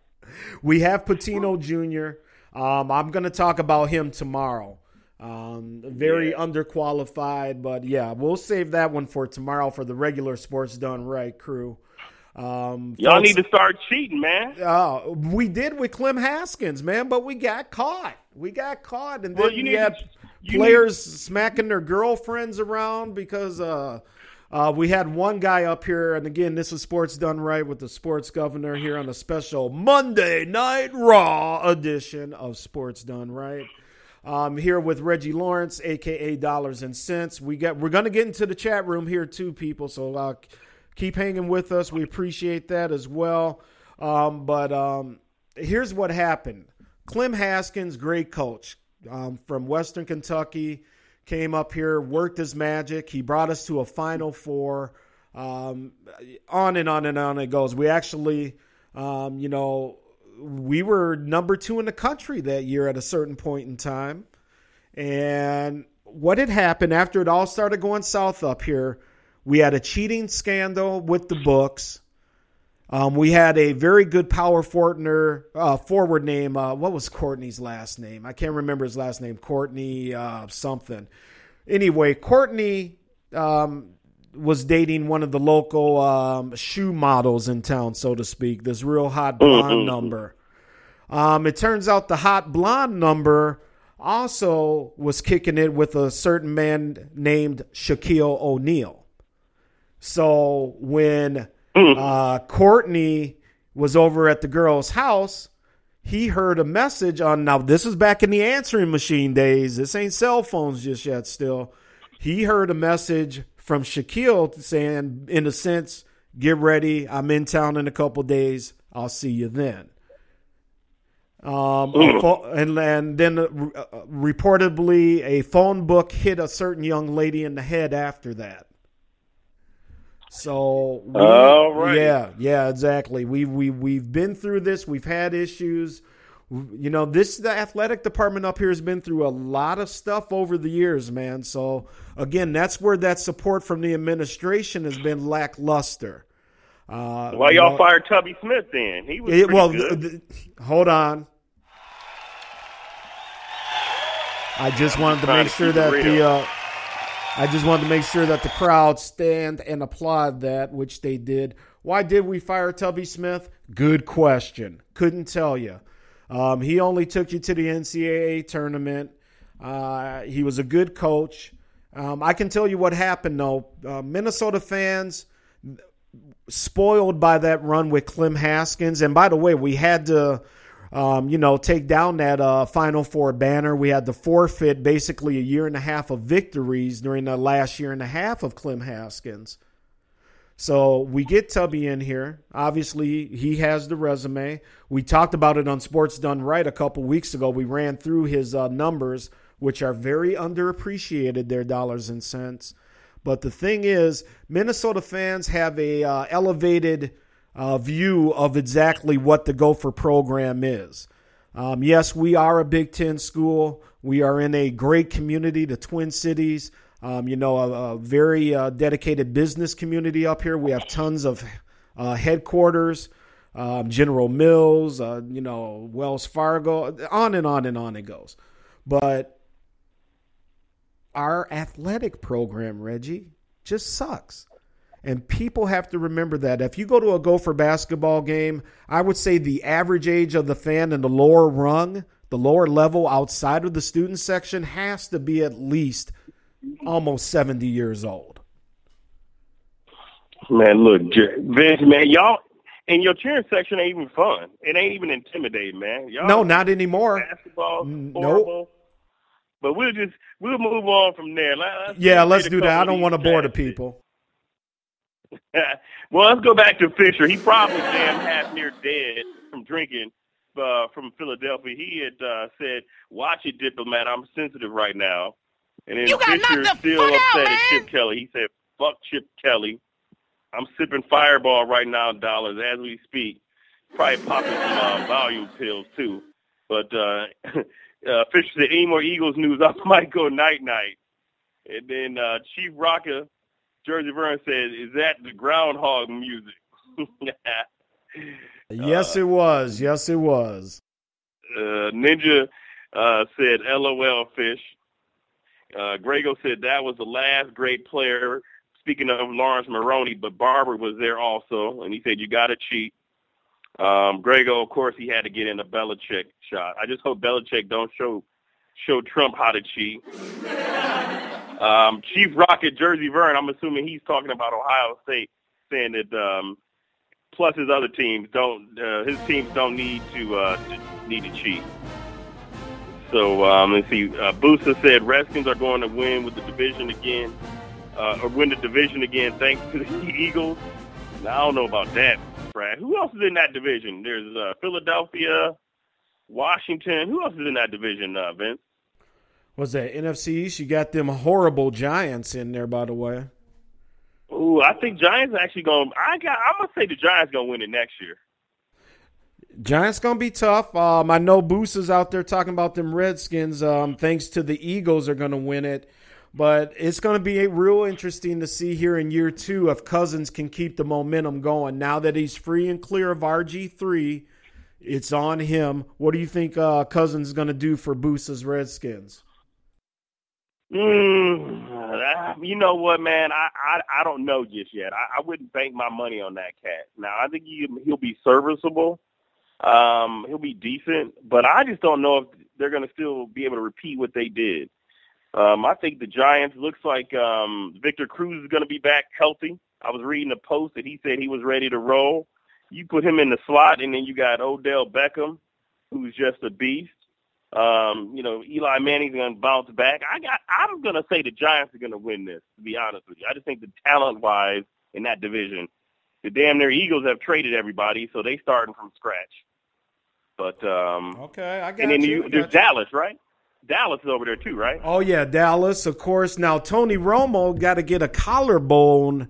S4: we have Pitino Jr. Um, I'm going to talk about him tomorrow. Um, very underqualified, but yeah, we'll save that one for tomorrow for the regular Sports Done Right crew. Um,
S5: Y'all
S4: folks-
S5: need to start cheating, man.
S4: Uh, we did with Clem Haskins, man, but we got caught. We got caught, and then
S5: Well, you
S4: we
S5: need
S4: had
S5: to- you
S4: players smacking their girlfriends around because uh, uh, we had one guy up here, and again, this is Sports Done Right with the Sports Governor here on a special Monday Night Raw edition of Sports Done Right. Um, here with Reggie Lawrence, aka Dollars and Cents. We got we're gonna get into the chat room here too, people. So uh, keep hanging with us. We appreciate that as well. Um, but um, here's what happened: Clem Haskins, great coach um, from Western Kentucky, came up here, worked his magic. He brought us to a Final Four. Um, on and on and on it goes. We actually, um, you know, we were number two in the country that year at a certain point in time. And what had happened after it all started going south up here, we had a cheating scandal with the books. Um, we had a very good power forwarder, uh, forward name. Uh, what was Courtney's last name? I can't remember his last name. Courtney uh, something. Anyway, Courtney um, was dating one of the local um, shoe models in town, so to speak. This real hot blonde number. Um, it turns out the hot blonde number also was kicking it with a certain man named Shaquille O'Neal. So when uh, Courtney was over at the girl's house, he heard a message on. Now this is back in the answering machine days. This ain't cell phones just yet. Still, he heard a message from Shaquille saying, in a sense, "Get ready. I'm in town in a couple days. I'll see you then." Um, a and, and then uh, uh, reportedly, a phone book hit a certain young lady in the head after that. So, we,
S5: All right.
S4: yeah, yeah, exactly. We we we've been through this. We've had issues. You know, this the athletic department up here has been through a lot of stuff over the years, man. So again, that's where that support from the administration has been lackluster. Uh,
S5: Why
S4: you
S5: y'all
S4: know-
S5: fired Tubby Smith then? He was
S4: it- well, th- th- hold on. I just wanted to make sure that the uh, I just wanted to make sure that the crowd stand and applaud that, which they did. Why did we fire Tubby Smith? Good question. Couldn't tell you. Um, he only took you to the NCAA tournament. Uh, he was a good coach. Um, I can tell you what happened though. Uh, Minnesota fans spoiled by that run with Clem Haskins. And by the way, we had to, um, you know, take down that uh, Final Four banner. We had to forfeit basically a year and a half of victories during the last year and a half of Clem Haskins. So we get Tubby in here. Obviously, he has the resume. We talked about it on Sports Done Right a couple weeks ago. We ran through his uh, numbers, which are very underappreciated, their dollars and cents. But the thing is, Minnesota fans have a uh, elevated uh, view of exactly what the Gopher program is. Um, yes, we are a Big Ten school. We are in a great community, the Twin Cities. Um, you know, a, a very uh, dedicated business community up here. We have tons of uh, headquarters, um, General Mills, uh, you know, Wells Fargo, on and on and on it goes. But our athletic program, Reggie, just sucks. And people have to remember that. If you go to a Gopher basketball game, I would say the average age of the fan in the lower rung, the lower level outside of the student section, has to be at least almost 70 years old.
S5: Man, look, Vince, man, y'all and your cheering section ain't even fun. It ain't even intimidating, man. Y'all
S4: No, not anymore.
S5: basketball
S4: N-
S5: horrible. But we'll just we'll move on from there. Let-
S4: Yeah, let's do that. I don't want to bore the people.
S5: well, let's go back to Fisher. He probably damn half near dead from drinking uh, from Philadelphia, he had uh, said, "Watch it, diplomat. I'm sensitive right now." And then
S2: You
S5: Fisher still
S2: fuck out,
S5: upset at. Chip Kelly. He said, "Fuck Chip Kelly." I'm sipping Fireball right now, dollars as we speak. Probably popping some uh, volume pills too. But uh, uh, Fisher said, "Any more Eagles news? I might go night night." And then uh, Chief Rocker, Jersey Vern said, "Is that the groundhog music?"
S4: Yes, it was. Yes, it was.
S5: uh, Ninja uh, said, "LOL, fish." Uh, Grego said that was the last great player. Speaking of Laurence Maroney, but Barber was there also, and he said you got to cheat. Um, Grego, of course, he had to get in a Belichick shot. I just hope Belichick don't show show Trump how to cheat. um, Chief Rocket Jersey Vern, I'm assuming he's talking about Ohio State, saying that um, plus his other teams don't uh, his teams don't need to, uh, need to cheat. So um, let's see. Uh, Boosa said Redskins are going to win with the division again, uh, or win the division again thanks to the Eagles. Now, I don't know about that, Brad. Who else is in that division? There's uh, Philadelphia, Washington. Who else is in that division, uh, Vince?
S4: Was that NFC East? You got them horrible Giants in there, by the way.
S5: Ooh, I think Giants are actually going. I got. I'm gonna say the Giants gonna win it next year.
S4: Giants gonna be tough. Um, I know Boos is out there talking about them Redskins. Um, thanks to the Eagles, are gonna win it, but it's gonna be real interesting to see here in year two if Cousins can keep the momentum going. Now that he's free and clear of RG three, it's on him. What do you think uh, Cousins is gonna do for Boos's Redskins?
S5: Mm, you know what, man? I, I I don't know just yet. I, I wouldn't bank my money on that cat. Now I think he he'll be serviceable. Um, he'll be decent, but I just don't know if they're going to still be able to repeat what they did. Um, I think the Giants looks like um, Victor Cruz is going to be back healthy. I was reading a post that he said he was ready to roll. You put him in the slot, and then you got Odell Beckham, who's just a beast. Um, you know, Eli Manning's going to bounce back. I got. I'm going to say the Giants are going to win this. To be honest with you, I just think the talent-wise in that division, the damn near Eagles have traded everybody, so they starting from scratch. But um,
S4: Okay, I got
S5: and then
S4: you.
S5: you, there's
S4: you.
S5: Dallas, right? Dallas is over there too, right?
S4: Oh yeah, Dallas, of course. Now Tony Romo got to get a collarbone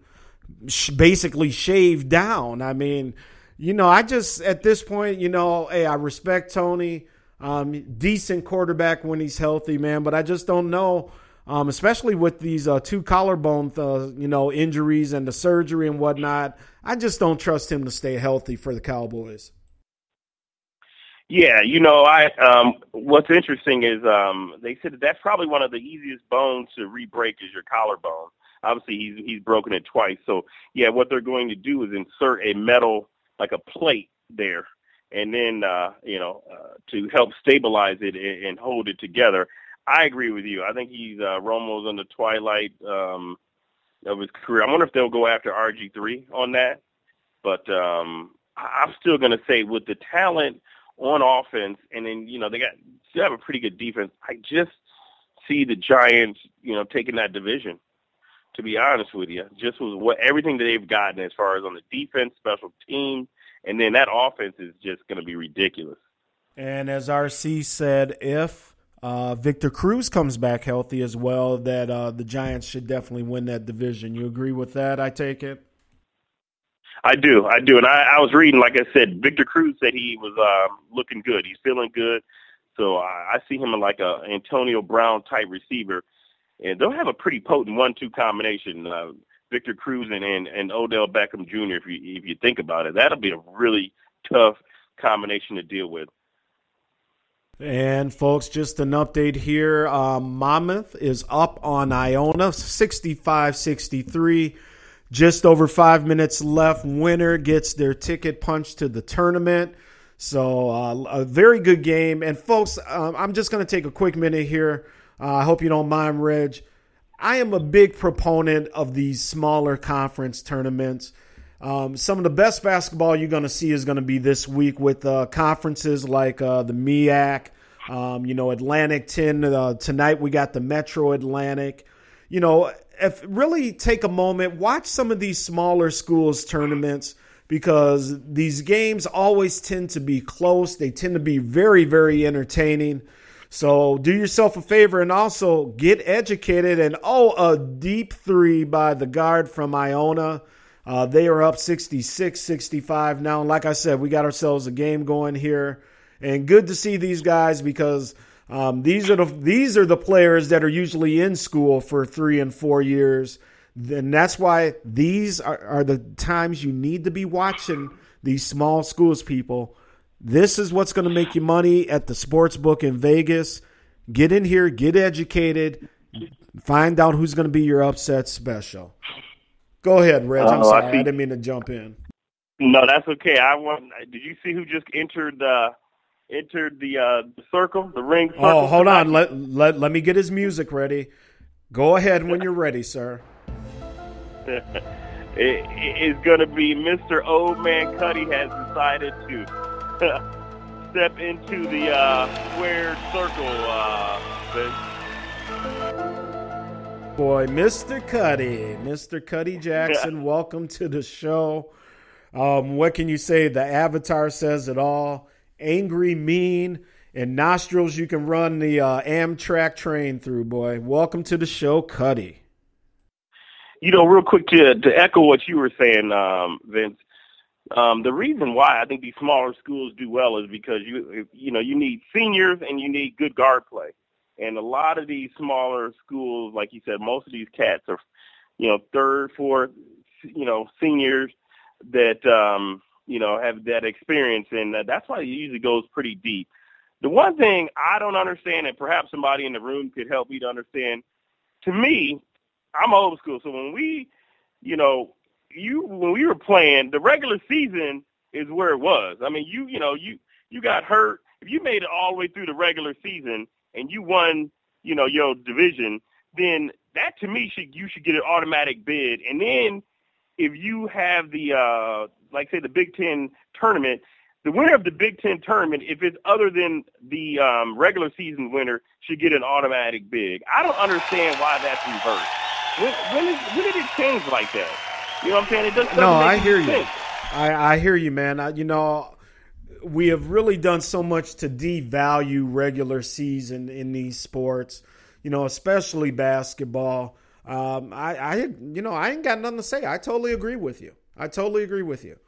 S4: sh- basically shaved down. I mean, you know, I just at this point, you know, hey, I respect Tony. Um, decent quarterback when he's healthy, man. But I just don't know, um, especially with these uh, two collarbone, uh, you know, injuries and the surgery and whatnot. I just don't trust him to stay healthy for the Cowboys.
S5: Yeah, you know, I um what's interesting is um they said that that's probably one of the easiest bones to re-break is your collarbone. Obviously, he's he's broken it twice. So, yeah, what they're going to do is insert a metal like a plate there and then uh, you know, uh, to help stabilize it and, and hold it together. I agree with you. I think he's uh Romo's on the twilight um of his career. I wonder if they'll go after RG3 on that. But um I'm still going to say with the talent on offense, and then you know they got still have a pretty good defense. I just see the Giants, you know, taking that division. To be honest with you, just with what everything that they've gotten as far as on the defense, special teams, and then that offense is just going to be ridiculous.
S4: And as RC said, if uh, Victor Cruz comes back healthy as well, that uh, the Giants should definitely win that division. You agree with that? I take it.
S5: I do, I do, and I, I was reading, like I said, Victor Cruz said he was um, looking good. He's feeling good, so I, I see him in like a Antonio Brown type receiver, and they'll have a pretty potent one-two combination. Uh, Victor Cruz and, and and Odell Beckham Jr. If you if you think about it, that'll be a really tough combination to deal with.
S4: And folks, just an update here. Um, Monmouth is up on Iona, 65-63. Just over five minutes left. Winner gets their ticket punched to the tournament. So uh, a very good game. And folks, um, I'm just going to take a quick minute here. Uh, I hope you don't mind, Reg. I am a big proponent of these smaller conference tournaments. Um, some of the best basketball you're going to see is going to be this week with uh, conferences like uh, the MEAC, um, you know, Atlantic 10. Uh, tonight we got the Metro Atlantic. You know, if really take a moment, watch some of these smaller schools tournaments. because these games always tend to be close. They tend to be very, very entertaining. So do yourself a favor and also get educated. And oh, a deep three by the guard from Iona. Uh, they are up 66 65 now. And like I said, we got ourselves a game going here. And good to see these guys because um, these are the these are the players that are usually in school for three and four years. And that's why these are, are the times you need to be watching these small schools, people. This is what's going to make you money at the sports book in Vegas. Get in here, get educated, find out who's going to be your upset special. Go ahead, Reg. I'm
S5: Oh,
S4: sorry,
S5: I
S4: I, didn't mean to jump in.
S5: No, that's okay. I want. Did you see who just entered uh, entered the uh, the circle, the ring circle?
S4: Oh, hold on. Let, let let me get his music ready. Go ahead when you're ready, sir.
S5: it, it's going to be Mr. Old Man Cuddy has decided to step into the uh, squared circle. Uh, Vince.
S4: Boy, Mr. Cuddy, Mr. Cuddy Jackson, welcome to the show. Um, what can you say? The avatar says it all. Angry, mean, and nostrils you can run the uh, Amtrak train through, boy. Welcome to the show, Cuddy.
S5: you know, real quick to to echo what you were saying, um, Vince. Um, the reason why I think these smaller schools do well is because you you know you need seniors and you need good guard play, and a lot of these smaller schools, like you said, most of these cats are, you know, third, fourth, you know, seniors that um, you know have that experience, and uh, that's why it usually goes pretty deep. The one thing I don't understand, and perhaps somebody in the room could help me to understand, to me, I'm old school. So when we, you know, you when we were playing, the regular season is where it was. I mean, you you know you you got hurt. If you made it all the way through the regular season and you won, you know, your division, then that to me should you should get an automatic bid. And then if you have the uh like say the Big Ten tournament, the winner of the Big Ten tournament, if it's other than the um, regular season winner, should get an automatic bid. I don't understand why that's reversed. When, when, is, when did it change like that? You know what I'm saying? It doesn't.
S4: No, I hear you.
S5: sense.
S4: I, I hear you, man. I, you know, we have really done so much to devalue regular season in these sports, you know, especially basketball. Um, I, I, you know, I ain't got nothing to say. I totally agree with you. I totally agree with you.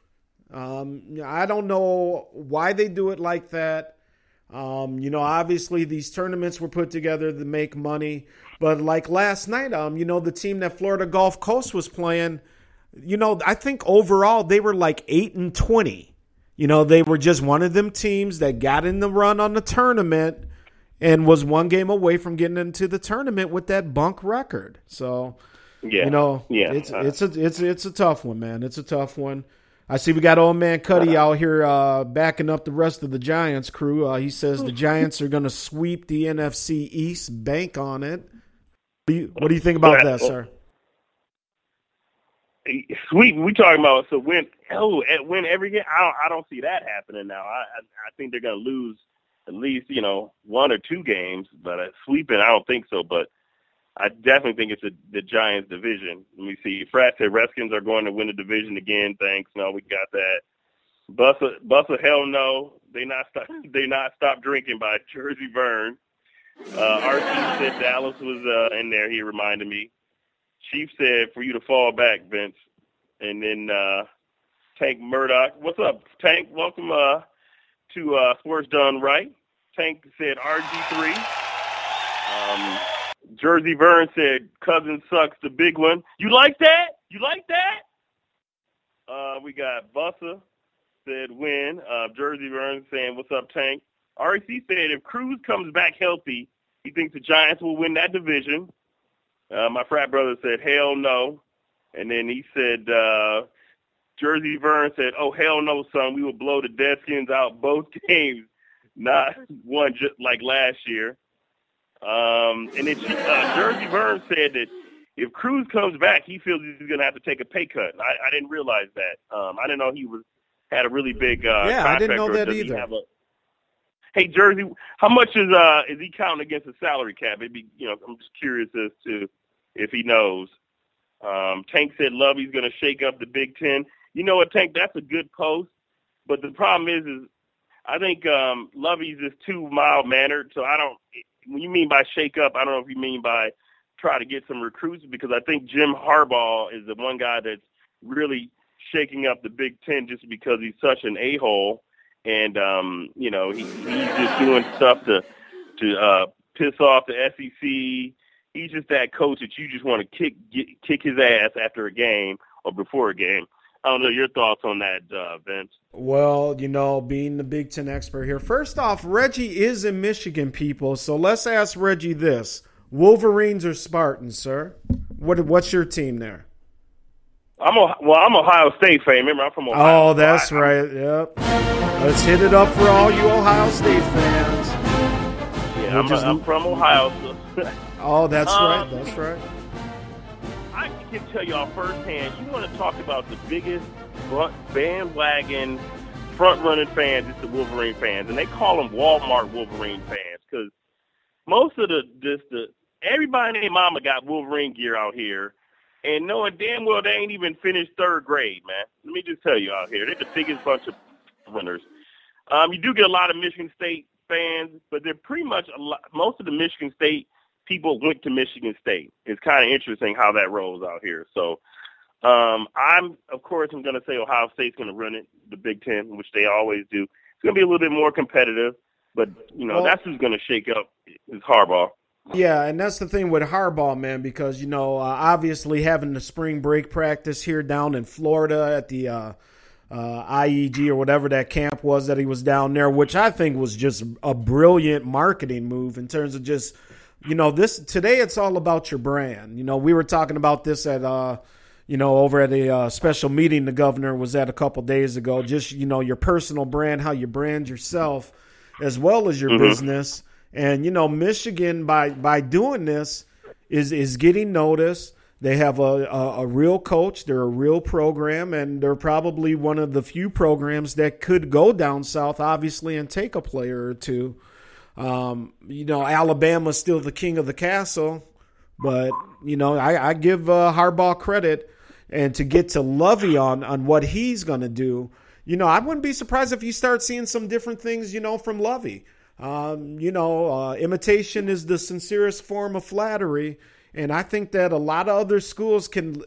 S4: Um, I don't know why they do it like that. Um, you know, obviously these tournaments were put together to make money, but like last night, um, you know, the team that Florida Gulf Coast was playing, you know, I think overall they were like eight and twenty. You know, they were just one of them teams that got in the run on the tournament and was one game away from getting into the tournament with that bunk record. So,
S5: Yeah.
S4: you know,
S5: Yeah.
S4: it's
S5: Uh,
S4: it's a it's it's a tough one, man. It's a tough one. I see we got old man Cuddy out here uh, backing up the rest of the Giants crew. Uh, he says the Giants are going to sweep the NFC East, bank on it. What do you, what do you think about that, sir?
S5: Sweet. We talking about so win. Oh, win every game. I don't. I don't see that happening now. I. I, I think they're going to lose at least you know one or two games, but uh, sweeping, I don't think so. But I definitely think it's a, the Giants division. Let me see. Frat said Redskins are going to win the division again. Thanks. No, we got that. Bussa, Bussa, hell no. They not stop. They not stop drinking by Jersey Vern. Uh, RC said Dallas was uh, in there. He reminded me. Chief said for you to fall back, Vince. And then uh, Tank Murdoch. What's up, Tank? Welcome uh, to uh, Sports Done Right. Tank said RG3. Um, Jersey Vern said cousin sucks the big one. You like that? You like that? Uh, we got Bussa said win. Uh, Jersey Vern saying what's up, Tank. REC said if Cruz comes back healthy, he thinks the Giants will win that division. Uh, my frat brother said hell no, and then he said uh, Jersey Vern said, "Oh hell no, son, we will blow the Deadskins out both games, not one just like last year." Um, and then she, uh, Jersey Vern said that if Cruz comes back, he feels he's going to have to take a pay cut. I, I didn't realize that. Um, I didn't know he was had a really big uh,
S4: Yeah, I didn't know that
S5: he
S4: either.
S5: a- Hey Jersey, how much is uh is he counting against the salary cap? It'd be you know I'm just curious as to if he knows. Um, Tank said Lovie's going to shake up the Big Ten. you know what, Tank? That's a good post, but the problem is, is I think um, Lovie's is too mild mannered. So I don't. When you mean by shake up, I don't know if you mean by try to get some recruits because I think Jim Harbaugh is the one guy that's really shaking up the Big Ten just because he's such an a hole, and um, you know he, he's just doing stuff to to uh, piss off the SEC. He's just that coach that you just want to kick get, kick his ass after a game or before a game. I don't know your thoughts on that, uh, Vince.
S4: Well, you know, being the Big Ten expert here, first off, Reggie is in Michigan, people. So let's ask Reggie this: Wolverines or Spartans, sir? What what's your team there?
S5: I'm a, well. I'm Ohio State fan. Remember, I'm from Ohio.
S4: Oh, that's right. Yep. Let's hit it up for all you Ohio State fans.
S5: Yeah, I'm,
S4: just-
S5: I'm from Ohio. So
S4: Oh, that's
S5: Um,
S4: right. That's right.
S5: I can tell y'all firsthand. You want to talk about the biggest bandwagon front running fans? It's the Wolverine fans, and they call them Walmart Wolverine fans because most of the just the everybody and their mama got Wolverine gear out here, and knowing damn well they ain't even finished third grade, man. Let me just tell you out here, they're the biggest bunch of winners. Um, you do get a lot of Michigan State fans, but they're pretty much a lot, most of the Michigan State people went to Michigan State. It's kind of interesting how that rolls out here. So um, I'm, of course, I'm going to say Ohio State's going to run it, the Big Ten, which they always do. It's going to be a little bit more competitive, but you know
S4: Well-
S5: that's who's going to shake up is Harbaugh.
S4: Yeah, and that's the thing with Harbaugh, man, because you know, uh, obviously having the spring break practice here down in Florida at the uh, uh, IMG or whatever that camp was that he was down there, which I think was just a brilliant marketing move in terms of just, you know, this today it's all about your brand. You know, we were talking about this at, uh, you know, over at a uh, special meeting the governor was at a couple days ago. Just you know, your personal brand, how you brand yourself, as well as your business. And you know, Michigan by by doing this is is getting noticed. They have a, a, a real coach. They're a real program, and they're probably one of the few programs that could go down south, obviously, and take a player or two. Um, you know, Alabama's still the king of the castle, but you know, I, I give uh, Harbaugh credit, and to get to Lovie on on what he's going to do. You know, I wouldn't be surprised if you start seeing some different things. You know, from Lovie. Um, you know, uh, imitation is the sincerest form of flattery, and I think that a lot of other schools can,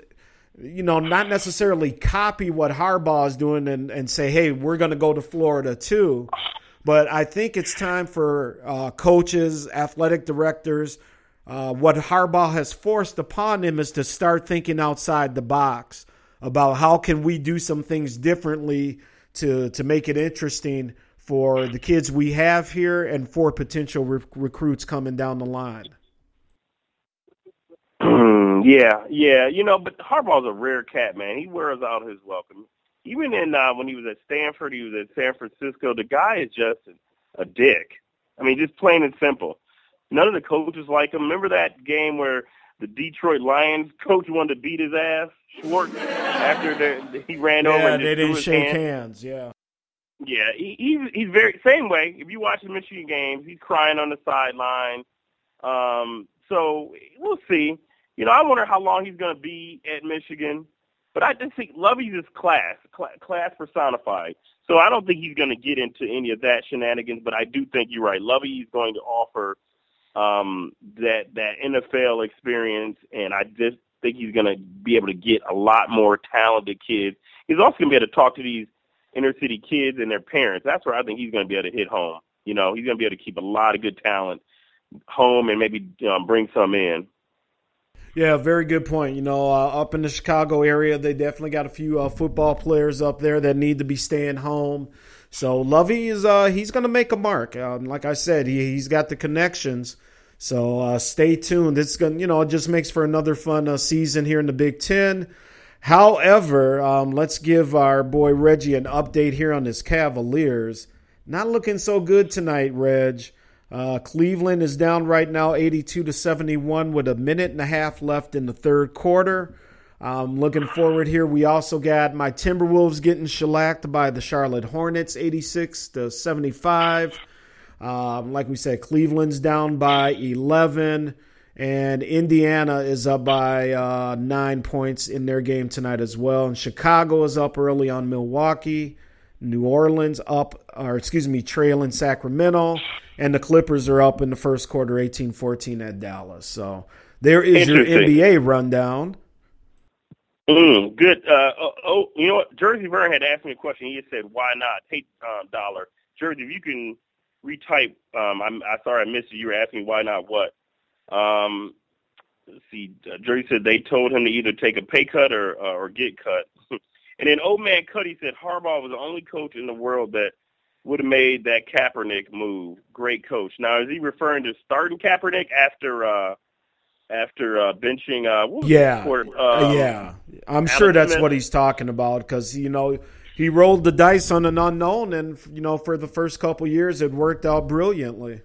S4: you know, not necessarily copy what Harbaugh is doing and, and say, hey, we're going to go to Florida too. But I think it's time for uh, coaches, athletic directors. Uh, what Harbaugh has forced upon him is to start thinking outside the box about how can we do some things differently to to make it interesting for the kids we have here and for potential re- recruits coming down the line.
S5: yeah, yeah, you know, but Harbaugh's a rare cat, man. He wears out his welcome. Even in uh, when he was at Stanford, he was at San Francisco. The guy is just a dick. I mean, just plain and simple. None of the coaches like him. Remember that game where the Detroit Lions coach wanted to beat his ass, Schwartz, after the, he ran over
S4: Yeah,
S5: and
S4: they didn't shake
S5: hand?
S4: hands. Yeah.
S5: Yeah, he, he's he's very same way. If you watch the Michigan games, he's crying on the sideline. Um, so we'll see. You know, I wonder how long he's going to be at Michigan. But I just think Lovie's is class, cl- class personified. So I don't think he's going to get into any of that shenanigans. But I do think you're right. Lovie is going to offer um, that that NFL experience, and I just think he's going to be able to get a lot more talented kids. He's also going to be able to talk to these inner city kids and their parents. That's where I think he's going to be able to hit home. You know, he's going to be able to keep a lot of good talent home and maybe um, bring some in.
S4: Yeah, very good point. You know, uh, up in the Chicago area, they definitely got a few uh, football players up there that need to be staying home. So Lovie is uh, he's going to make a mark. Um, like I said, he he's got the connections. So uh, stay tuned. It's going, you know, it just makes for another fun uh, season here in the Big Ten. However, um, let's give our boy Reggie an update here on his Cavaliers. Not looking so good tonight, Reg. Uh, Cleveland is down right now, 82 to 71, with a minute and a half left in the third quarter. Um, looking forward here, we also got my Timberwolves getting shellacked by the Charlotte Hornets, 86 to 75. Um, like we said, Cleveland's down by 11. And Indiana is up by uh, nine points in their game tonight as well. And Chicago is up early on Milwaukee. New Orleans up, or excuse me, trailing Sacramento. And the Clippers are up in the first quarter, 18 14 at Dallas. So there is your NBA rundown.
S5: Mm, good. Uh, oh, oh, you know what? Jersey Vern had asked me a question. He had said, "Why not?" Hey, um, Dollar Jersey, if you can retype. Um, I'm I sorry I missed you. You were asking why not what. Um, let's see. Uh, Jersey said they told him to either take a pay cut or uh, or get cut. And then old man Cuddy said Harbaugh was the only coach in the world that would have made that Kaepernick move. Great coach. Now is he referring to starting Kaepernick after uh after uh benching uh
S4: yeah um, yeah i'm sure that's what he's talking about because you know he rolled the dice on an unknown and you know for the first couple years it worked out brilliantly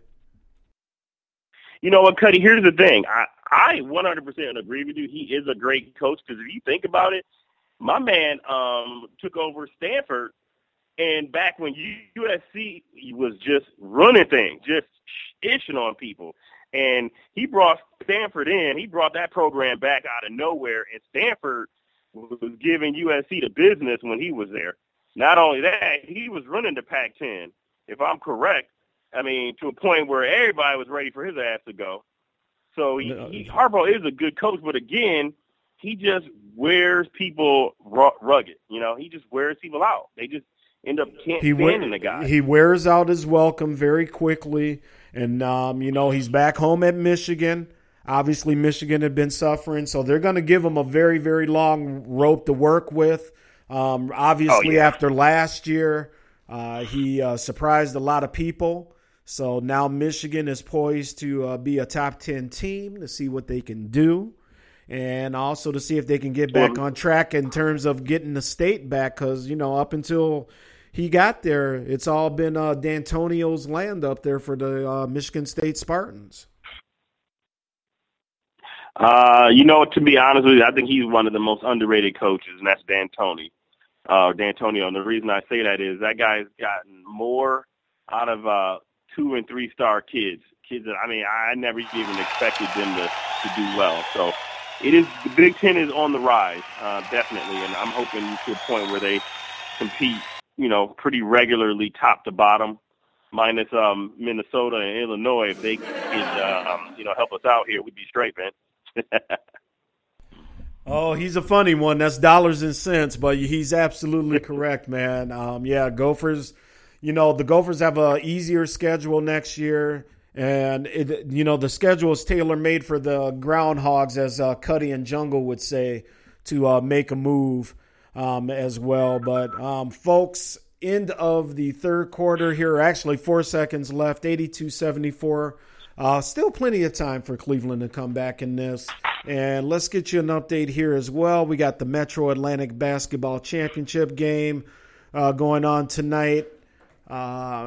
S5: you know what, Cuddy? Here's the thing. I I 100% agree with you. He is a great coach because if you think about it, my man um took over Stanford, and back when USC was just running things, just itching on people, and he brought Stanford in. He brought that program back out of nowhere, and Stanford was giving USC the business when he was there. Not only that, he was running the Pac-10, if I'm correct. I mean, to a point where everybody was ready for his ass to go. So he, he Harbaugh is a good coach, but again, he just wears people rugged. You know, he just wears people out. They just end up can't he standing the guy.
S4: He wears out his welcome very quickly, and um, you know he's back home at Michigan. Obviously, Michigan had been suffering, so they're going to give him a very, very long rope to work with. Um, obviously, oh, yeah. after last year, uh, he uh, surprised a lot of people. So now Michigan is poised to uh, be a top 10 team to see what they can do and also to see if they can get back on track in terms of getting the state back because, you know, up until he got there, it's all been uh, Dantonio's land up there for the uh, Michigan State Spartans.
S5: Uh, you know, to be honest with you, I think he's one of the most underrated coaches, and that's D'Antoni, uh, Dantonio. And the reason I say that is that guy's gotten more out of uh, two and three star kids. Kids that I mean, I never even expected them to to do well. So it is the Big Ten is on the rise, uh, definitely, and I'm hoping to a point where they compete, you know, pretty regularly, top to bottom. Minus um, Minnesota and Illinois, if they could, uh, um, you know, help us out here, we'd be straight, man.
S4: Oh, he's a funny one. That's dollars and cents, but he's absolutely correct, man. Um, yeah, Gophers you know, the Gophers have a easier schedule next year. And it, you know the schedule is tailor made for the groundhogs, as uh, Cuddy and Jungle would say, to uh, make a move um, as well. But um, folks, end of the third quarter here. Actually, four seconds left. 82-74. Uh, still plenty of time for Cleveland to come back in this. And let's get you an update here as well. We got the Metro Atlantic Basketball Championship game uh, going on tonight. Uh,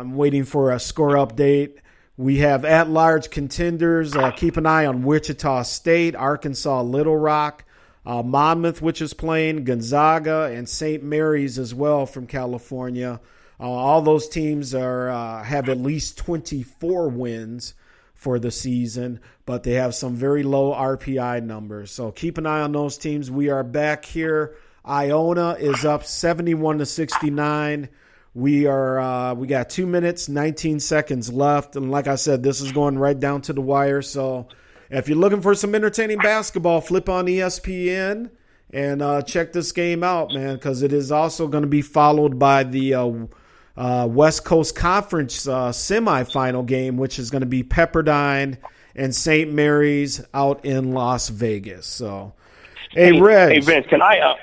S4: I'm waiting for a score update. We have at large contenders. Uh, keep an eye on Wichita State, Arkansas, Little Rock, uh, Monmouth, which is playing, Gonzaga, and St. Mary's as well from California. Uh, all those teams are uh, have at least 24 wins for the season, but they have some very low RPI numbers. So keep an eye on those teams. We are back here. Iona is up 71 to 69. We are uh, we got two minutes, 19 seconds left, and like I said, this is going right down to the wire. So if you're looking for some entertaining basketball, flip on ESPN and uh, check this game out, man, because it is also going to be followed by the uh, uh, West Coast Conference uh, semifinal game, which is going to be Pepperdine and St. Mary's out in Las Vegas. So, hey, hey Reg.
S5: Hey, Vince, can I? Uh,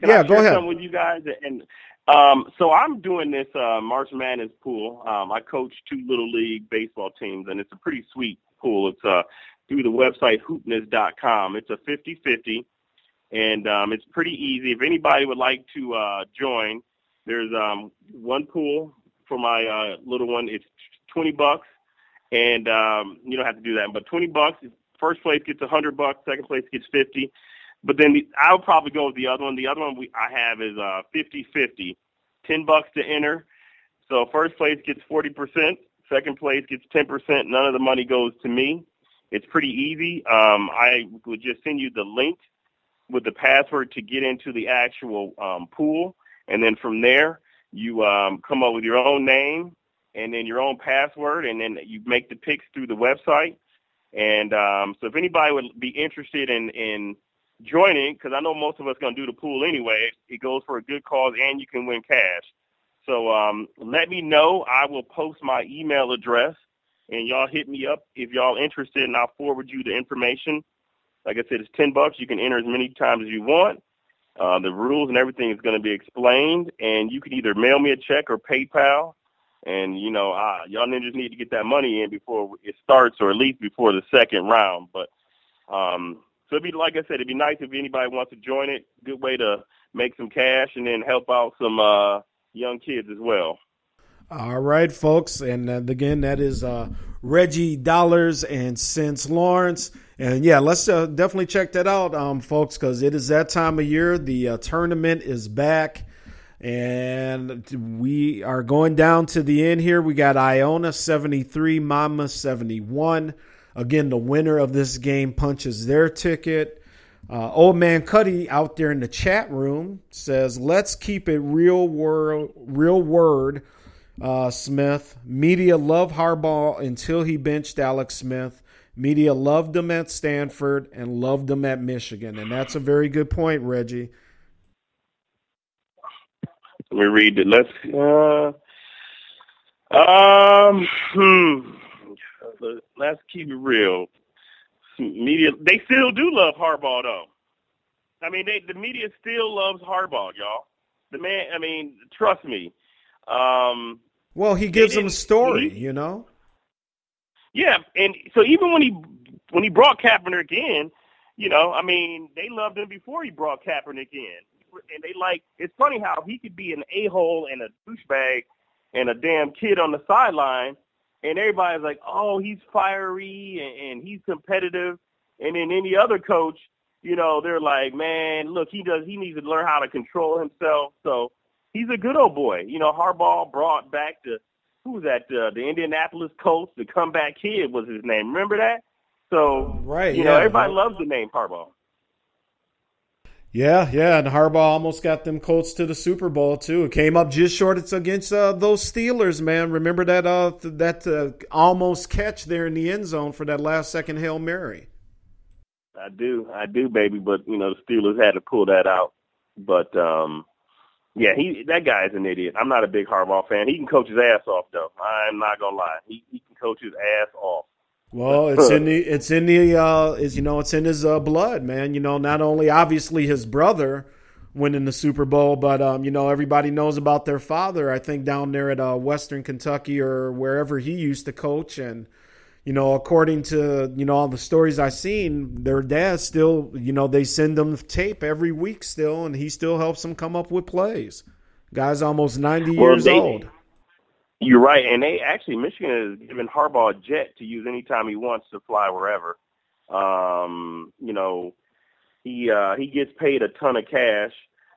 S5: can
S4: yeah,
S5: I
S4: go ahead.
S5: with you guys and um, so I'm doing this uh, March Madness pool. Um, I coach two little league baseball teams, and it's a pretty sweet pool. It's uh, through the website hoopness.com. It's a 50-50, and um, it's pretty easy. If anybody would like to uh, join, there's um, one pool for my uh, little one. It's 20 bucks, and um, you don't have to do that. But 20 bucks, first place gets 100 bucks, second place gets 50. But then the, I'll probably go with the other one. The other one we, I have is uh, 50-50, 10 bucks to enter. So first place gets 40%, second place gets 10%. None of the money goes to me. It's pretty easy. Um, I would just send you the link with the password to get into the actual um, pool, and then from there you um, come up with your own name and then your own password, and then you make the picks through the website. And um, so, if anybody would be interested in in joining, because I know most of us going to do the pool anyway, it goes for a good cause, and you can win cash. So um, let me know. I will post my email address, and y'all hit me up if y'all interested, and I'll forward you the information. Like I said, it's ten bucks. You can enter as many times as you want. Uh, the rules and everything is going to be explained, and you can either mail me a check or PayPal. And you know, uh, y'all ninjas need to get that money in before it starts, or at least before the second round. But um, so it'd be like I said, it'd be nice if anybody wants to join it. Good way to make some cash and then help out some uh, young kids as well.
S4: All right, folks, and uh, again, that is uh, Reggie Dollars and Cents Lawrence. And yeah, let's uh, definitely check that out, um, folks, because it is that time of year. The uh, tournament is back, and we are going down to the end here. We got Iona 73, Monmouth 71. Again, the winner of this game punches their ticket. Uh, old man Cuddy out there in the chat room says, "Let's keep it real world, real word." Uh, Smith media love Harbaugh until he benched Alex Smith. Media loved him at Stanford and loved him at Michigan, and that's a very good point, Reggie.
S5: Let me read it. Let's. Uh, um. Hmm. Let's keep it real. Media, they still do love Harbaugh, though. I mean, they, the media still loves Harbaugh, y'all. The man. I mean, trust me. Um,
S4: well, he gives them a story, he, you know.
S5: Yeah, and so even when he when he brought Kaepernick in, you know, I mean, they loved him before he brought Kaepernick in, and they like. It's funny how he could be an a hole and a douchebag and a damn kid on the sideline, and everybody's like, oh, he's fiery and, and he's competitive, and then any other coach, you know, they're like, man, look, he does. He needs to learn how to control himself. So he's a good old boy. You know, Harbaugh brought back the who was that? Uh, the Indianapolis Colts, the comeback kid was his name. Remember that? So
S4: right,
S5: you
S4: yeah.
S5: know, everybody loves the name Harbaugh.
S4: Yeah, yeah, and Harbaugh almost got them Colts to the Super Bowl too. It came up just short. It's against uh, those Steelers, man. Remember that uh, that uh, almost catch there in the end zone for that last second hail mary.
S5: I do, I do, baby. But you know, the Steelers had to pull that out. But um, yeah, he that guy's an idiot. I'm not a big Harbaugh fan. He can coach his ass off, though. I'm not gonna lie. He he can coach his ass off.
S4: Well, it's in the it's in the uh, is you know it's in his uh, blood, man. You know, not only obviously his brother winning the Super Bowl, but um, you know everybody knows about their father. I think down there at uh, Western Kentucky or wherever he used to coach, and you know, according to you know all the stories I've seen, their dad still, you know, they send them tape every week still, and he still helps them come up with plays. Guy's almost ninety well, years they, old.
S5: You're right, and they actually Michigan has given Harbaugh a jet to use anytime he wants to fly wherever. Um, you know, he uh, he gets paid a ton of cash.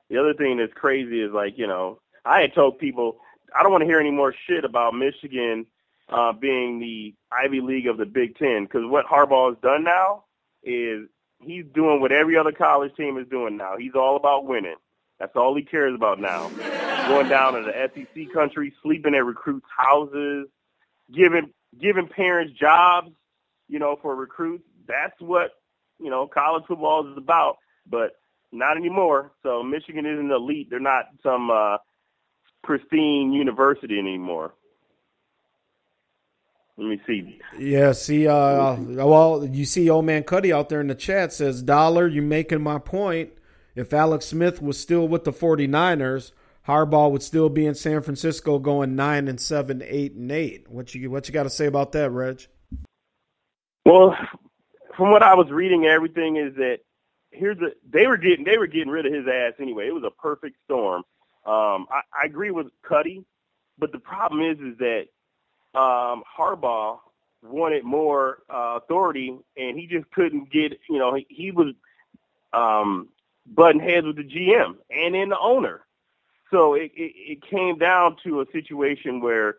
S5: The other thing that's crazy is like you know I had told people I don't want to hear any more shit about Michigan uh, being the Ivy League of the Big Ten. Because what Harbaugh has done now is he's doing what every other college team is doing now. He's all about winning. That's all he cares about now. Going down to the SEC country, sleeping at recruits' houses, giving giving parents jobs, you know, for recruits. That's what you know college football is about. But not anymore. So Michigan isn't elite. They're not some uh, pristine university anymore. Let me see.
S4: Yeah, see, uh, well, you see, old man Cuddy out there in the chat says, "Dollar, you're making my point. If Alex Smith was still with the 49ers, Harbaugh would still be in San Francisco, going nine and seven, eight and eight. What you what you got to say about that, Reg?
S5: Well, from what I was reading, everything is that here's the they were getting they were getting rid of his ass anyway. It was a perfect storm. Um, I, I agree with Cuddy, but the problem is is that um, Harbaugh wanted more uh, authority, and he just couldn't get. You know, he, he was um, butting heads with the GM and then the owner. So it, it, it came down to a situation where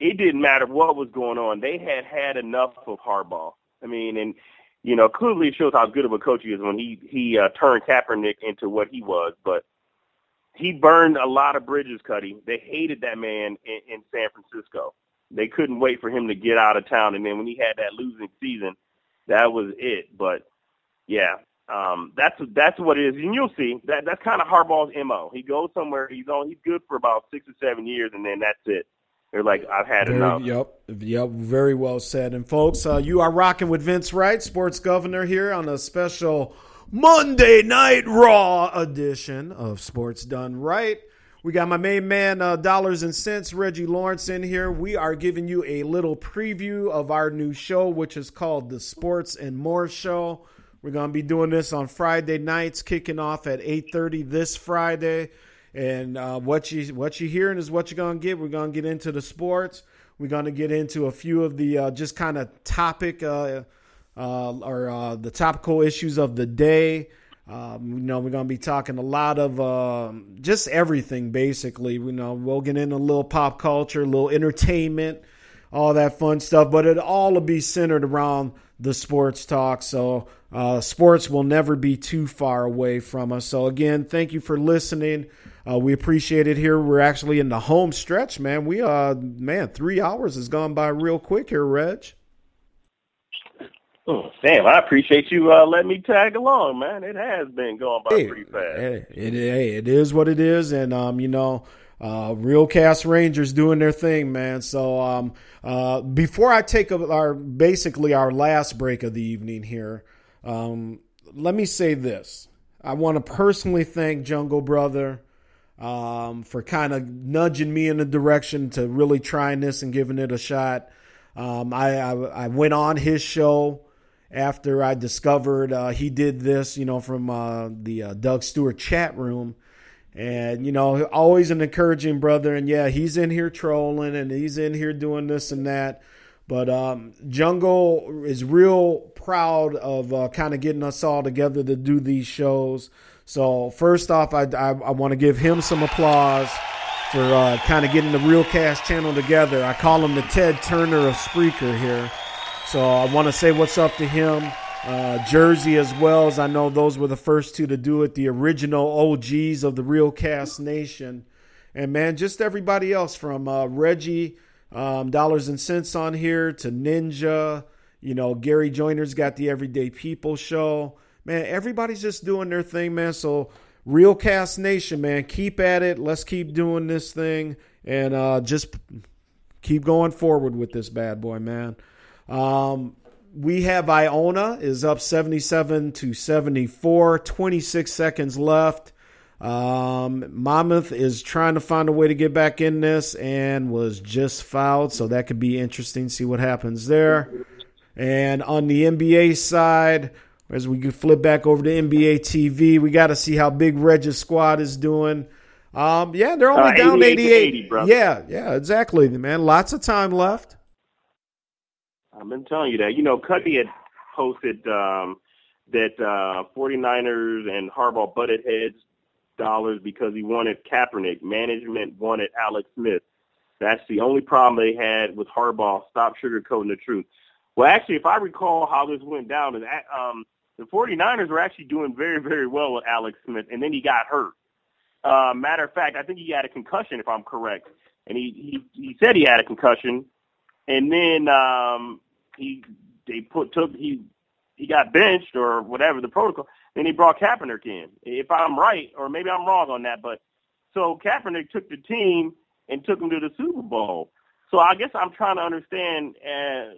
S5: it didn't matter what was going on. They had had enough of Harbaugh. I mean, and you know, clearly it shows how good of a coach he is when he he uh, turned Kaepernick into what he was. But he burned a lot of bridges, Cuddy. They hated that man in, in San Francisco. They couldn't wait for him to get out of town. And then when he had that losing season, that was it. But yeah, um, that's that's what it is, and you'll see that that's kind of Harbaugh's mo. He goes somewhere, he's on, he's good for about six or seven years, and then that's it. They're like, I've had
S4: Very,
S5: enough.
S4: Yep, yep, very well said. And folks, uh, you are rocking with Vince Wright, sports governor, here on a special Monday Night Raw edition of Sports Done Right. We got my main man, uh, Dollars and Cents, Reggie Lawrence, in here. We are giving you a little preview of our new show, which is called the Sports and More Show. We're going to be doing this on Friday nights, kicking off at 8:30 this Friday. And uh, what you what you hearing is what you're gonna get. We're gonna get into the sports. We're gonna get into a few of the uh, just kind of topic uh, uh, or uh, the topical issues of the day. Um, you know, we're gonna be talking a lot of um, just everything basically. You know, we'll get into a little pop culture, a little entertainment, all that fun stuff. But it all will be centered around the sports talk. So uh, sports will never be too far away from us. So again, thank you for listening. Uh, we appreciate it here. We're actually in the home stretch, man. We uh man, three hours has gone by real quick here, Reg.
S5: Oh, Sam, I appreciate you uh, letting me tag along, man. It has been going by
S4: Hey,
S5: pretty fast.
S4: Hey, it, hey, it is what it is, and um, you know, uh, real cast Rangers doing their thing, man. So um, uh, before I take our basically our last break of the evening here, um, let me say this: I want to personally thank Jungle Brother um, for kind of nudging me in the direction to really trying this and giving it a shot. Um, I, I I went on his show after I discovered uh, he did this, you know, from uh, the uh, Doug Stewart chat room. And, you know, always an encouraging brother. And yeah, he's in here trolling and he's in here doing this and that. But um, Jungle is real proud of uh, kind of getting us all together to do these shows. So, first off, I, I, I want to give him some applause for uh, kind of getting the Real Cast channel together. I call him the Ted Turner of Spreaker here. So I want to say what's up to him. Uh, Jersey as well, as I know those were the first two to do it, the original OGs of the Real Cast Nation. And man, just everybody else from uh, Reggie, um, Dollars and Cents on here to Ninja. You know, Gary Joyner's got the Everyday People show. Man, everybody's just doing their thing, man. So, Real Cast Nation, man, keep at it. Let's keep doing this thing and uh, just keep going forward with this bad boy, man. Um, we have Iona is up 77 to 74, 26 seconds left. Um, Monmouth is trying to find a way to get back in this and was just fouled, so that could be interesting. See what happens there. And on the NBA side, as we flip back over to NBA TV, we got to see how Big Reg's squad is doing. Um, yeah, they're only
S5: Uh,
S4: down
S5: 88 to
S4: 88.
S5: 80, brother.
S4: yeah, yeah, exactly, man. Lots of time left.
S5: I've been telling you that. You know, Cuddy had posted um, that uh, 49ers and Harbaugh butted heads dollars because he wanted Kaepernick. Management wanted Alex Smith. That's the only problem they had with Harbaugh. Stop sugarcoating the truth. Well, actually, if I recall how this went down, um, the 49ers were actually doing very, very well with Alex Smith, and then he got hurt. Uh, matter of fact, I think he had a concussion, if I'm correct. And he, he, he said he had a concussion, and then um, he they put took he he got benched or whatever the protocol. Then he brought Kaepernick in. If I'm right, or maybe I'm wrong on that, but so Kaepernick took the team and took them to the Super Bowl. So I guess I'm trying to understand uh,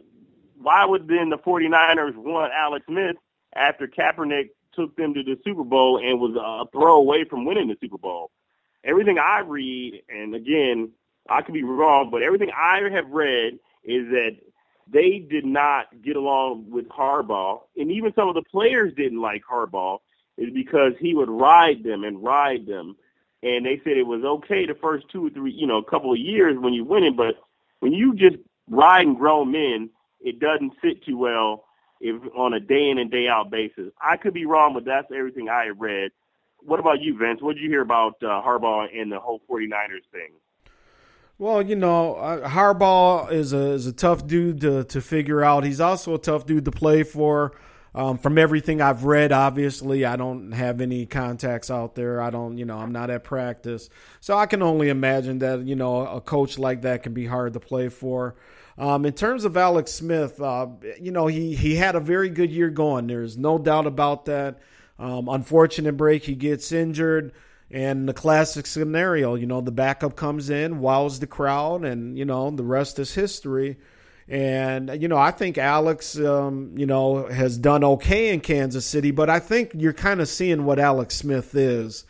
S5: why would then the 49ers want Alex Smith after Kaepernick took them to the Super Bowl and was a throw away from winning the Super Bowl. Everything I read, and again, I could be wrong, but everything I have read is that they did not get along with Harbaugh, and even some of the players didn't like Harbaugh, is because he would ride them and ride them, and they said it was okay the first two or three, you know, a couple of years when you win it, but when you just riding grown men, it doesn't sit too well if on a day in and day out basis. I could be wrong, but that's everything I read. What about you, Vince? What did you hear about uh, Harbaugh and the whole 49ers thing?
S4: Well, you know, uh, Harbaugh is a is a tough dude to to figure out. He's also a tough dude to play for. Um, from everything I've read, obviously, I don't have any contacts out there. I don't, you know, I'm not at practice, so I can only imagine that you know a coach like that can be hard to play for. Um, in terms of Alex Smith, uh, you know, he he had a very good year going. There's no doubt about that. Um, unfortunate break, he gets injured. And the classic scenario, you know, the backup comes in, wows the crowd, and, you know, the rest is history. And, you know, I think Alex, um, you know, has done okay in Kansas City, but I think you're kind of seeing what Alex Smith is.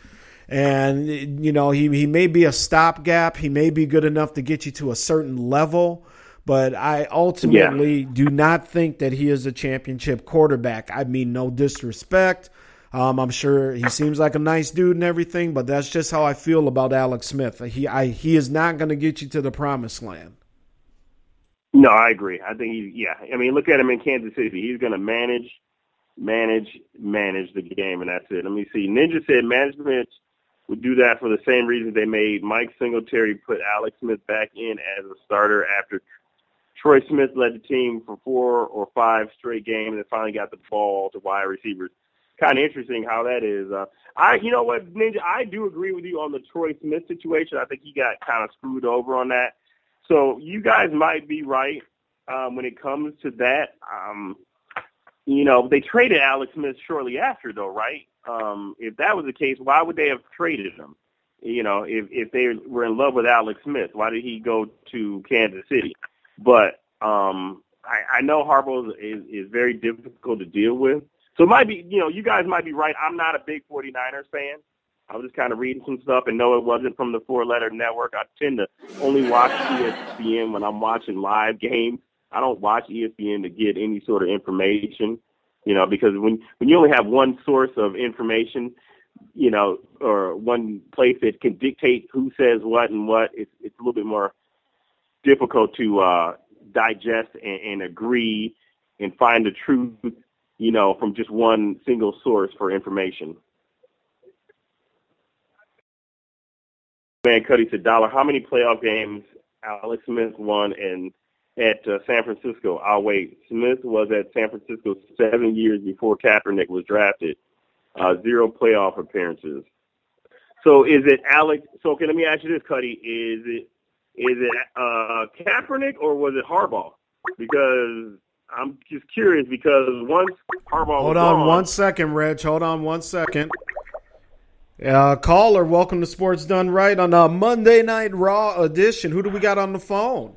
S4: And, you know, he, he may be a stopgap. He may be good enough to get you to a certain level, but I ultimately yeah. do not think that he is a championship quarterback. I mean, no disrespect. Um, I'm sure he seems like a nice dude and everything, but that's just how I feel about Alex Smith. He I, he is not going to get you to the promised land.
S5: No, I agree. I think he, yeah. I mean, look at him in Kansas City. He's going to manage, manage, manage the game, and that's it. Let me see. Ninja said management would do that for the same reason they made Mike Singletary put Alex Smith back in as a starter after Troy Smith led the team for four or five straight games and finally got the ball to wide receivers kind of interesting how that is. Uh, I, you know what, Ninja, I do agree with you on the Troy Smith situation. I think he got kind of screwed over on that. So you guys might be right um, when it comes to that. Um, you know, they traded Alex Smith shortly after, though, right? Um, if that was the case, why would they have traded him? You know, if if they were in love with Alex Smith, why did he go to Kansas City? But um, I, I know Harbaugh is, is very difficult to deal with. So it might be, you know, you guys might be right. I'm not a big 49ers fan. I was just kind of reading some stuff and know it wasn't from the four letter network. I tend to only watch ESPN when I'm watching live games. I don't watch ESPN to get any sort of information, you know, because when, when you only have one source of information, you know, or one place that can dictate who says what and what, it's, it's a little bit more difficult to uh, digest and, and agree and find the truth you know, from just one single source for information. Man, Cuddy said, Dollar, how many playoff games Alex Smith won in at uh, San Francisco? I'll wait. Smith was at San Francisco seven years before Kaepernick was drafted. Uh, zero playoff appearances. So is it Alex? So okay, let me ask you this, Cuddy. Is it is it uh, Kaepernick or was it Harbaugh? Because I'm just curious because once Harbaugh
S4: Hold on
S5: gone,
S4: one second, Reg. Hold on one second. Uh, caller, welcome to Sports Done Right on a Monday Night Raw edition. Who do we got on the phone?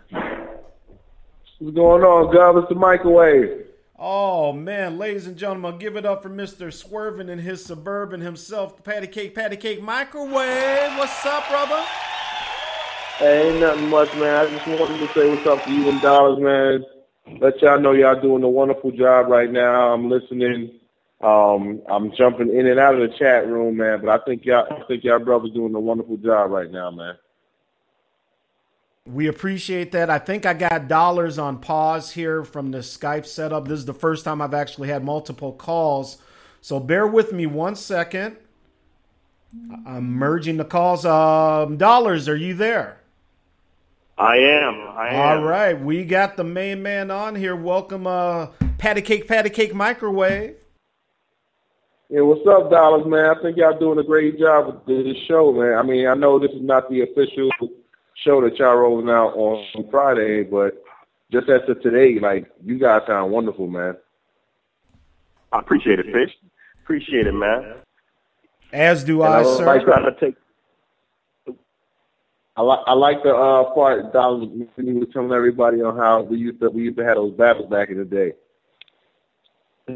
S8: What's going on, Gov? It's the microwave.
S4: Oh man, ladies and gentlemen, give it up for Mr. Swerving in his suburban himself, the Patty Cake, Patty Cake Microwave. What's up, brother?
S8: Hey, ain't nothing much, man. I just wanted to say what's up to you and Dollars, man let y'all know y'all doing a wonderful job right now. I'm listening. Um, I'm jumping in and out of the chat room, man. But I think y'all, I think y'all brothers doing a wonderful job right now, man.
S4: We appreciate that. I think I got dollars on pause here from the Skype setup. This is the first time I've actually had multiple calls. So bear with me one second. I'm merging the calls. Um, dollars, are you there?
S5: I am. I am.
S4: All right, we got the main man on here. Welcome, uh, Patty Cake, Patty Cake Microwave.
S8: Yeah, what's up, Dollars, man? I think y'all doing a great job with this show, man. I mean, I know this is not the official show that y'all rolling out on Friday, but just as of today, like, you guys sound wonderful, man.
S5: I appreciate it, Fish. Appreciate it, man.
S4: As do I,
S5: I
S4: sir.
S5: Like trying to take
S8: I like I like the uh, part Donald when he was telling everybody on how we used to we used to have those battles back in the day.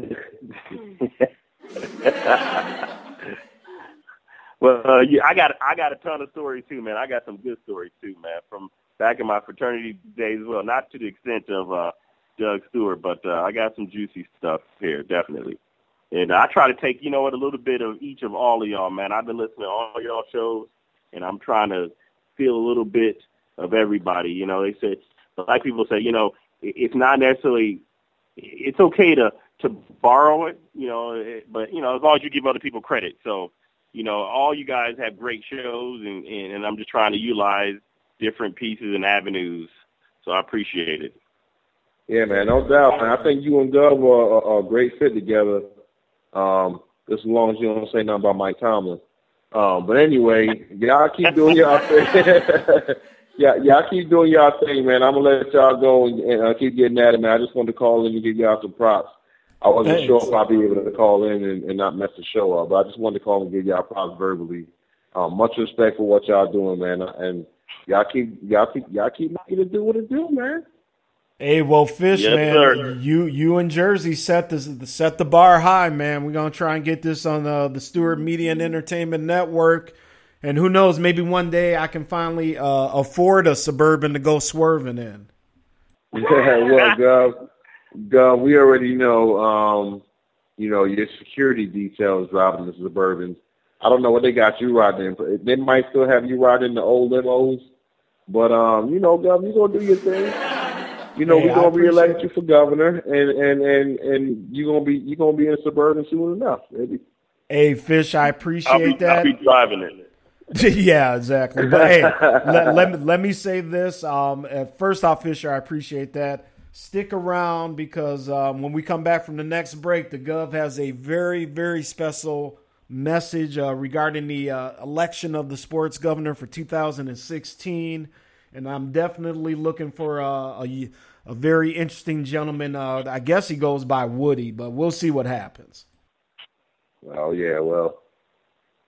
S5: well, uh, yeah, I got I got a ton of stories too, man. I got some good stories too, man, from back in my fraternity days as well. Not to the extent of uh, Doug Stewart, but uh, I got some juicy stuff here, definitely. And I try to take, you know what, a little bit of each of all of y'all, man. I've been listening to all y'all shows, and I'm trying to feel a little bit of everybody. You know, they said black people say, you know, it's not necessarily it's okay to to borrow it, you know, but you know, as long as you give other people credit. So, you know, all you guys have great shows, and and, and I'm just trying to utilize different pieces and avenues. So I appreciate it.
S8: Yeah, man, no doubt, man. I think you and Gov are, are a great fit together. Um, as long as you don't say nothing about Mike Tomlin. Um, but anyway, y'all keep doing y'all thing. yeah, y'all keep doing y'all thing, man. I'm gonna let y'all go and, and uh, keep getting at it, man. I just wanted to call in and give y'all some props. I wasn't
S4: Thanks.
S8: sure if I'd be able to call in and, and not mess the show up, but I just wanted to call and give y'all props verbally. Um, much respect for what y'all doing, man, and y'all keep y'all keep y'all keep making it do what it do, man.
S4: Hey, well, Fish,
S5: Yes,
S4: man,
S5: sir.
S4: you you and Jersey set the set the bar high, man. We're gonna try and get this on the the Stewart Media and Entertainment Network, and who knows, maybe one day I can finally uh, afford a suburban to go swerving in.
S8: Yeah, well, Gov, Gov, we already know, um, you know, your security details driving the Suburbans. I don't know what they got you riding in. They might still have you riding the old limos, but um, you know, Gov, you gonna do your thing. You know,
S4: Hey,
S8: we're gonna
S4: appreciate
S8: reelect you for governor, and and and and you gonna be you gonna be in a Suburban soon enough, baby.
S4: Hey, Fish, I
S5: I'll
S4: appreciate
S5: be, I'll
S4: that.
S5: be driving it.
S4: yeah, exactly. But hey, let, let, me, let me say this. Um, first off, Fisher, I appreciate that. Stick around because um, when we come back from the next break, the Gov has a very, very special message uh, regarding the uh, election of the sports governor for 2016. And I'm definitely looking for uh, a, a very interesting gentleman. Uh, I guess he goes by Woody, but we'll see what happens.
S8: Oh yeah, well,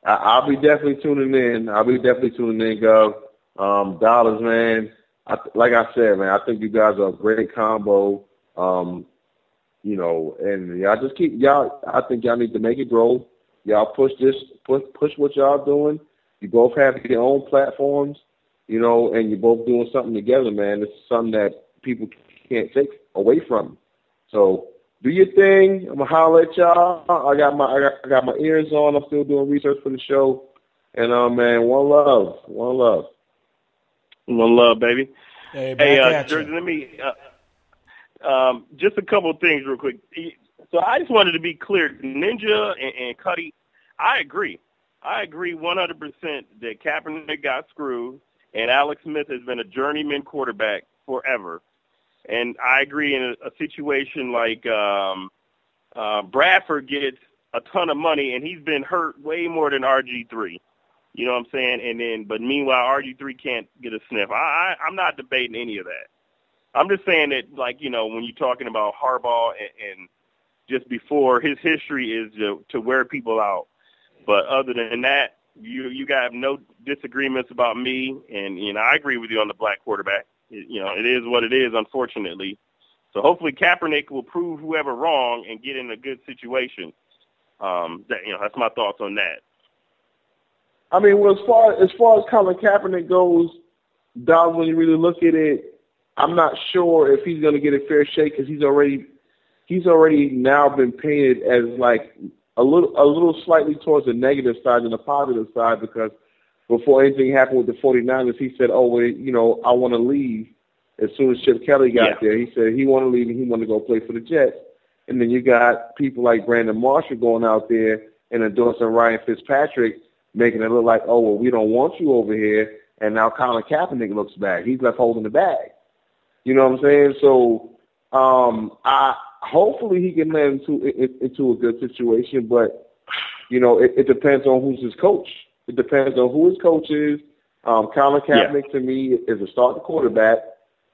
S8: I, I'll be definitely tuning in. I'll be definitely tuning in, Gov. Um, dollars, man. I, like I said, man, I think you guys are a great combo. Um, you know, and y'all just keep y'all. I think y'all need to make it grow. Y'all push this, push push what y'all doing. You both have your own platforms, you know, and you're both doing something together, man. It's something that people can't take away from. So do your thing. I'm gonna holler at y'all. I got my I got, I got my ears on. I'm still doing research for the show. And uh man, one love, one love.
S5: One love, baby.
S4: Hey, back
S5: Hey, uh,
S4: at.
S5: Jersey, let me uh, um, just a couple of things real quick. So I just wanted to be clear, Ninja and, and Cuddy, I agree. I agree 100% that Kaepernick got screwed, and Alex Smith has been a journeyman quarterback forever. And I agree in a, a situation like um, uh, Bradford gets a ton of money, and he's been hurt way more than RG3. You know what I'm saying? And then, but meanwhile, RG3 can't get a sniff. I, I I'm not debating any of that. I'm just saying that, like you know, when you're talking about Harbaugh and, and just before his history is to, to wear people out. But other than that, you you got no disagreements about me, and you know I agree with you on the black quarterback. It, you know, it is what it is, unfortunately. So hopefully Kaepernick will prove whoever wrong and get in a good situation. Um, that, you know, that's my thoughts on that.
S8: I mean, well, as far as far as Colin Kaepernick goes, Don, when you really look at it, I'm not sure if he's going to get a fair shake because he's already he's already now been painted as like a little a little slightly towards the negative side than the positive side because before anything happened with the 49ers, he said, "Oh, well, you know, I want to leave." As soon as Chip Kelly got
S5: Yeah.
S8: there, he said he wanted to leave and he wanted to go play for the Jets. And then you got people like Brandon Marshall going out there and endorsing Ryan Fitzpatrick, making it look like, oh, well, we don't want you over here. And now Colin Kaepernick looks bad. He's left holding the bag. You know what I'm saying? So um, I hopefully he can land into into a good situation, but you know it, it depends on who's his coach. It depends on who his coach is. Um, Colin
S5: Yeah.
S8: Kaepernick to me is a starting quarterback.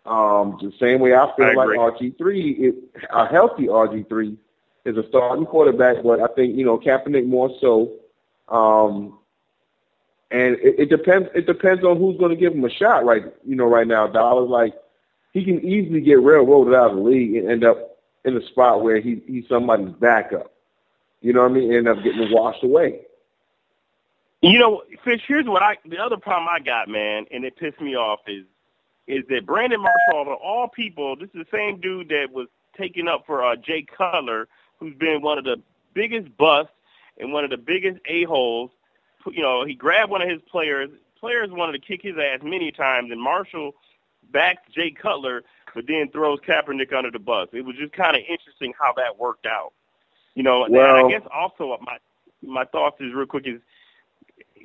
S8: Um, the same way I feel
S5: I
S8: like. RG three, is a healthy RG three is a starting quarterback, but I think you know Kaepernick more so. Um, and it, it depends. It depends on who's going to give him a shot, right? You know, right now, dollars like he can easily get railroaded out of the league and end up in a spot where he he's somebody's backup. You know what I mean? End up getting washed away.
S5: You know, Fish, here's what I the other problem I got, man, and it pissed me off is is that Brandon Marshall of all people, this is the same dude that was taking up for uh, Jay Cutler, who's been one of the biggest busts and one of the biggest a-holes. You know, he grabbed one of his players. Players wanted to kick his ass many times, and Marshall backed Jay Cutler, but then throws Kaepernick under the bus. It was just kind of interesting how that worked out. You know, and I guess also my my thoughts is real quick is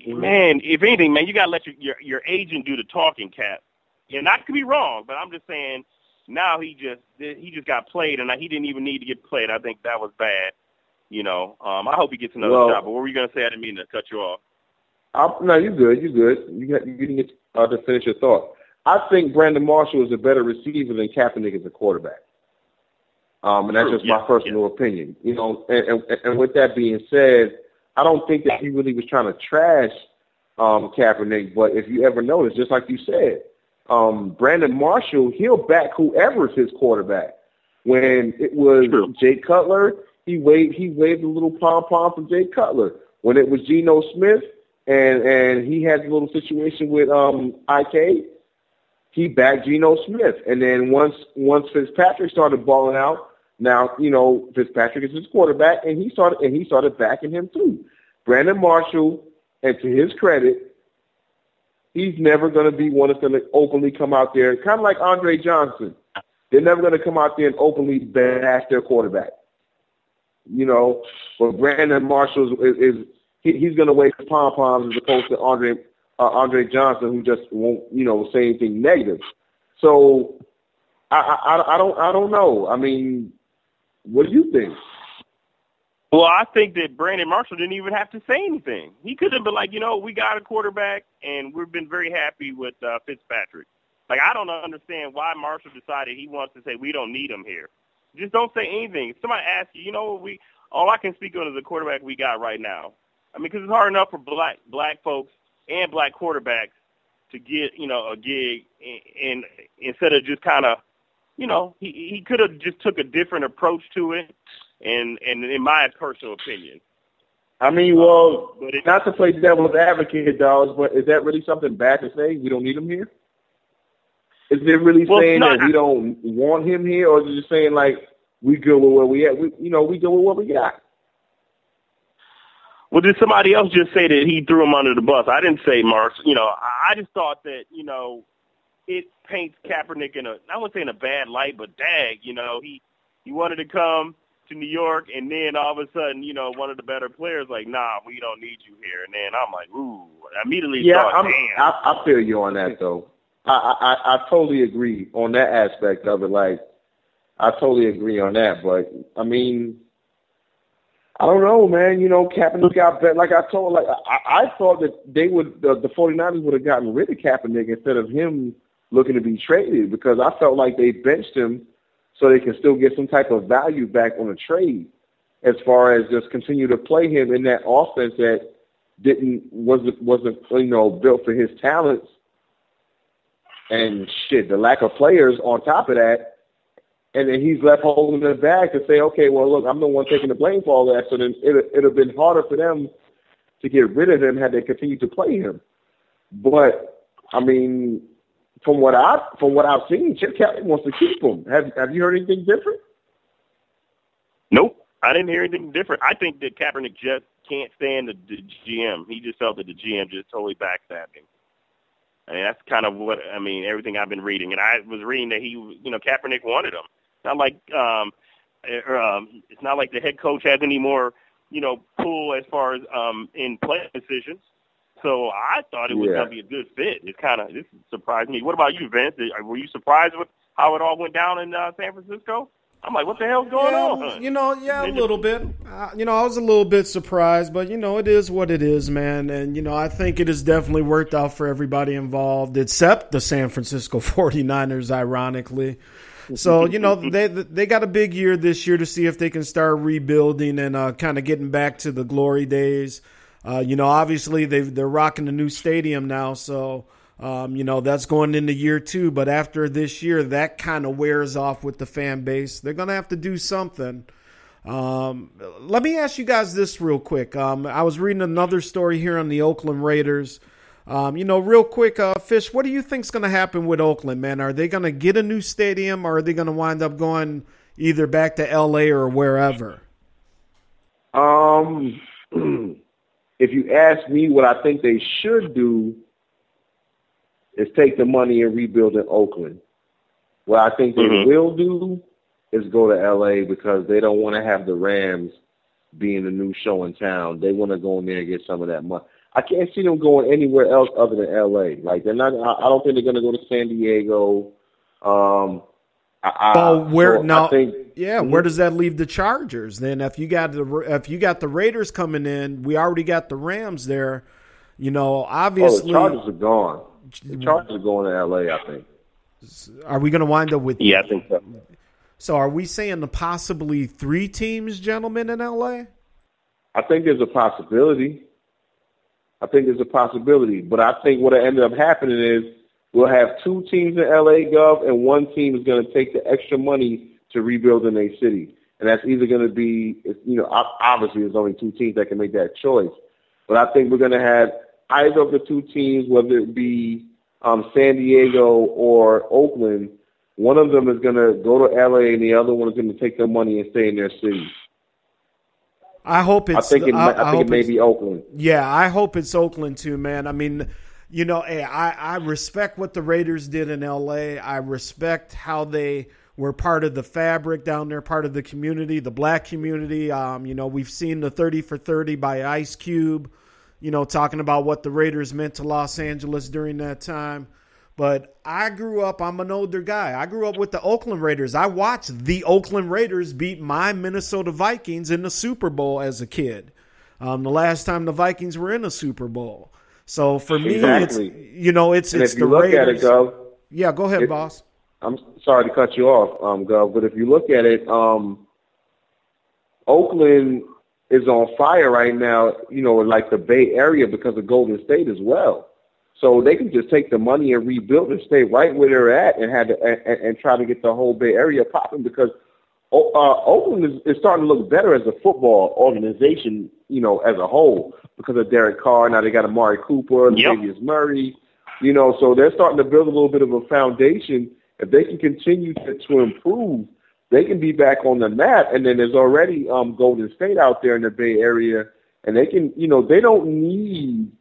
S5: man, if anything, man, you gotta let your your, your agent do the talking, Cap. Yeah, not to be wrong, but I'm just saying now he just he just got played, and he didn't even need to get played. I think that was bad. You know, um, I hope he gets another
S8: Well-
S5: shot. But what were you gonna say? I didn't mean to cut you off.
S8: I, no, you're good. You're good. You got you didn't get uh, to finish your thought. I think Brandon Marshall is a better receiver than Kaepernick is a quarterback. Um, and that's just my
S5: yeah,
S8: personal opinion. You know, and, and, and with that being said, I don't think that he really was trying to trash um, Kaepernick. But if you ever notice, just like you said, um, Brandon Marshall, he'll back whoever's his quarterback. When it was
S5: True.
S8: Jay Cutler, he waved he waved a little pom pom for Jay Cutler. When it was Geno Smith and and he had a little situation with um IK, he backed Geno Smith. And then once once Fitzpatrick started balling out, now you know Fitzpatrick is his quarterback, and he started and he started backing him too. Brandon Marshall, and to his credit, he's never going to be one that's going to openly come out there, kind of like Andre Johnson. They're never going to come out there and openly bash their quarterback. You know, but Brandon Marshall is, is he, he's going to wave pom poms as opposed to Andre uh, Andre Johnson, who just won't you know say anything negative. So I, I I don't I don't know. I mean, what do you think?
S5: Well, I think that Brandon Marshall didn't even have to say anything. He could have been like, you know, we got a quarterback, and we've been very happy with uh, Fitzpatrick. Like, I don't understand why Marshall decided he wants to say we don't need him here. Just don't say anything. If somebody asks you, you know, we all I can speak on is the quarterback we got right now. I mean, because it's hard enough for black black folks and black quarterbacks to get, you know, a gig, and, and instead of just kind of, you know, he he could have just took a different approach to it and and in my personal opinion.
S8: I mean, well, um,
S5: But it-
S8: not to play devil's advocate, dogs, but is that really something bad to say? We don't need him here. Is it really
S5: Well,
S8: saying
S5: no,
S8: that we don't want him here, or is it just saying like we good with where we at? We, you know, we good with what we got.
S5: Well, did somebody else just say that he threw him under the bus? I didn't say Mark. You know, I just thought that you know it paints Kaepernick in a I wouldn't say in a bad light, but dag, you know, he he wanted to come to New York, and then all of a sudden, you know, one of the better players like, nah, we don't need you here, and then I'm like, ooh, I immediately
S8: Yeah,
S5: thought,
S8: I'm,
S5: damn.
S8: I, I feel you on that though. I I I totally agree on that aspect of it. Like, I totally agree on that. But I mean, I don't know, man. You know, Kaepernick got bet. Like I told, like I, I thought that they would, the, the 49ers would have gotten rid of Kaepernick instead of him looking to be traded because I felt like they benched him so they can still get some type of value back on a trade as far as just continue to play him in that offense that didn't wasn't wasn't you know built for his talents and shit the lack of players on top of that and then he's left holding the bag to say okay well look I'm the one taking the blame for all that so then it it'd have been harder for them to get rid of him had they continued to play him but I mean from what I from what I've seen Chip Kelly wants to keep him have have you heard anything different
S5: Nope. I didn't hear anything different. I think that Kaepernick just can't stand the, the GM. He just felt that the GM just totally backstabbed him. I mean, that's kind of what I mean. Everything I've been reading, and I was reading that he, you know, Kaepernick wanted him. Not like, um, er, um, it's not like the head coach has any more, you know, pull as far as um in play decisions. So I thought it was
S8: Yeah.
S5: going to be a good fit. It's kind of this surprised me. What about you, Vince? Were you surprised with how it all went down in uh, San Francisco? I'm like, what the hell's going
S4: yeah,
S5: on?
S4: You know, yeah, a little bit. Uh, you know, I was a little bit surprised, but you know, it is what it is, man. And you know, I think it has definitely worked out for everybody involved, except the San Francisco 49ers, ironically. So you know, they they got a big year this year to see if they can start rebuilding and uh, kind of getting back to the glory days. Uh, you know, obviously they they're rocking the new stadium now, so. Um, you know, that's going into year two, but after this year, that kind of wears off with the fan base. They're to have to do something. Um, let me ask you guys this real quick. Um, I was reading another story here on the Oakland Raiders. Um, you know, real quick, uh, Fish, what do you think's going to happen with Oakland, man? Are they going to get a new stadium or are they going to wind up going either back to LA or wherever?
S8: Um, if you ask me what I think they should do is take the money and rebuild in Oakland. What I think they
S5: Mhm.
S8: will do is go to LA because they don't want to have the Rams being the new show in town. They want to go in there and get some of that money. I can't see them going anywhere else other than L.A. Like they're not. I, I don't think they're going to go to San Diego. Um, I,
S4: Well, where
S8: so
S4: now?
S8: I think,
S4: yeah, where does that leave the Chargers? Then, if you got the if you got the Raiders coming in, we already got the Rams there. You know,
S8: Oh, the
S4: obviously,
S8: Chargers are gone. The Chargers are going to L.A. I think.
S4: are we going to wind up with?
S5: Yeah, I think so.
S4: So, are we saying the possibly three teams, gentlemen, in LA?
S8: I think there's a possibility. I think there's a possibility, but I think what ended up happening is we'll have two teams in LA, Gov, and one team is going to take the extra money to rebuild in their city, and that's either going to be, you know, obviously there's only two teams that can make that choice, but I think we're going to have either of the two teams, whether it be um, San Diego or Oakland, one of them is going to go to LA, and the other one is going to take their money and stay in their city.
S4: I hope it's.
S8: I think it,
S4: I,
S8: I think
S4: hope
S8: it may be Oakland.
S4: Yeah, I hope it's Oakland too, man. I mean, you know, hey, I, I respect what the Raiders did in LA. I respect how they were part of the fabric down there, part of the community, the black community. Um, you know, we've seen the 30 for 30 by Ice Cube, you know, talking about what the Raiders meant to Los Angeles during that time. But I grew up, I'm an older guy. I grew up with the Oakland Raiders. I watched the Oakland Raiders beat my Minnesota Vikings in the Super Bowl as a kid. Um, the last time the Vikings were in a Super Bowl. So for me,
S8: Exactly.
S4: it's you know, it's
S8: And
S4: it's
S8: if
S4: the
S8: look
S4: Raiders.
S8: at it, Gov,
S4: yeah, go ahead,
S8: if-
S4: boss.
S8: I'm sorry to cut you off, um, Gov, but if you look at it, um, Oakland is on fire right now, you know, like the Bay Area because of Golden State as well. So they can just take the money and rebuild and stay right where they're at and have to, and, and try to get the whole Bay Area popping because uh, Oakland is, is starting to look better as a football organization, you know, as a whole because of Derek Carr. Now they got Amari Cooper,
S5: Yep.
S8: Latavius Murray, you know, so they're starting to build a little bit of a foundation. If they can continue to, to improve, they can be back on the map. And then there's already um, Golden State out there in the Bay Area, and they can, you know, they don't need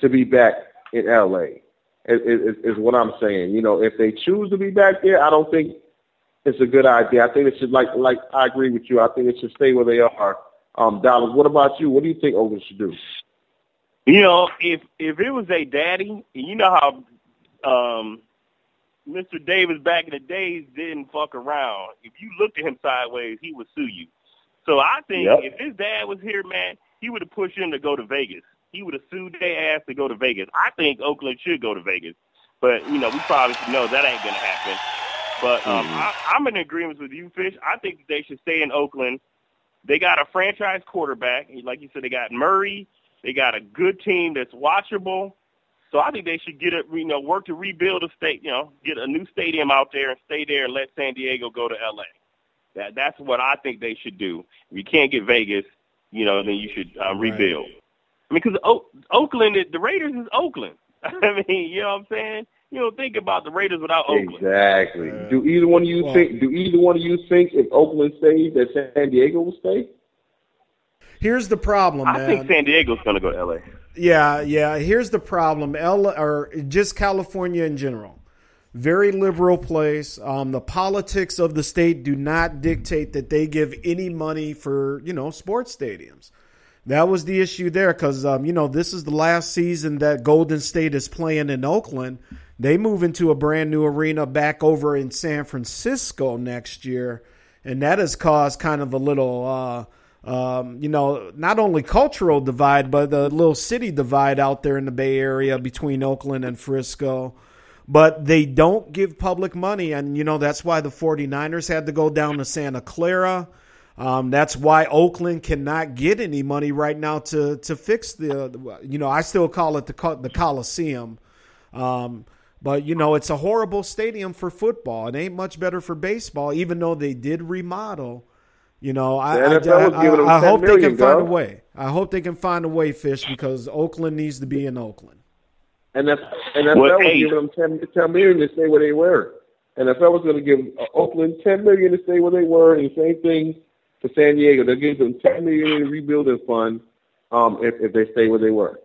S8: to be back in L.A. Is, is, is what I'm saying. You know, if they choose to be back there, I don't think it's a good idea. I think it should, like, like I agree with you. I think it should stay where they are. Um, Dallas, what about you? What do you think Oakland should do?
S5: You know, if if it was a daddy, you know how um Mr. Davis back in the days didn't fuck around. If you looked at him sideways, he would sue you. So I think
S8: Yep.
S5: if his dad was here, man, he would have pushed him to go to Vegas. He would have sued their ass to go to Vegas. I think Oakland should go to Vegas, but you know we probably should know that ain't gonna happen. But um, I, I'm in agreement with you, Fish. I think they should stay in Oakland. They got a franchise quarterback, like you said. They got Murray. They got a good team that's watchable. So I think they should get it, you know, work to rebuild a state, you know, get a new stadium out there and stay there and let San Diego go to LA. That that's what I think they should do. If you can't get Vegas, you know, then you should uh, rebuild. I mean, because o- Oakland, the Raiders is Oakland. I mean, you know what I'm saying? You don't think about the Raiders without Oakland.
S8: Exactly.
S4: Yeah.
S8: Do either one of you
S4: Well-
S8: think? Do either one of you think if Oakland stays, that San Diego will stay?
S4: Here's the problem, man.
S5: I think San Diego's going to go to LA.
S4: Yeah, yeah. Here's the problem. L or just California in general. Very liberal place. Um, the politics of the state do not dictate that they give any money for you know sports stadiums. That was the issue there because um, you know this is the last season that Golden State is playing in Oakland. They move into a brand new arena back over in San Francisco next year, and that has caused kind of a little. Uh, um, you know, not only cultural divide, but the little city divide out there in the Bay Area between Oakland and Frisco. But they don't give public money, and, you know, that's why the 49ers had to go down to Santa Clara. Um, that's why Oakland cannot get any money right now to, to fix the, you know, I still call it the, the Coliseum. Um, but, you know, it's a horrible stadium for football. It ain't much better for baseball, even though they did remodel. You know, I,
S8: The
S4: I, I- I
S8: 10
S4: hope they can find a way. I hope they can find a way, Fish, because Oakland needs to be in Oakland.
S8: And if NFL
S5: Well,
S8: was
S5: hey.
S8: giving them 10, 10 million to stay where they were. NFL was going to give Oakland ten million to stay where they were, and the same thing for San Diego. They'll give them ten million in rebuilding fund um, if, if they stay where they were.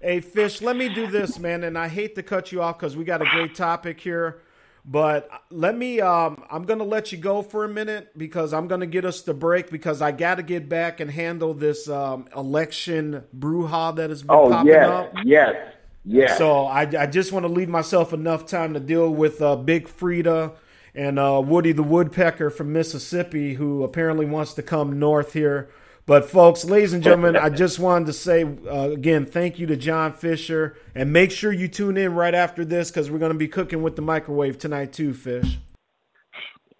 S4: Hey, Fish, let me do this, man. And I hate to cut you off because we got a great topic here. But let me, um, I'm going to let you go for a minute because I'm going to get us the break because I got to get back and handle this um, election brouhaha that has been
S8: Oh
S4: popping
S8: yes,
S4: up.
S8: yes, yes.
S4: So I, I just want to leave myself enough time to deal with uh, Big Frida and uh, Woody the Woodpecker from Mississippi, who apparently wants to come north here. But folks, ladies and gentlemen, I just wanted to say uh, again, thank you to John Fisher, and make sure you tune in right after this because we're going to be cooking with the microwave tonight too, Fish.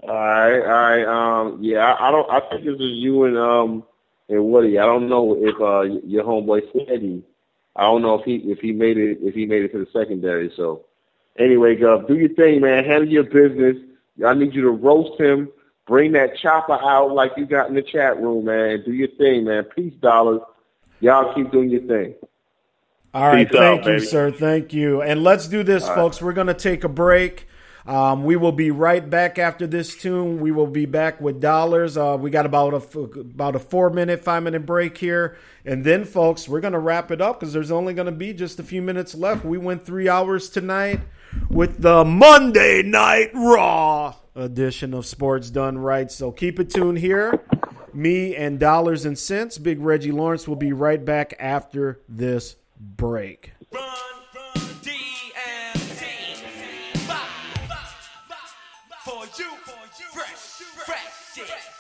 S8: All right, all right. Um, yeah, I, I don't. I think this is you and um and Woody. I don't know if uh your homeboy Sandy. I don't know if he if he made it if he made it to the secondary. So anyway, Gov, do your thing, man. Handle your business. I need you to roast him. Bring that chopper out like you got in the chat room, man. Do your thing, man. Peace, dollars. Y'all keep doing your thing.
S4: All right,
S8: Peace
S4: thank
S8: out,
S4: you,
S8: baby.
S4: sir. Thank you. And let's do this,
S8: All right.
S4: folks. We're going to take a break. Um, we will be right back after this tune. We will be back with dollars. Uh, we got about a about a four minute, five minute break here, and then, folks, we're to wrap it up because there's only to be just a few minutes left. We went three hours tonight with the Monday Night Raw edition of Sports Done Right. So keep it tuned here. Me and Dollars and Cents, Big Reggie Lawrence will be right back after this break.
S7: For shit.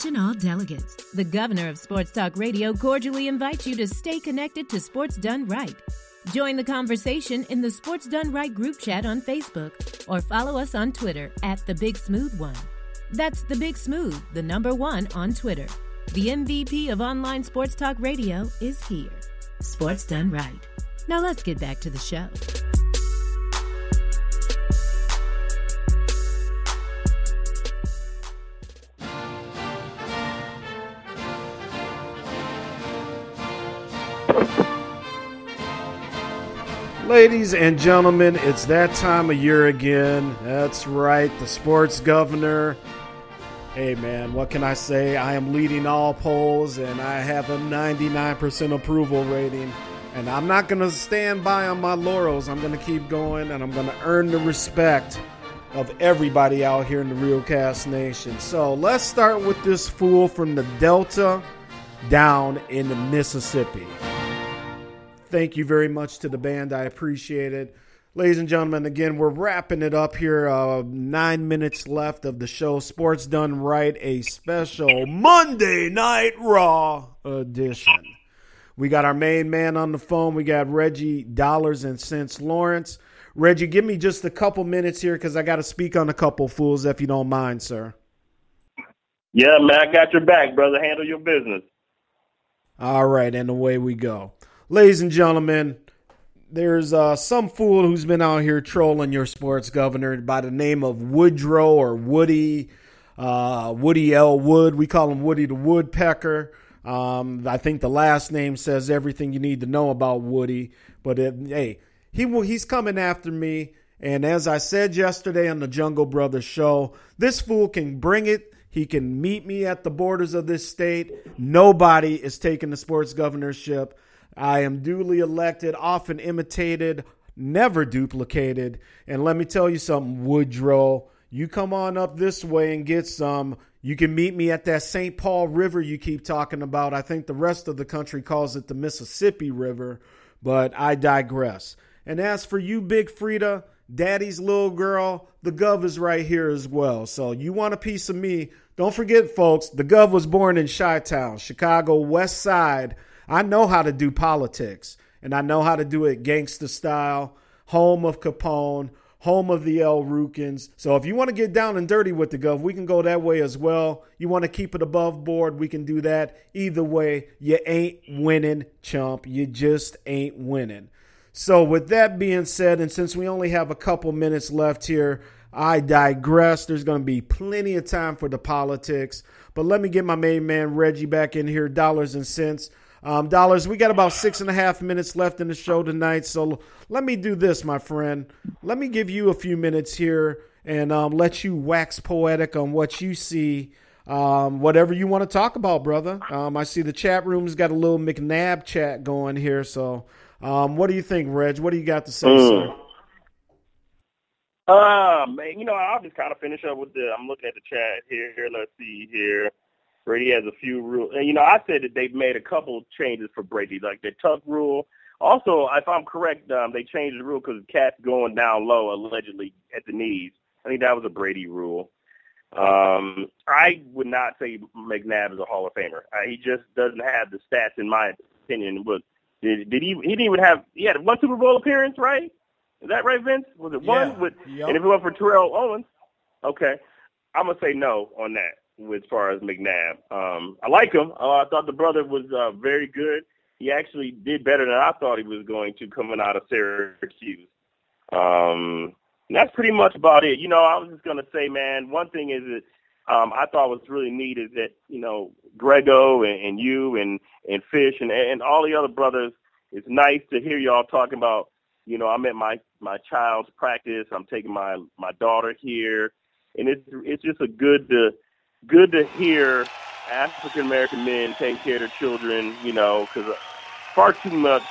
S3: Attention all delegates. The governor of Sports Talk Radio cordially invites you to stay connected to Sports Done Right. Join the conversation in the Sports Done Right group chat on Facebook or follow us on Twitter at The Big Smooth One. That's The Big Smooth, the number one on Twitter. The MVP of online sports talk radio is here. Sports Done Right. Now let's get back to the show.
S4: Ladies and gentlemen, it's that time of year again. That's right, the sports governor. Hey man, what can I say? I am leading all polls and I have a 99% approval rating. And I'm not going to stand by on my laurels. I'm going to keep going and I'm going to earn the respect of everybody out here in the Real Cast Nation. So let's start with this fool from the Delta down in the Mississippi. Thank you very much to the band. I appreciate it. Ladies and gentlemen, again, we're wrapping it up here. Uh, nine minutes left of the show. Sports Done Right, a special Monday Night Raw edition. We got our main man on the phone. We got Reggie Dollars and Cents Lawrence. Reggie, give me just a couple minutes here because I got to speak on a couple fools, if you don't mind, sir.
S5: Yeah, man, I got your back, brother. Handle your business.
S4: All right, and away we go. Ladies and gentlemen, there's uh, some fool who's been out here trolling your sports governor by the name of Woodrow or Woody, uh, Woody L. Wood. We call him Woody the Woodpecker. Um, I think the last name says everything you need to know about Woody. But it, hey, he he's coming after me. And as I said yesterday on the Jungle Brothers show, this fool can bring it. He can meet me at the borders of this state. Nobody is taking the sports governorship. I am duly elected, often imitated, never duplicated. And let me tell you something, Woodrow. You come on up this way and get some. You can meet me at that St. Paul River you keep talking about. I think the rest of the country calls it the Mississippi River, but I digress. And as for you, Big Frida, Daddy's little girl, the Gov is right here as well. So you want a piece of me? Don't forget, folks, the Gov was born in Chi Town, Chicago West Side. I know how to do politics, and I know how to do it gangster style, home of Capone, home of the El Rukns. So if you want to get down and dirty with the Gov, we can go that way as well. You want to keep it above board, we can do that. Either way, you ain't winning, chump. You just ain't winning. So with that being said, and since we only have a couple minutes left here, I digress. There's going to be plenty of time for the politics. But let me get my main man Reggie back in here, dollars and cents. Um, dollars, we got about six and a half minutes left in the show tonight. So let me do this, my friend. Let me give you a few minutes here and um, let you wax poetic on what you see. Um, whatever you want to talk about, brother. Um, I see the chat room's got a little McNabb chat going here. So, um, what do you think, Reg? What do you got to say, mm. sir?
S5: Um, you know, I'll just kind of finish up with the. I'm looking at the chat here. Here, let's see here. Brady has a few rules. And, you know, I said that they've made a couple changes for Brady, like the tuck rule. Also, if I'm correct, um, they changed the rule because Cat's going down low, allegedly, at the knees. I think that was a Brady rule. Um, I would not say McNabb is a Hall of Famer. Uh, he just doesn't have the stats, in my opinion. But did, did he? He didn't even have. He had one Super Bowl appearance, right? Is that right, Vince? Was it one?
S4: Yeah.
S5: With
S4: yep.
S5: and if it went for Terrell Owens, okay, I'm gonna say no on that as far as McNabb. Um, I like him. Uh, I thought the brother was uh, very good. He actually did better than I thought he was going to coming out of Syracuse. Um, that's pretty much about it. You know, I was just to say, man, one thing is that um, I thought was really neat is that, you know, Grego and, and you and, and Fish and, and all the other brothers, it's nice to hear y'all talking about, you know, I'm at my, my child's practice. I'm taking my, my daughter here. And it's, it's just a good to, good to hear African American men take care of their children, you know, because far too much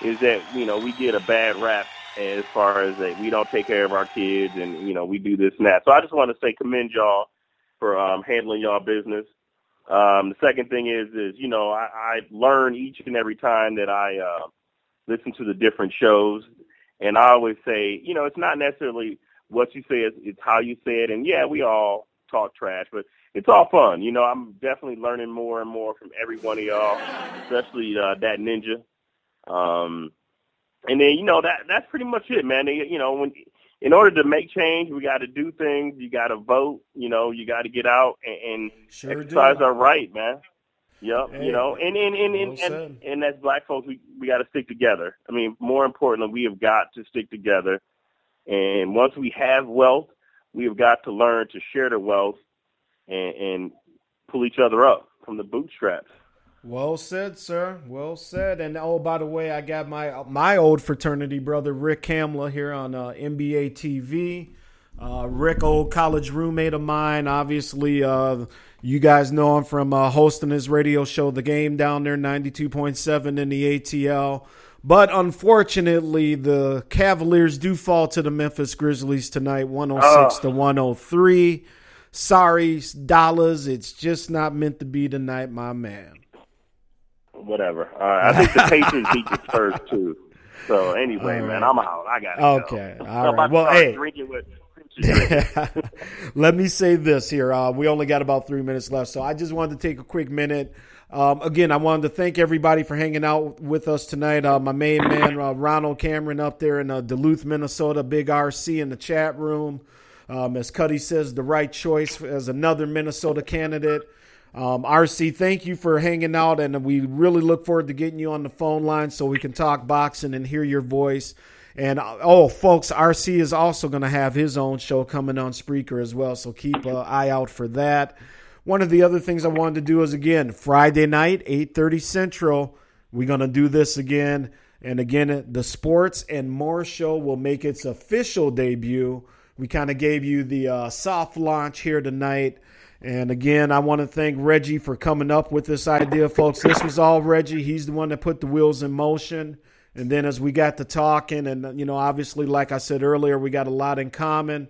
S5: is that, you know, we get a bad rap as far as that we don't take care of our kids and, you know, we do this and that. So I just want to say commend y'all for um, handling y'all business. Um, the second thing is, is, you know, I, I learn each and every time that I uh, listen to the different shows. And I always say, you know, it's not necessarily what you say, it's, it's how you say it. And yeah, we all talk trash, but it's all fun. You know, I'm definitely learning more and more from every one of y'all, especially uh, that ninja. Um, and then you know that that's pretty much it, man. They, you know, when in order to make change, we got to do things. You got to vote. You know, you got to get out and, and
S4: Sure
S5: exercise
S4: do.
S5: our right, man. Yep.
S4: Hey,
S5: you know, and and and and,
S4: well
S5: and, and as black folks, we we got to stick together. I mean, more importantly, we have got to stick together. And once we have wealth, we have got to learn to share the wealth and, and pull each other up from the bootstraps.
S4: Well said, sir. Well said. And oh, by the way, I got my my old fraternity brother Rick Kamla here on uh, NBA TV. Uh, Rick, old college roommate of mine. Obviously, uh, you guys know him from uh, hosting his radio show, The Game, down there, ninety-two point seven in the ATL. But unfortunately, the Cavaliers do fall to the Memphis Grizzlies tonight, one hundred six to one hundred three. Sorry, dollars. It's just not meant to be tonight, my man.
S5: Whatever. All right. I think the Pacers beat the Spurs too. So anyway,
S4: All
S5: man. I'm out. I got to
S4: Okay.
S5: Go.
S4: All right. Well, hey.
S5: drinking with.
S4: Let me say this here. Uh, we only got about three minutes left, so I just wanted to take a quick minute. Um, again, I wanted to thank everybody for hanging out with us tonight. Uh, my main man, uh, Ronald Cameron, up there in uh, Duluth, Minnesota, Big RC in the chat room. Um, as Cuddy says, the right choice as another Minnesota candidate. Um, RC, thank you for hanging out, and we really look forward to getting you on the phone line so we can talk boxing and hear your voice. And uh, oh, folks, RC is also going to have his own show coming on Spreaker as well, so keep an eye out for that. One of the other things I wanted to do is again Friday night, eight thirty Central. We're going to do this again, and again, the Sports and More show will make its official debut. We kind of gave you the uh, soft launch here tonight. And again, I want to thank Reggie for coming up with this idea, folks. This was all Reggie. He's the one that put the wheels in motion. And then as we got to talking, and you know, obviously, like I said earlier, we got a lot in common.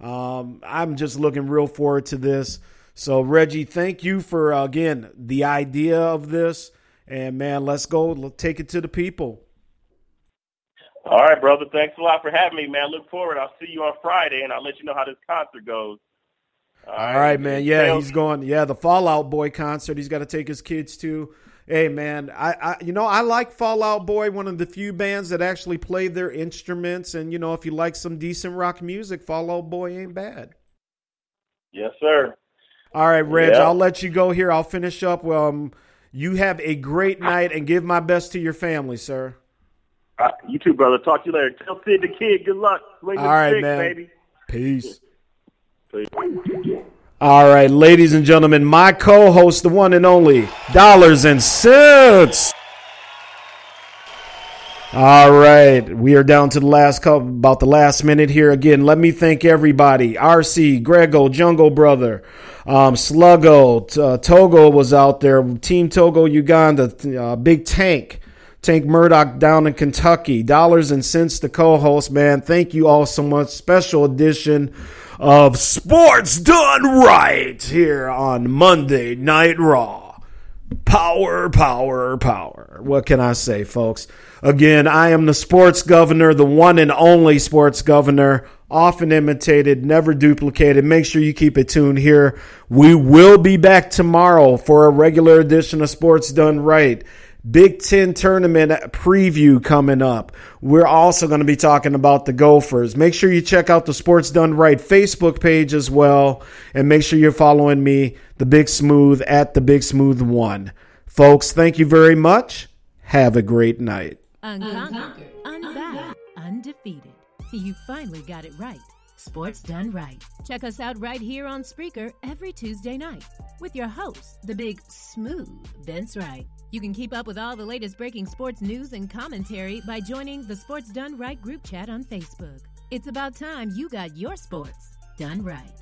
S4: Um, I'm just looking real forward to this. So, Reggie, thank you for uh, again the idea of this. And man, let's go. Let's take it to the people.
S5: All right, brother. Thanks a lot for having me, man. Look forward. I'll see you on Friday, and I'll let you know how this concert goes.
S4: All right, man. Yeah, he's going. Yeah, the Fall Out Boy concert. He's got to take his kids to. Hey, man. I, I, you know, I like Fall Out Boy. One of the few bands that actually play their instruments. And you know, if you like some decent rock music, Fall Out Boy ain't bad.
S5: Yes, sir.
S4: All right, Reg.
S5: Yeah.
S4: I'll let you go here. I'll finish up. Well, um, you have a great night and give my best to your family, sir.
S5: Right, you too, brother. Talk to you later. Tell Sid the kid good luck. Swing
S4: All
S5: stick,
S4: man.
S5: baby.
S4: Peace.
S5: Peace.
S4: All right, ladies and gentlemen, my co-host, the one and only Dollars and Cents. All right, we are down to the last couple, about the last minute here. Again, let me thank everybody: RC, Grego, Jungle Brother, um, Sluggo, uh, Togo was out there, Team Togo, Uganda, uh, Big Tank. Tank Murdoch down in Kentucky. Dollars and cents to co-host, man. Thank you all so much. Special edition of Sports Done Right here on Monday Night Raw. Power, power, power. What can I say, folks? Again, I am the sports governor, the one and only sports governor, often imitated, never duplicated. Make sure you keep it tuned here. We will be back tomorrow for a regular edition of Sports Done Right. Big Ten tournament preview coming up. We're also going to be talking about the Gophers. Make sure you check out the Sports Done Right Facebook page as well. And make sure you're following me, The Big Smooth, at The Big Smooth One. Folks, thank you very much. Have a great night.
S3: Unconquered, unbound, undefeated. You finally got it right. Sports done right. Check us out right here on Spreaker every Tuesday night with your host, the big smooth Vince Wright. You can keep up with all the latest breaking sports news and commentary by joining the Sports Done Right group chat on Facebook. It's about time you got your sports done right.